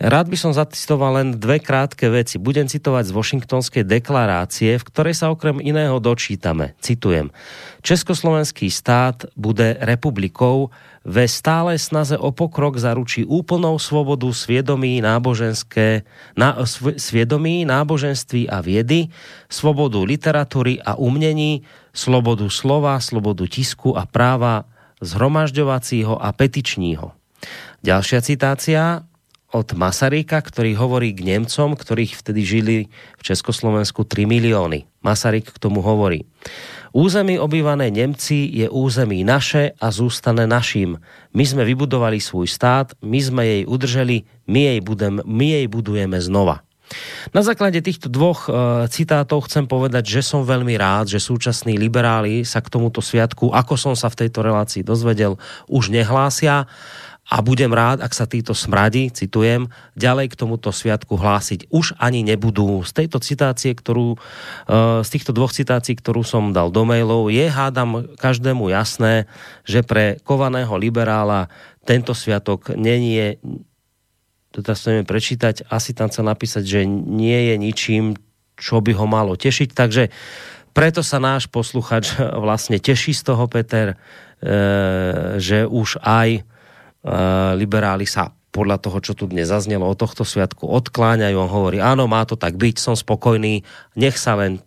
Rád by som zacitoval len dve krátke veci. Budem citovať z Washingtonskej deklarácie, v ktorej sa okrem iného dočítame. Citujem. Československý stát bude republikou, ve stále snaze o pokrok zaručí úplnou svobodu sviedomí, náboženské, na, sviedomí, náboženství a viedy, svobodu literatúry a umnení, slobodu slova, slobodu tisku a práva zhromažďovacího a petičního. Ďalšia citácia od Masaryka, ktorý hovorí k Nemcom, ktorých vtedy žili v Československu 3 milióny. Masaryk k tomu hovorí. Území obývané Nemci je území naše a zůstane naším. My sme vybudovali svůj stát, my sme jej udrželi, my jej, budem, my jej budujeme znova. Na základe týchto dvoch e, citátov chcem povedať, že som veľmi rád, že súčasní liberáli sa k tomuto sviatku, ako som sa v tejto relácii dozvedel, už nehlásia a budem rád, ak sa títo smradi, citujem, ďalej k tomuto sviatku hlásiť už ani nebudú. Z tejto citácie, ktorú, eh, z týchto dvoch citácií, ktorú som dal do mailov, je hádam každému jasné, že pre kovaného liberála tento sviatok není je, to teraz chceme prečítať, asi tam chcel napísať, že nie je ničím, čo by ho malo tešiť, takže preto sa náš posluchač vlastne teší z toho, Peter, eh, že už aj liberáli sa podľa toho, čo tu dnes zaznelo o tohto sviatku, odkláňajú. On hovorí, áno, má to tak byť, som spokojný, nech sa len,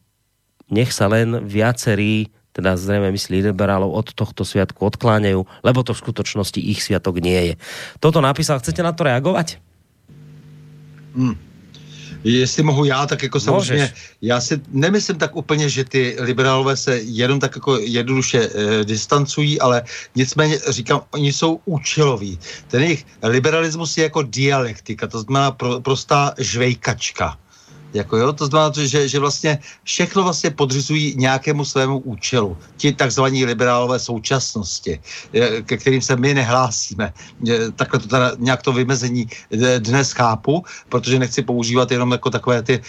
nech sa len viacerí teda zrejme myslí liberálov od tohto sviatku odkláňajú, lebo to v skutočnosti ich sviatok nie je. Toto napísal, chcete na to reagovať? Hmm jestli mohu já, tak jako samozřejmě, Můžeš. já si nemyslím tak úplně, že ty liberálové se jenom tak jako jednoduše e, distancují, ale nicméně říkám, oni jsou účeloví. Ten jejich liberalismus je jako dialektika, to znamená pro, prostá žvejkačka. Jako jo, to znamená, že, že vlastně všechno vlastně podřizují nějakému svému účelu. Ti takzvaní liberálové současnosti, ke kterým se my nehlásíme. Takhle to teda nějak to vymezení e, dnes chápu, protože nechci používat jenom jako takové ty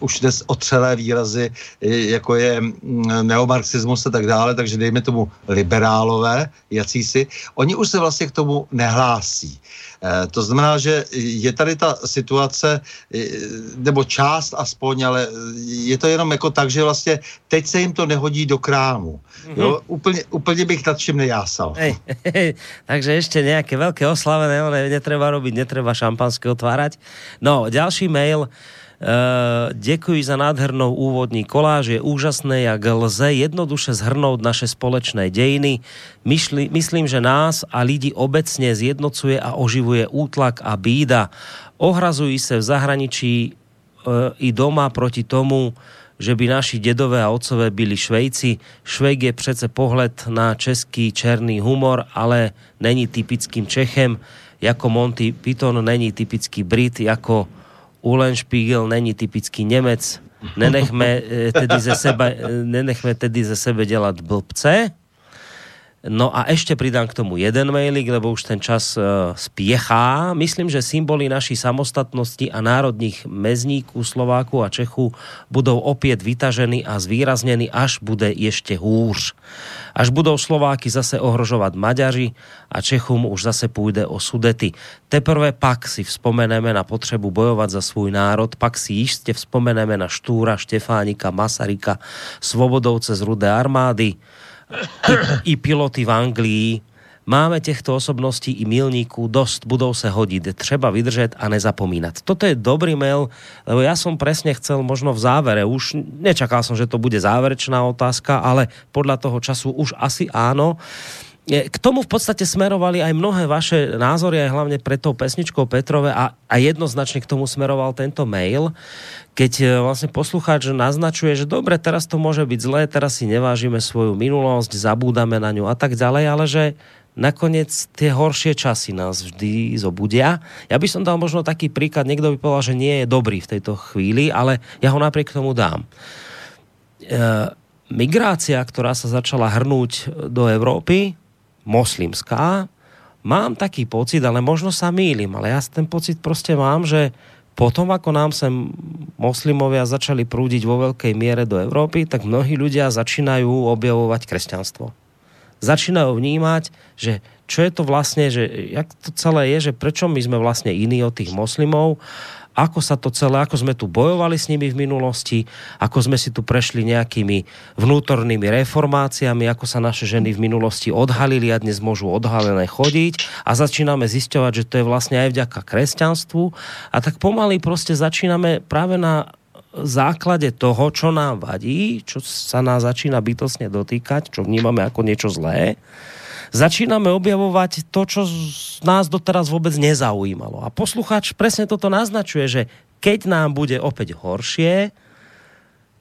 už dnes otřelé výrazy, jako je neomarxismus a tak dále, takže dejme tomu liberálové, jacísi, oni už se vlastně k tomu nehlásí. E, to znamená, že je tady ta situace, nebo část aspoň, ale je to jenom jako tak, že vlastně teď se jim to nehodí do krámu. Mm-hmm. Jo? Úplně, úplně bych nad čím nejásal. Hej, hej, takže ještě nějaké velké oslavené, ale netreba robiť, netreba šampanské otvárať. No, ďalší mail. Uh, děkuji za nádhernou úvodní koláž. Je úžasné, jak lze jednoduše zhrnout naše společné dějiny. Myšli, myslím, že nás a lidi obecně zjednocuje a oživuje útlak a bída. Ohrazují se v zahraničí uh, i doma proti tomu, že by naši dedové a otcové byli Švejci. Švejk je přece pohled na český černý humor, ale není typickým Čechem. Jako Monty Python není typický Brit, jako Spiegel není typický Němec. Nenechme eh, tedy ze sebe, eh, nenechme tedy ze sebe dělat blbce. No a ešte pridám k tomu jeden mailik, lebo už ten čas uh, spiechá. Myslím, že symboly naší samostatnosti a národních mezníků Slováku a Čechu budou opět vytaženy a zvýrazneny, až bude ešte hůř. Až budou Slováky zase ohrožovat Maďaři a Čechům už zase půjde o sudety. Teprve pak si vzpomeneme na potřebu bojovat za svůj národ, pak si jistě vzpomeneme na Štúra, Štefánika, Masarika, Svobodovce z Rudé armády, i, piloty v Anglii. Máme těchto osobností i milníků dost, budou se hodit. Třeba vydržet a nezapomínat. Toto je dobrý mail, lebo ja som presne chcel možno v závere, už nečakal som, že to bude záverečná otázka, ale podľa toho času už asi áno. K tomu v podstate smerovali aj mnohé vaše názory, aj hlavne pred tou pesničkou Petrove a, a jednoznačne k tomu smeroval tento mail keď e, vlastne poslucháč naznačuje, že dobre, teraz to môže byť zlé, teraz si nevážime svoju minulosť, zabúdame na ňu a tak ďalej, ale že nakoniec tie horšie časy nás vždy zobudia. Ja by som dal možno taký príklad, niekto by povedal, že nie je dobrý v tejto chvíli, ale ja ho napriek tomu dám. E, migrácia, ktorá sa začala hrnúť do Európy, moslimská, mám taký pocit, ale možno sa mýlim, ale ja ten pocit prostě mám, že potom, ako nám sem moslimovia začali prúdiť vo veľkej miere do Európy, tak mnohí ľudia začínajú objavovať kresťanstvo. Začínajú vnímať, že čo je to vlastne, že jak to celé je, že prečo my sme vlastne iní od tých moslimov, ako sa to celé, ako sme tu bojovali s nimi v minulosti, ako sme si tu prešli nejakými vnútornými reformáciami, ako sa naše ženy v minulosti odhalili a dnes môžu odhalené chodiť a začíname zisťovať, že to je vlastne aj vďaka kresťanstvu. A tak pomaly prostě začíname práve na základe toho, čo nám vadí, čo sa nás začína bytostne dotýkať, čo vnímame ako niečo zlé, začíname objavovať to, čo nás doteraz vôbec nezaujímalo. A posluchač presne toto naznačuje, že keď nám bude opäť horšie,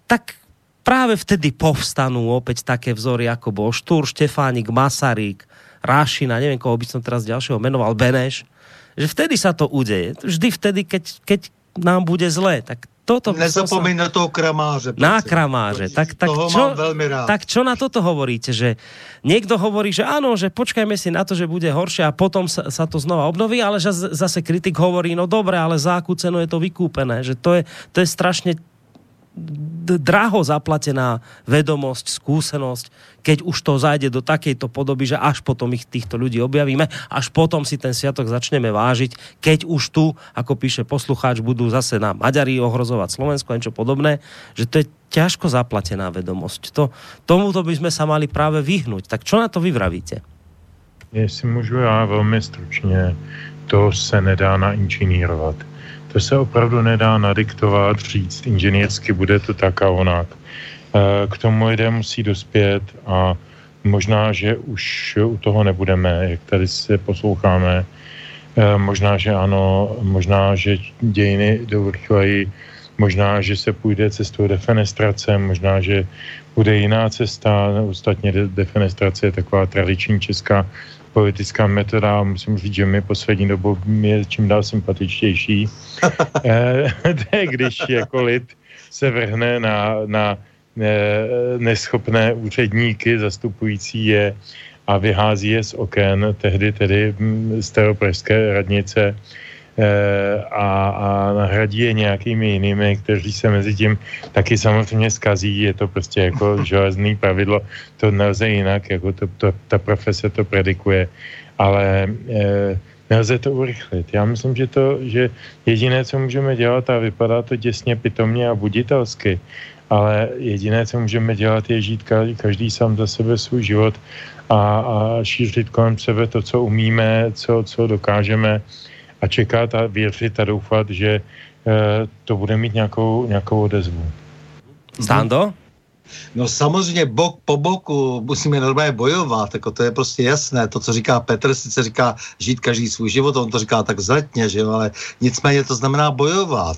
tak práve vtedy povstanú opäť také vzory, ako bol Štúr, Štefánik, Masaryk, Rášina, neviem, koho by som teraz ďalšieho menoval, Beneš, že vtedy sa to udeje. Vždy vtedy, keď, keď nám bude zlé, tak toto Nezapomeň na toho kramáře. Na kramáře. Tak, tak, toho čo, rád. tak čo na toto hovoríte? Že niekto hovorí, že áno, že počkajme si na to, že bude horšie a potom sa, sa to znova obnoví, ale zase kritik hovorí, no dobre, ale za akú cenu je to vykúpené. Že to je, to je strašne draho zaplatená vedomosť, skúsenosť, keď už to zajde do takejto podoby, že až potom ich týchto ľudí objavíme, až potom si ten sviatok začneme vážiť, keď už tu, ako píše poslucháč, budú zase na Maďari ohrozovať Slovensko a niečo podobné, že to je ťažko zaplatená vedomosť. To, tomuto by sme sa mali práve vyhnúť. Tak čo na to vyvravíte? Jestli můžu já velmi stručně, to se nedá nainžinírovat to se opravdu nedá nadiktovat, říct inženýrsky bude to tak a onak. Eh, k tomu lidé musí dospět a možná, že už u toho nebudeme, jak tady se posloucháme. Eh, možná, že ano, možná, že dějiny dovrchlejí, možná, že se půjde cestou defenestrace, možná, že bude jiná cesta. Ostatně defenestrace je taková tradiční česká politická metoda, musím říct, že mi poslední dobou je čím dál sympatičtější. Eh, to je, když jako lid se vrhne na, na neschopné úředníky zastupující je a vyhází je z oken, tehdy tedy hm, z teropražské radnice Eh, a, a nahradí je nějakými jinými, kteří se mezi tím taky samozřejmě skazí. Je to prostě jako železný pravidlo, to nelze jinak, jako to, to, ta profese to predikuje, ale e, nelze to urychlit. Já myslím, že to, že jediné, co můžeme dělat, a vypadá to těsně pitomně a buditelsky, ale jediné, co můžeme dělat, je žít každý sám za sebe svůj život a, a šířit kolem sebe to, co umíme, co, co dokážeme a čekat a věřit a doufat, že eh, to bude mít nějakou, nějakou odezvu. Stando? No samozřejmě bok po boku musíme normálně bojovat, jako to je prostě jasné. To, co říká Petr, sice říká žít každý svůj život, on to říká tak zletně, že jo, ale nicméně to znamená bojovat.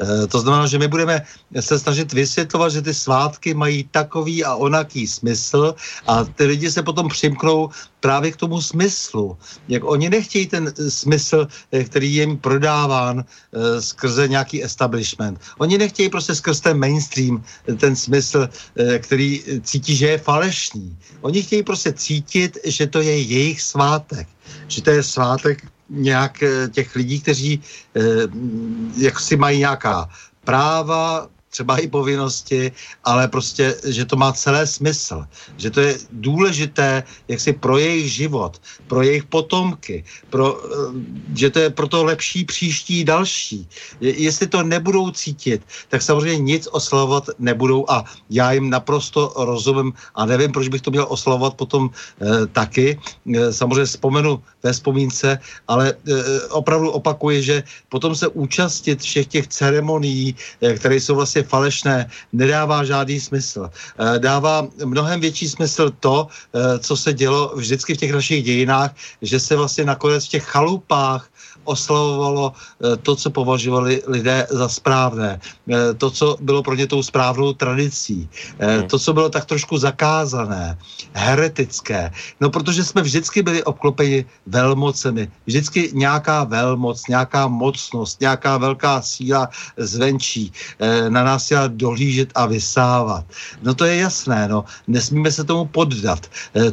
E, to znamená, že my budeme se snažit vysvětlovat, že ty svátky mají takový a onaký smysl a ty lidi se potom přimknou právě k tomu smyslu. Jak oni nechtějí ten smysl, eh, který je jim prodáván e, skrze nějaký establishment. Oni nechtějí prostě skrz ten mainstream ten smysl, který cítí, že je falešný. Oni chtějí prostě cítit, že to je jejich svátek. Že to je svátek nějak těch lidí, kteří jak si mají nějaká práva, třeba i povinnosti, ale prostě, že to má celé smysl, že to je důležité jak si pro jejich život, pro jejich potomky, pro, eh, že to je pro to lepší příští další. Jestli to nebudou cítit, tak samozřejmě nic oslavovat nebudou a já jim naprosto rozumím a nevím, proč bych to měl oslavovat potom e, taky. E, samozřejmě vzpomenu ve vzpomínce, ale e, opravdu opakuji, že potom se účastnit všech těch ceremonií, e, které jsou vlastně prostě falešné, nedává žádný smysl. Eh, dává mnohem větší smysl to, eh, co se dělo vždycky v těch našich dějinách, že se vlastně nakonec v těch chalupách oslavovalo eh, to, co považovali lidé za správné, eh, to, co bylo pro ně tou správnou tradicí, hmm. to, co bylo tak trošku zakázané, heretické. No, protože jsme vždycky byli obklopeni velmocemi. Vždycky nějaká velmoc, nějaká mocnost, nějaká velká síla zvenčí na nás chtěla dohlížet a vysávat. No to je jasné, no. Nesmíme se tomu poddat.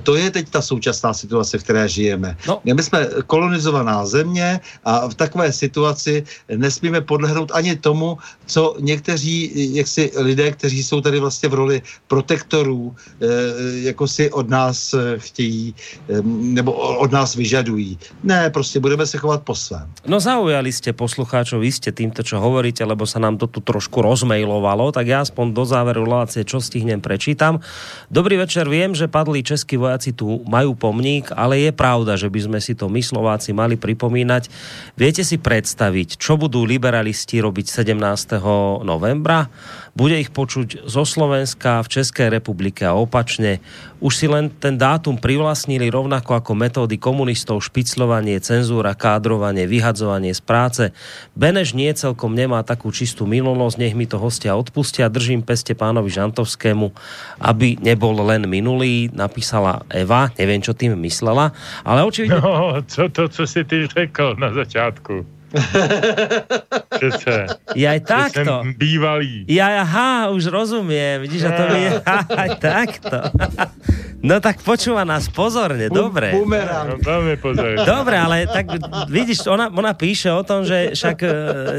To je teď ta současná situace, v které žijeme. No. My jsme kolonizovaná země a v takové situaci nesmíme podlehnout ani tomu, co někteří jaksi lidé, kteří jsou tady vlastně v roli protektorů, eh, jako si od nás eh, chtějí eh, nebo od nás vyžadují. Ne, prostě budeme se chovat po svém. No zaujali ste poslucháčov, vy ste týmto, čo hovoríte, lebo sa nám to tu trošku rozmailovalo, tak ja aspoň do záveru relácie, čo stihnem, prečítam. Dobrý večer, viem, že padli českí vojaci tu majú pomník, ale je pravda, že by sme si to my Slováci mali pripomínať. Viete si predstaviť, čo budú liberalisti robiť 17. novembra? Bude ich počuť zo Slovenska v Českej republike a opačne. Už si len ten dátum privlastnili rovnako ako metódy komunistov, špiclovanie, cenzúra, kádrovanie, vyhadzovanie z práce. Beneš nie celkom nemá takú čistú minulosť, nech mi to hostia odpustia. Držím peste pánovi Žantovskému, aby nebol len minulý, napísala Eva, neviem, čo tým myslela, ale očividne... No, co to, co si ty řekl na začátku. Přece. Ja aj takto. Jsem bývalý. Ja, aha, už rozumiem. Vidíš, a to mi je aj takto. No tak počúva nás pozorne, dobre. Bumerang. No, veľmi pozorne. Dobre, ale tak vidíš, ona, ona píše o tom, že však e,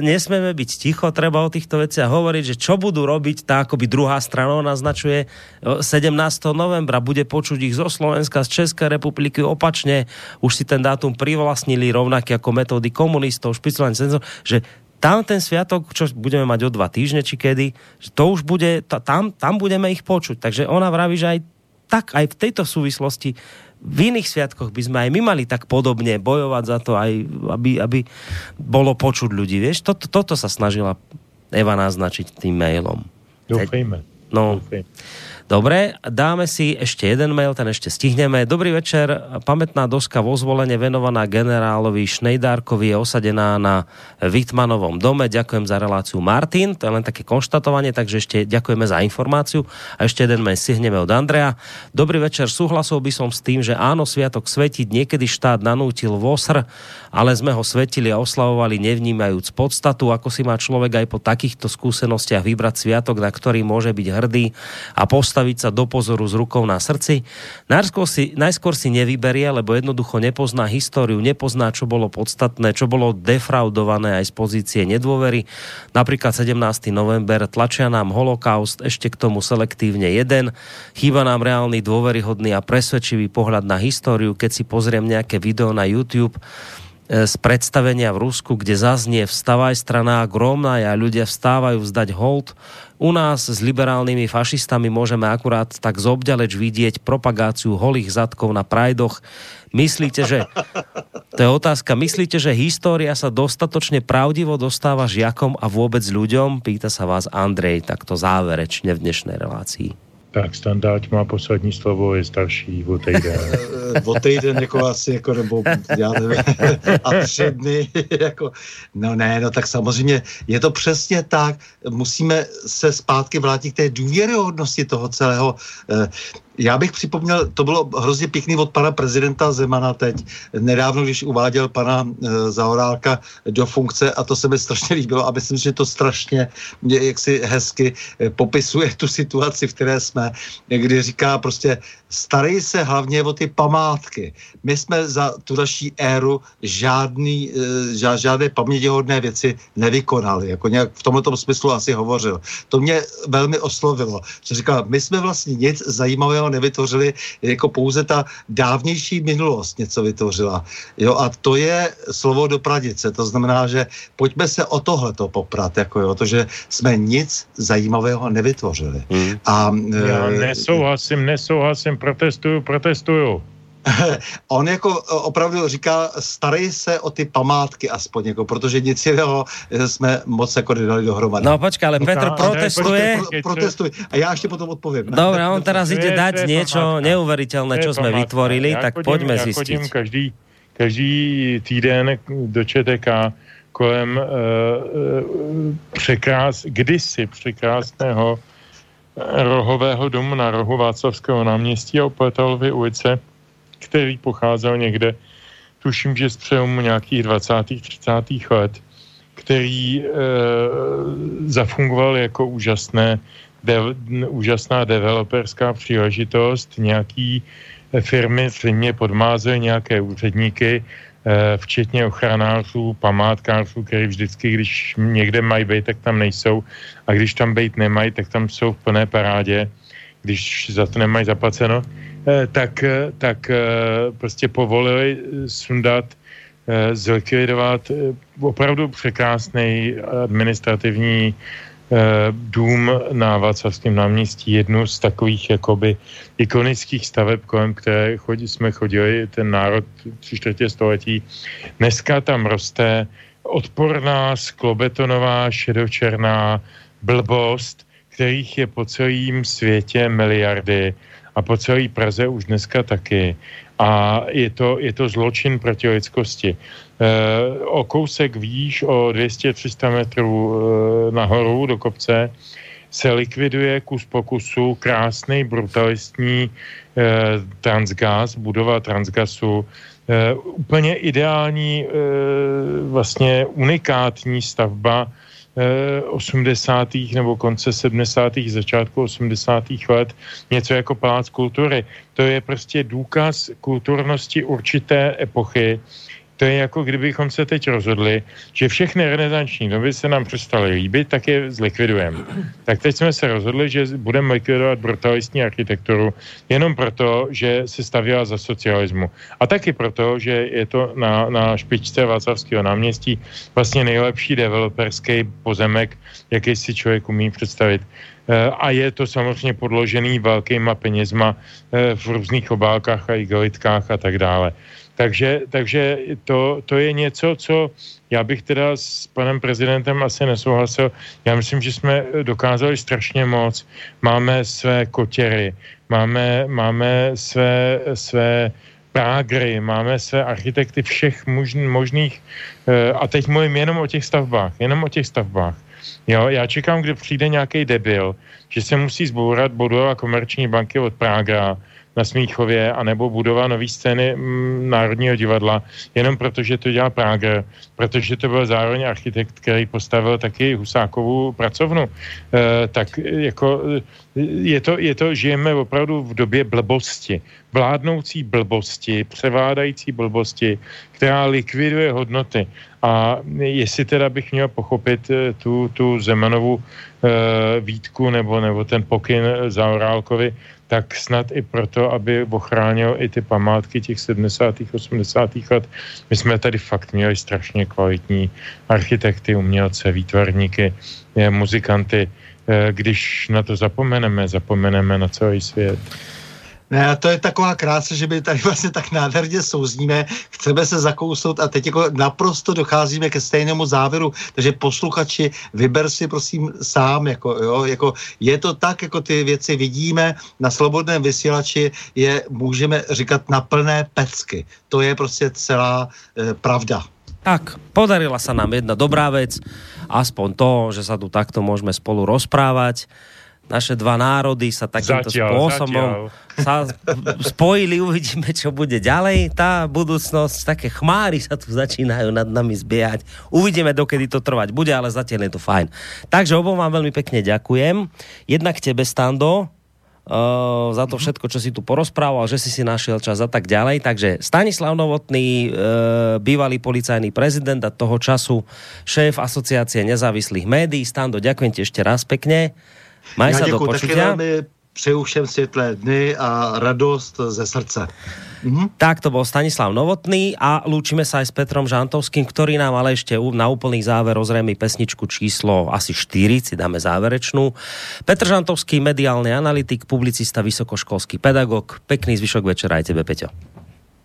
nesmieme byť ticho, treba o týchto veciach hovoriť, že čo budú robiť, tá akoby druhá strana naznačuje 17. novembra, bude počuť ich zo Slovenska, z Českej republiky opačne, už si ten dátum privlastnili rovnaký ako metódy komunistov, špicovanie cenzor, že tam ten sviatok, čo budeme mať o dva týždne, či kedy, že to už bude, tam, tam budeme ich počuť. Takže ona vraví, že aj tak aj v tejto súvislosti v iných sviatkoch by sme aj my mali tak podobne bojovať za to, aj, aby, aby bolo počuť ľudí. Vieš, toto, toto sa snažila Eva naznačiť tým mailom. Doufejme. No, Doufejme. Dobre, dáme si ešte jeden mail, ten ešte stihneme. Dobrý večer, pamätná doska vo zvolenie venovaná generálovi Šnejdárkovi je osadená na Vitmanovom dome. Ďakujem za reláciu Martin, to je len také konštatovanie, takže ešte ďakujeme za informáciu. A ešte jeden mail stihneme od Andrea. Dobrý večer, súhlasil by som s tým, že áno, Sviatok svetiť niekedy štát nanútil VOSR, ale sme ho svetili a oslavovali nevnímajúc podstatu, ako si má človek aj po takýchto skúsenostiach vybrať sviatok, na ktorý môže byť hrdý a postaviť sa do pozoru s rukou na srdci. Najskôr si, najskôr si nevyberie, lebo jednoducho nepozná históriu, nepozná, čo bolo podstatné, čo bolo defraudované aj z pozície nedôvery. Napríklad 17. november tlačia nám holokaust, ešte k tomu selektívne jeden. Chýba nám reálny, dôveryhodný a presvedčivý pohľad na históriu, keď si pozriem nejaké video na YouTube, z predstavenia v Rusku, kde zaznie vstavaj strana gromná a ľudia vstávajú vzdať hold. U nás s liberálnymi fašistami môžeme akurát tak zobďaleč vidieť propagáciu holých zadkov na prajdoch. Myslíte, že... To je otázka. Myslíte, že história sa dostatočne pravdivo dostáva žiakom a vôbec ľuďom? Pýta sa vás Andrej takto záverečne v dnešnej relácii. Tak standard má poslední slovo, je starší o týden. o týden jako asi, jako, nebo já nevím, a tři dny, jako, no ne, no tak samozřejmě je to přesně tak, musíme se zpátky vrátit k té důvěryhodnosti toho celého. Já bych připomněl, to bylo hrozně pěkný od pana prezidenta Zemana teď, nedávno, když uváděl pana e, Zaorálka do funkce a to se mi strašně líbilo a myslím, že to strašně jaksi hezky e, popisuje tu situaci, v které jsme, kdy říká prostě starej se hlavně o ty památky. My jsme za tu naší éru žádný, e, žádné pamětihodné věci nevykonali, jako nějak v tomto smyslu asi hovořil. To mě velmi oslovilo, že říkal, my jsme vlastně nic zajímavého nevytvořili, jako pouze ta dávnější minulost něco vytvořila. Jo, a to je slovo do Pradice, to znamená, že pojďme se o tohleto poprat, jako jo, to, že jsme nic zajímavého nevytvořili. Hmm. A, Já nesouhlasím, nesouhlasím, protestuju, protestuju. on jako opravdu říká, starej se o ty památky aspoň, jako, protože nic jiného jsme moc jako nedali dohromady. No počkej, ale Petr protestuje. Pro, protestuje. A já ještě potom odpovím. Dobre, on teraz ide dať niečo neuveriteľné, čo sme vytvorili, tak poďme zistiť. Každý, každý týden do ČTK kolem uh, překrás, kdysi překrásného rohového domu na rohu Václavského náměstí a Opetalovy ulice, který pocházel někde, tuším, že z přelomu nějakých 20. 30. let, který e, zafungoval jako úžasné, de, úžasná developerská příležitost. Nějaký firmy zřejmě podmázel nějaké úředníky, Eh, včetně ochranářů, památkářů, který vždycky, když někde mají být, tak tam nejsou. A když tam být nemají, tak tam jsou v plné parádě, když za to nemají zaplaceno, eh, tak, eh, tak prostě povolili sundat, zlikvidovat opravdu překrásný administrativní Eh, dům na Václavském náměstí, jednu z takových jakoby ikonických staveb, kolem které chodí, jsme chodili, ten národ tři čtvrtě století. Dneska tam roste odporná sklobetonová šedočerná blbost, kterých je po celém světě miliardy a po celé Praze už dneska taky. A je to, je to zločin proti lidskosti. Eh, o kousek výš, o 200-300 metrů eh, nahoru do kopce, se likviduje kus po kusu krásný brutalistní eh, transgas, budova transgasu, úplně ideální, vlastně unikátní stavba 80. nebo konce 70. začátku 80. let, něco jako palác kultury. To je prostě důkaz kulturnosti určité epochy, to je jako kdybychom se teď rozhodli, že všechny renesanční doby se nám přestaly líbit, tak je zlikvidujeme. Tak teď jsme se rozhodli, že budeme likvidovat brutalistní architekturu jenom proto, že se stavěla za socialismu. A taky proto, že je to na, na špičce Václavského náměstí vlastně nejlepší developerský pozemek, jaký si člověk umí představit eh, a je to samozřejmě podložený velkýma penězma eh, v různých obálkách a igelitkách a tak dále. Takže, takže to, to je něco, co já bych teda s panem prezidentem asi nesouhlasil. Já myslím, že jsme dokázali strašně moc. Máme své kotěry, máme, máme své, své prágry, máme své architekty všech možných, eh, a teď mluvím jenom o těch stavbách, jenom o těch stavbách. Jo, já čekám, kdy přijde nějaký debil, že se musí zbourat budova komerční banky od Prága, na Smíchově, anebo budova nový scény mm, Národního divadla, jenom protože to dělá Prager, protože to byl zároveň architekt, který postavil taky Husákovou pracovnu. E, tak jako je to, je to, žijeme opravdu v době blbosti, vládnoucí blbosti, převládající blbosti, která likviduje hodnoty. A jestli teda bych měl pochopit eh, tu, tu Zemanovou e, výtku nebo, nebo ten pokyn za Orálkovi, tak snad i proto, aby ochránil i ty památky těch 70. 80. let. My jsme tady fakt měli strašně kvalitní architekty, umělce, výtvarníky, muzikanty. Eh, když na to zapomeneme, zapomeneme na celý svět. Ne, a to je taková krása, že my tady vlastně tak nádherně souzníme, chceme se zakousnout a teď jako naprosto docházíme ke stejnému závěru, takže posluchači, vyber si prosím sám, jako, jo, jako je to tak, jako ty věci vidíme na slobodném vysílači, je můžeme říkat na plné pecky. To je prostě celá e, pravda. Tak, podarila sa nám jedna dobrá vec, aspoň to, že sa tu takto môžeme spolu rozprávať naše dva národy sa takýmto zatiaľ, spôsobom zatiaľ. sa spojili, uvidíme, čo bude ďalej. Tá budúcnosť, také chmáry sa tu začínajú nad nami zbiehať. Uvidíme, dokedy to trvať bude, ale zatiaľ je to fajn. Takže obom vám veľmi pekne ďakujem. Jednak tebe, Stando, Uh, za to všetko, čo si tu porozprával, že si si našiel čas a tak ďalej. Takže Stanislav Novotný, uh, bývalý policajný prezident a toho času šéf asociácie nezávislých médií. Stando, ďakujem ti ešte raz pekne. Maj Já sa do počutia. přeju všem světlé dny a radost ze srdce. Mhm. Tak to bol Stanislav Novotný a lúčime sa aj s Petrom Žantovským, ktorý nám ale ešte na úplný záver rozrejme pesničku číslo asi 4, si dáme záverečnú. Petr Žantovský, mediálny analytik, publicista, vysokoškolský pedagog. Pekný zvyšok večera aj tebe, Peťo.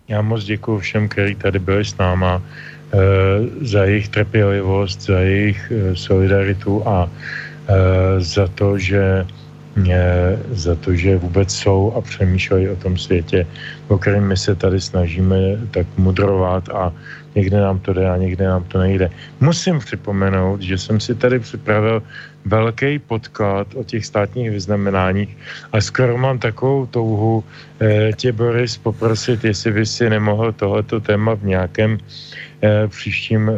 Já moc děkuji všem, kteří tady byli s náma, e, za jejich trpělivost, za jejich e, solidaritu a za to, že za to, že vůbec jsou a přemýšlejí o tom světě, o kterém my se tady snažíme tak mudrovat a někde nám to jde a někde nám to nejde. Musím připomenout, že jsem si tady připravil velký podklad o těch státních vyznamenáních a skoro mám takovou touhu eh, tě, Boris, poprosit, jestli by si nemohl tohleto téma v nějakém eh, příštím eh,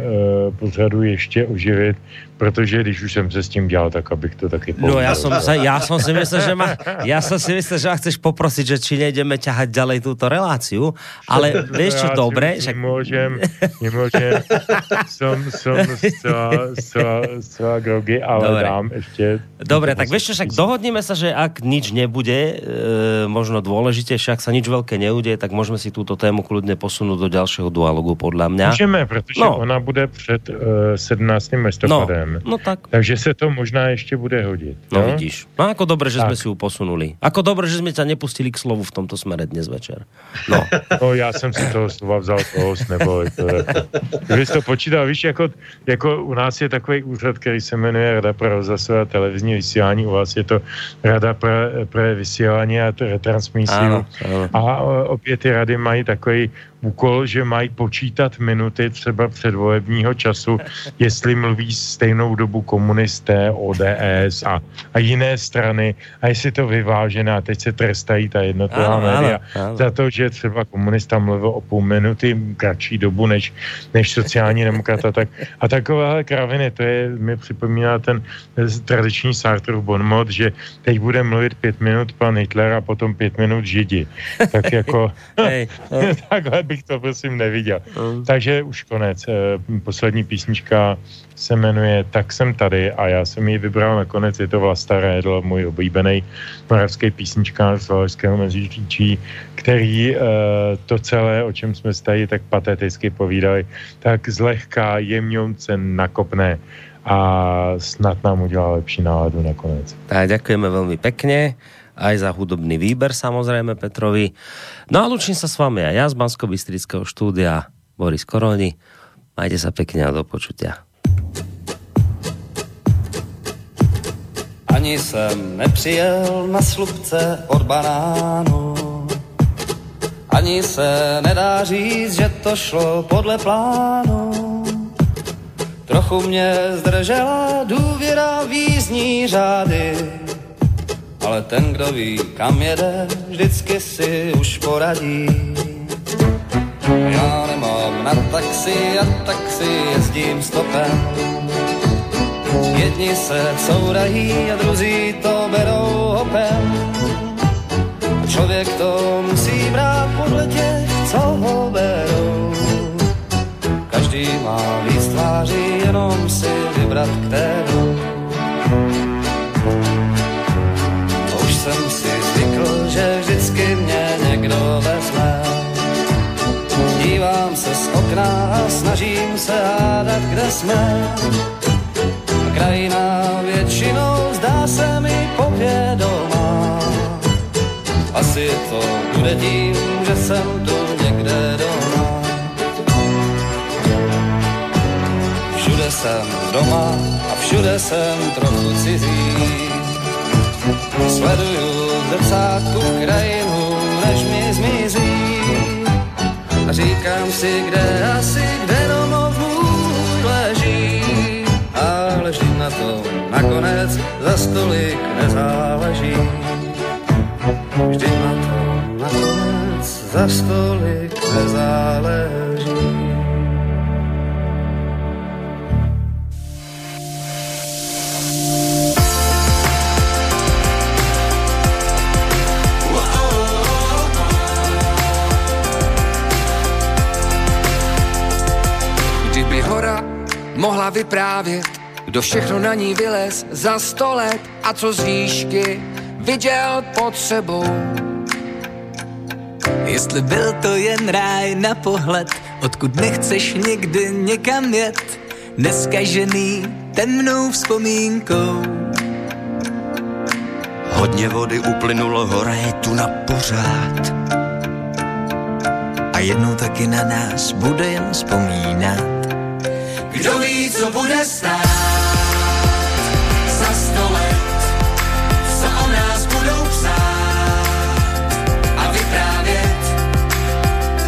pořadu ještě oživit, protože když už jsem se s tím dělal, tak abych to taky povedal. No já jsem, já jsem si myslel, že ma, já jsem si myslel, že chceš poprosit, že či nejdeme ťahať ďalej túto reláciu, ale vieš čo, dobre, že... Nemôžem, nemôžem, som, som zcela, zcela, zcela grogy, ale dobre. dám ešte... Dobre, tak čo, však dohodneme sa, že ak nič nebude, e, možno dôležité, však sa nič veľké neudie, tak môžeme si túto tému kľudne posunúť do ďalšieho dialogu, podľa mňa. Můžeme, protože no. ona bude před e, 17. listopadem. No no, no tak. Takže se to možná ještě bude hodit. No, no vidíš. No ako dobre, že tak. sme si ju posunuli. Ako dobre, že sme ťa nepustili k slovu v tomto smere dnes večer. No. no já jsem si toho slova vzal toho nebo to, jako, to počítal, víš, jako, jako u nás je takový úřad, který se jmenuje Rada pro rozhlasové a televizní vysílání, u vás je to Rada pro, pro vysílání a retransmisi. A obě ty rady mají takový úkol, že mají počítat minuty třeba předvolebního času, jestli mluví stejnou dobu komunisté, ODS a, a jiné strany a jestli to vyvážené a teď se trestají ta jednotlivá média za to, že třeba komunista mluvil o půl minuty kratší dobu než, než sociální demokrata. Tak, a takovéhle kraviny, to je, mi připomíná ten tradiční Sartrův bonmot, že teď bude mluvit pět minut pan Hitler a potom pět minut Židi. Tak jako, hey, hey. takhle bych to prosím neviděl. Mm. Takže už konec. Eh, poslední písnička se jmenuje Tak jsem tady a já jsem ji vybral nakonec, je to Vlasta Rédl, můj oblíbený moravský písnička z Valašského meziříčí, který uh, to celé, o čem jsme tady tak pateticky povídali, tak zlehka jemňonce nakopne a snad nám udělá lepší náladu nakonec. Tak ďakujeme veľmi pekne aj za hudobný výber samozrejme Petrovi. No a lučím sa s vami a ja z bansko štúdia Boris Koroni. Majte sa pekne a do počutia. Ani jsem nepřijel na slupce od banánu. Ani se nedá říct, že to šlo podle plánu. Trochu mě zdržela důvěra v jízdní řády ale ten, kdo ví, kam jede, vždycky si už poradí. Já nemám na taxi a taxi jezdím stopem. Jedni se courají a druzí to berou hopem. Člověk to musí brát podle těch, co ho berou. Každý má víc tváří, jenom si vybrat kterou. Že vždycky mě někdo vezme. Dívám se z okna a snažím se hádat, kde jsme. A krajina většinou zdá se mi povědomá. Asi to bude tím, že jsem tu někde doma. Všude jsem doma a všude jsem trochu cizí Sleduju zrcátku krajinu, než mi zmizí. A říkám si, kde asi, kde domov můj leží. Ale vždy na to nakonec za stolik nezáleží. Vždy na to nakonec za stolik nezáleží. Mohla vyprávět, kdo všechno na ní vylez za sto let a co z výšky viděl pod sebou. Jestli byl to jen ráj na pohled, odkud nechceš nikdy někam jet, neskažený temnou vzpomínkou. Hodně vody uplynulo, hora je tu na pořád. A jednou taky na nás bude jen vzpomínat. Kdo ví, co bude stát za sto let, co o nás budou psát a vyprávět.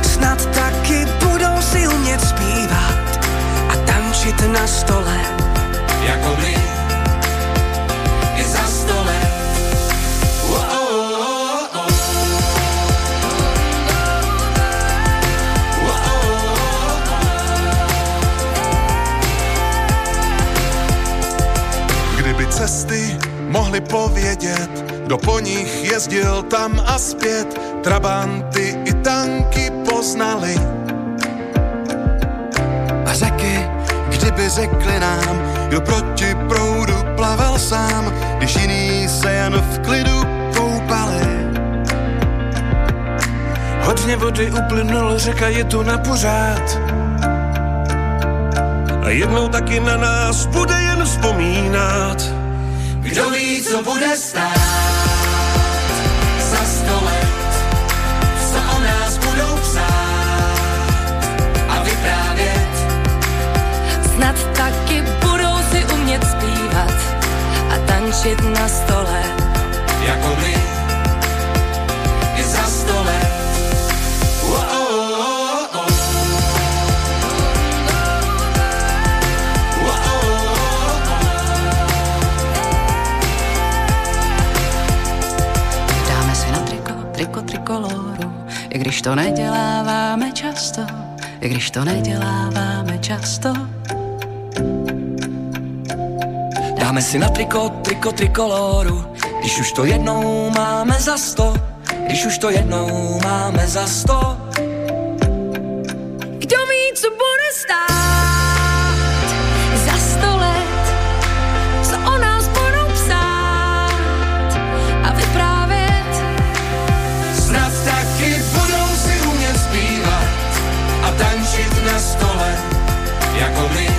Snad taky budou si umět zpívat a tančit na stole. Jako my cesty mohli povědět, kdo po nich jezdil tam a zpět, trabanty i tanky poznali. A řeky, kdyby řekli nám, kdo proti proudu plaval sám, když jiný se jen v klidu koupali. Hodně vody uplynulo, řeka je tu na pořád. A jednou taky na nás bude jen vzpomínat. Kdo ví, co bude stát za sto let, co o nás budou psát a vyprávět. Snad taky budou si umět zpívat a tančit na stole. Jako my, i za sto let. Když to neděláváme často, když to neděláváme často. Dáme si na triko, triko, trikoloru, když už to jednou máme za sto, když už to jednou máme za sto. jako my.